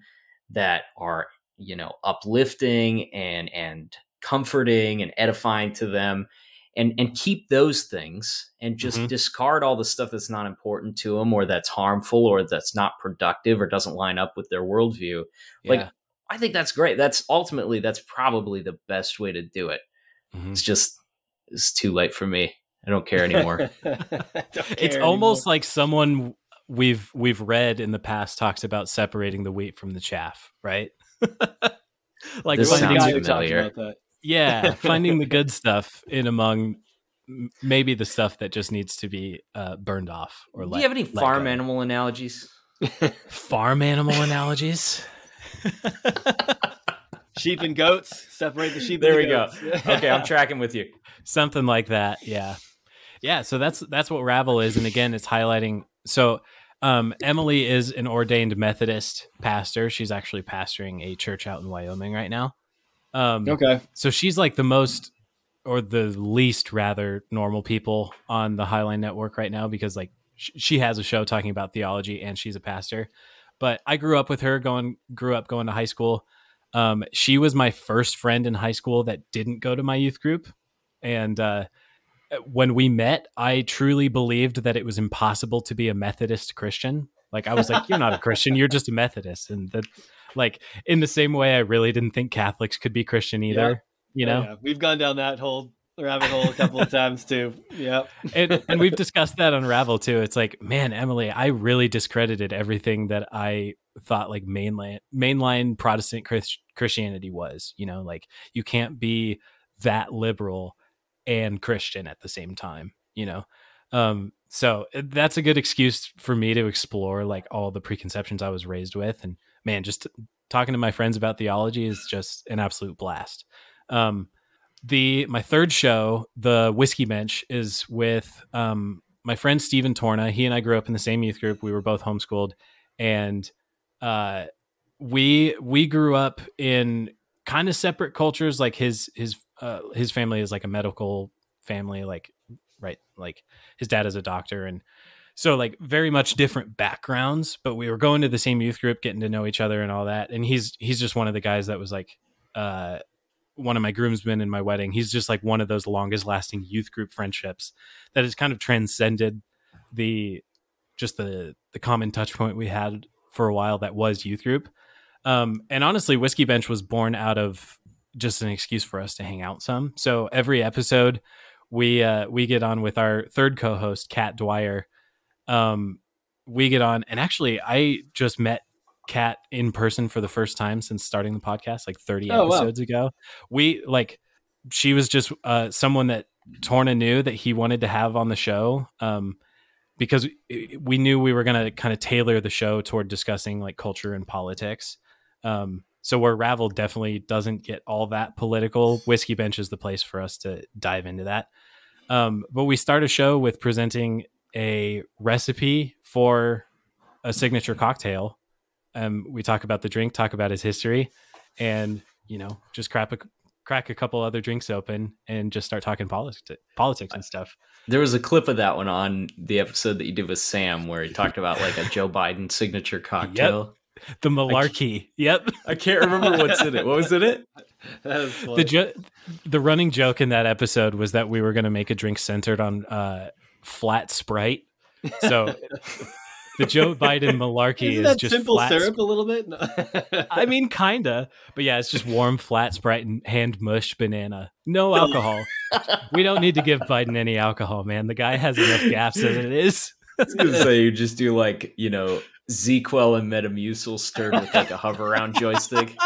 that are, you know, uplifting and and comforting and edifying to them and and keep those things and just Mhm. discard all the stuff that's not important to them or that's harmful or that's not productive or doesn't line up with their worldview. Like, I think that's great. That's ultimately that's probably the best way to do it. Mhm. It's just it's too late for me. I don't care anymore. it's almost like someone we've we've read in the past talks about separating the wheat from the chaff, right? like This sounds guy who talked familiar. About that. yeah, finding the good stuff in among maybe the stuff that just needs to be uh, burned off or Do you have any farm go. animal analogies? farm animal analogies? sheep and goats. Separate the sheep. There and we the go. Okay, I'm tracking with you. something like that yeah yeah so that's that's what ravel is and again it's highlighting so Um, Emily is an ordained Methodist pastor. She's actually pastoring a church out in Wyoming right now. Um, Okay. so she's like the most or the least rather normal people on the Highline Network right now because like sh- she has a show talking about theology and she's a pastor. But I grew up with her going grew up going to high school. Um, she was my first friend in high school that didn't go to my youth group. And uh, when we met, I truly believed that it was impossible to be a Methodist Christian. Like I was like, you're not a Christian, you're just a Methodist. And that like in the same way I really didn't think Catholics could be Christian either. You know? Yeah, we've gone down that whole rabbit hole a couple of times too. Yep. and, and we've discussed that on Ravel too. It's like, man, Emily, I really discredited everything that I thought like mainline mainline Protestant Chris, Christianity was. You know, like you can't be that liberal and Christian at the same time. You know, um, so that's a good excuse for me to explore like all the preconceptions I was raised with, and man, just talking to my friends about theology is just an absolute blast. Um, the my third show, the Whiskey Bench, is with um, my friend Stephen Torna. He and I grew up in the same youth group. We were both homeschooled, and uh, we we grew up in kind of separate cultures. Like his his uh, his family is like a medical family, like right, like his dad is a doctor, and so like very much different backgrounds. But we were going to the same youth group, getting to know each other, and all that. And he's he's just one of the guys that was like. Uh, one of my groomsmen in my wedding. He's just like one of those longest lasting youth group friendships that has kind of transcended the just the the common touch point we had for a while that was youth group. Um, and honestly, Whiskey Bench was born out of just an excuse for us to hang out some. So every episode, we uh, we get on with our third co-host, Kat Dwyer. Um, we get on, and actually, I just met Kat in person for the first time since starting the podcast, like 30 Oh, wow. episodes ago. We like she was just uh, someone that Torna knew that he wanted to have on the show. Um, because we knew we were going to kind of tailor the show toward discussing like culture and politics. Um, so where Ravel definitely doesn't get all that political, Whiskey Bench is the place for us to dive into that. Um, but we start a show with presenting a recipe for a signature cocktail. Um, we talk about the drink, talk about his history, and you know, just crap a, crack a couple other drinks open and just start talking politics, politics and stuff. There was a clip of that one on the episode that you did with Sam where he talked about like a Joe Biden signature cocktail. The malarkey. Yep. I can't remember what's in it. What was in it? Was the jo- the running joke in that episode was that we were going to make a drink centered on uh, flat Sprite. So the Joe Biden malarkey Isn't is that just simple flat syrup a little bit? No. I mean, kinda, but yeah, it's just warm flat Sprite and hand mush banana. No alcohol. we don't need to give Biden any alcohol, man. The guy has enough gas as it is. I was gonna say you just do like you know ZzzQuil and Metamucil stirred with like a hover around joystick.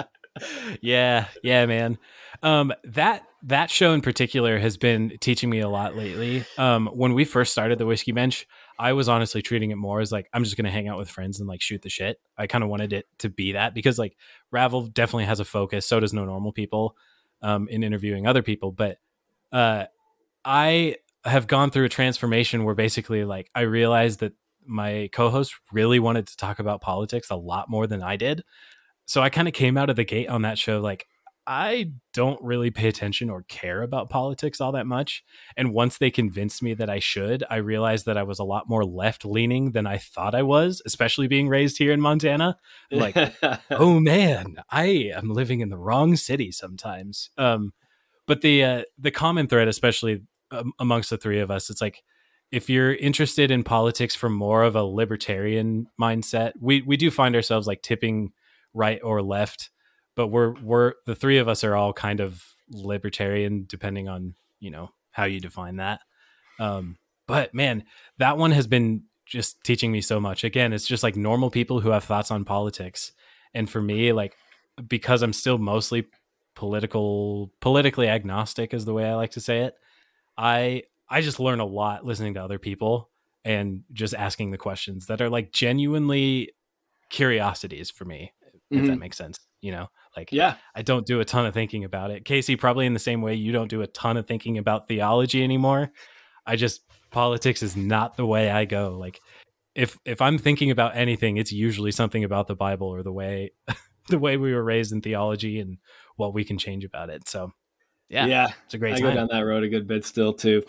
yeah, yeah, man. Um, that that show in particular has been teaching me a lot lately. Um, when we first started the whiskey bench, I was honestly treating it more as like I'm just gonna hang out with friends and like shoot the shit. I kind of wanted it to be that because like Ravel definitely has a focus. So does No Normal People um, in interviewing other people. But uh, I have gone through a transformation where basically like I realized that my co-host really wanted to talk about politics a lot more than I did. So I kind of came out of the gate on that show like I don't really pay attention or care about politics all that much. And once they convinced me that I should, I realized that I was a lot more left leaning than I thought I was, especially being raised here in Montana. Like, oh man, I am living in the wrong city sometimes. Um, but the uh, the common thread, especially um, amongst the three of us, it's like if you're interested in politics from more of a libertarian mindset, we we do find ourselves like tipping right or left, but we're we're the three of us are all kind of libertarian, depending on you know how you define that. Um, but man, that one has been just teaching me so much. Again, it's just like normal people who have thoughts on politics, and for me, like because I'm still mostly political politically agnostic is the way I like to say it. I I just learn a lot listening to other people and just asking the questions that are like genuinely curiosities for me, if Mhm. that makes sense. You know, like yeah. I don't do a ton of thinking about it. Casey, probably in the same way you don't do a ton of thinking about theology anymore. I just politics is not the way I go. Like if if I'm thinking about anything, it's usually something about the Bible or the way the way we were raised in theology and what we can change about it. So yeah, yeah, it's a great I time, go down that road a good bit still too.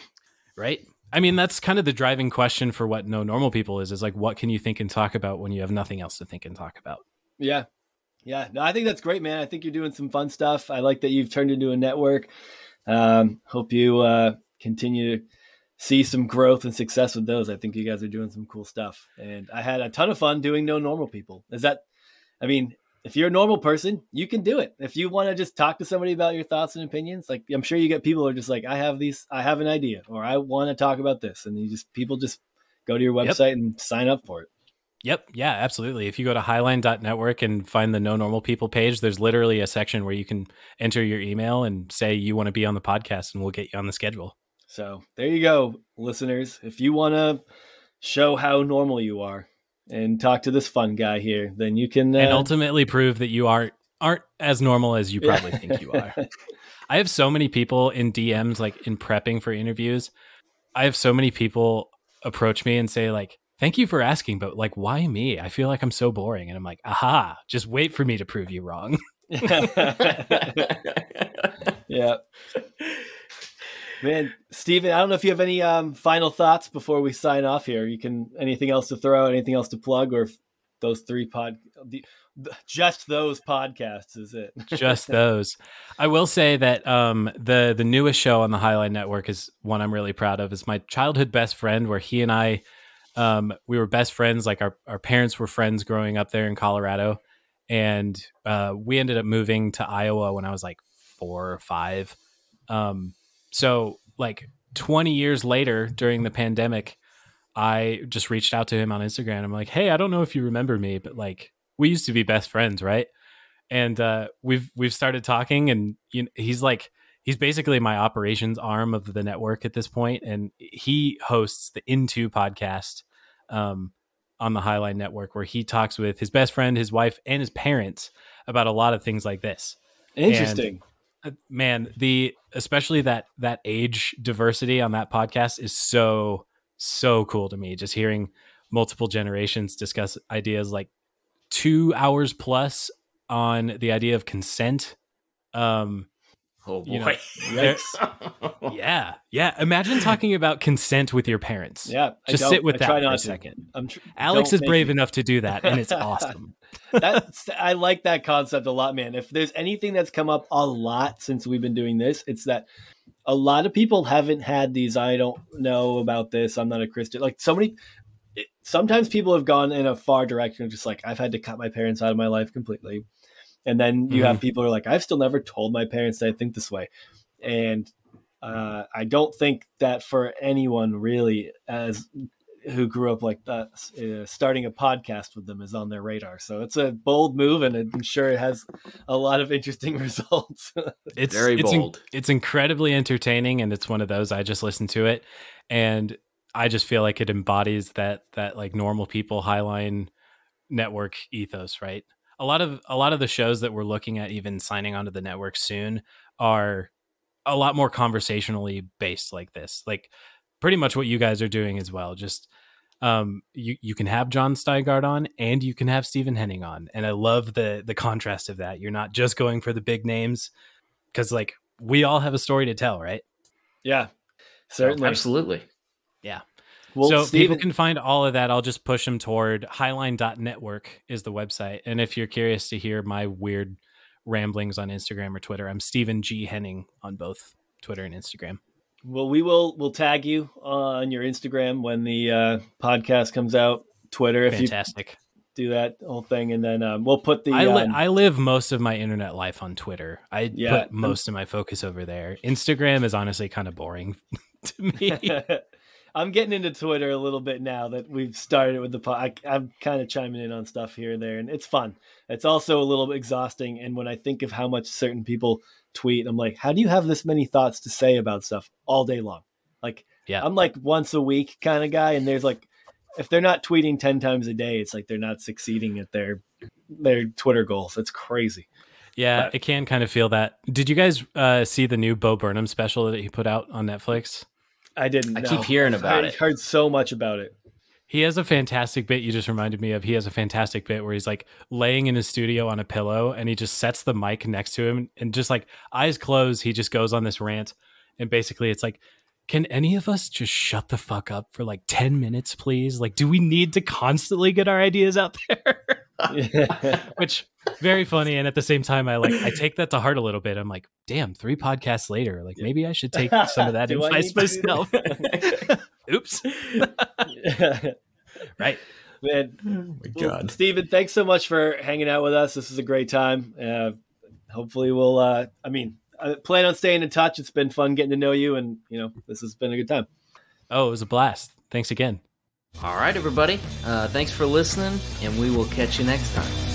right? I mean, that's kind of the driving question for what no normal people is. Is like, what can you think and talk about when you have nothing else to think and talk about? Yeah. Yeah. No, I think that's great, man. I think you're doing some fun stuff. I like that you've turned into a network. Um, hope you uh, continue to see some growth and success with those. I think you guys are doing some cool stuff. And I had a ton of fun doing No Normal People. Is that, I mean, if you're a normal person, you can do it. If you want to just talk to somebody about your thoughts and opinions, like I'm sure you get people who are just like, I have these, I have an idea, or I want to talk about this. And you just, people just go to your Yep. website and sign up for it. Yep. Yeah, absolutely. If you go to highline.network and find the No Normal People page, there's literally a section where you can enter your email and say you want to be on the podcast and we'll get you on the schedule. So there you go, listeners. If you want to show how normal you are and talk to this fun guy here, then you can. Uh, And ultimately prove that you aren't aren't as normal as you probably think you are. I have so many people in DMs like in prepping for interviews. I have so many people approach me and say like, "Thank you for asking, but like why me? I feel like I'm so boring." And I'm like, "Aha, just wait for me to prove you wrong." yeah, man, Stephen, I don't know if you have any um, final thoughts before we sign off here. You can anything else to throw out, anything else to plug, or if those three pod, the, just those podcasts is it? just those. I will say that um, the the newest show on the Highline Network is one I'm really proud of. Is my childhood best friend, where he and I um, we were best friends. Like our our parents were friends growing up there in Colorado, and uh, we ended up moving to Iowa when I was like four or five. Um, so like 20 years later, during the pandemic, I just reached out to him on Instagram. I'm like, hey, I don't know if you remember me, but like we used to be best friends, right? and uh, we've we've started talking, and you know, he's like he's basically my operations arm of the network at this point, and he hosts the Into podcast um, on the Highline Network, where he talks with his best friend, his wife, and his parents about a lot of things like this. Interesting. Uh, Man, the especially that that age diversity on that podcast is so so cool to me. Just hearing multiple generations discuss ideas like two hours plus on the idea of consent. Um, oh boy. You know, there- yeah, yeah. Imagine talking about consent with your parents. yeah, just sit with I that for a to. second. I'm tr- Alex is brave me. enough to do that, and it's awesome. that's I like that concept a lot, man. If there's anything that's come up a lot since we've been doing this, it's that a lot of people haven't had these. I don't know about this. I'm not a Christian. Like so many. It, sometimes people have gone in a far direction, of just like I've had to cut my parents out of my life completely, and then you have people who are like, I've still never told my parents that I think this way, and uh, I don't think that for anyone really as who grew up like that, uh, starting a podcast with them is on their radar. So it's a bold move, and I'm sure it has a lot of interesting results. It's Very it's in- bold. it's incredibly entertaining, and it's one of those I just listen to it, and I just feel like it embodies that that like normal people Highline network ethos, right? A lot of a lot of the shows that we're looking at, even signing onto the network soon, are a lot more conversationally based like this, like pretty much what you guys are doing as well. Just um, you you can have Jon Steingard on, and you can have Stephen Henning on, and I love the the contrast of that. You're not just going for the big names because like we all have a story to tell, right? yeah, certainly. Absolutely. Well, so Stephen, people can find all of that. I'll just push them toward highline.network is the website. And if you're curious to hear my weird ramblings on Instagram or Twitter, I'm Stephen G. Henning on both Twitter and Instagram. well, we will we'll tag you on your Instagram when the uh, podcast comes out. Twitter, if Fantastic. you do that whole thing, and then um, we'll put the. I, li- um, I live most of my internet life on Twitter. I Yeah. put most of my focus over there. Instagram is honestly kind of boring to me. I'm getting into Twitter a little bit now that we've started with the pod. I, I'm kind of chiming in on stuff here and there, and it's fun. It's also a little exhausting. And when I think of how much certain people tweet, I'm like, how do you have this many thoughts to say about stuff all day long? Like, Yeah. I'm like once a week kind of guy, and there's like, if they're not tweeting ten times a day, it's like they're not succeeding at their their Twitter goals. It's crazy. yeah, But- it can kind of feel that. Did you guys uh, see the new Bo Burnham special that he put out on Netflix? I didn't. I know. keep hearing I've about heard, it. Heard so much about it. He has a fantastic bit you just reminded me of. He has a fantastic bit where he's like laying in his studio on a pillow and he just sets the mic next to him and just like eyes closed, he just goes on this rant. And basically it's like, can any of us just shut the fuck up for like 10 minutes, please? Like, do we need to constantly get our ideas out there? Which very funny. And at the same time, I like I take that to heart a little bit. I'm like, damn, three podcasts later, like maybe I should take some of that Do I advice need to do myself. Oops. right. Man, Oh my Well, god. Stephen, thanks so much for hanging out with us. This is a great time. Uh, hopefully, we'll. Uh, I mean, I plan on staying in touch. It's been fun getting to know you, and you know, this has been a good time. Oh, it was a blast. Thanks again. All right, everybody. Uh, thanks for listening, and we will catch you next time.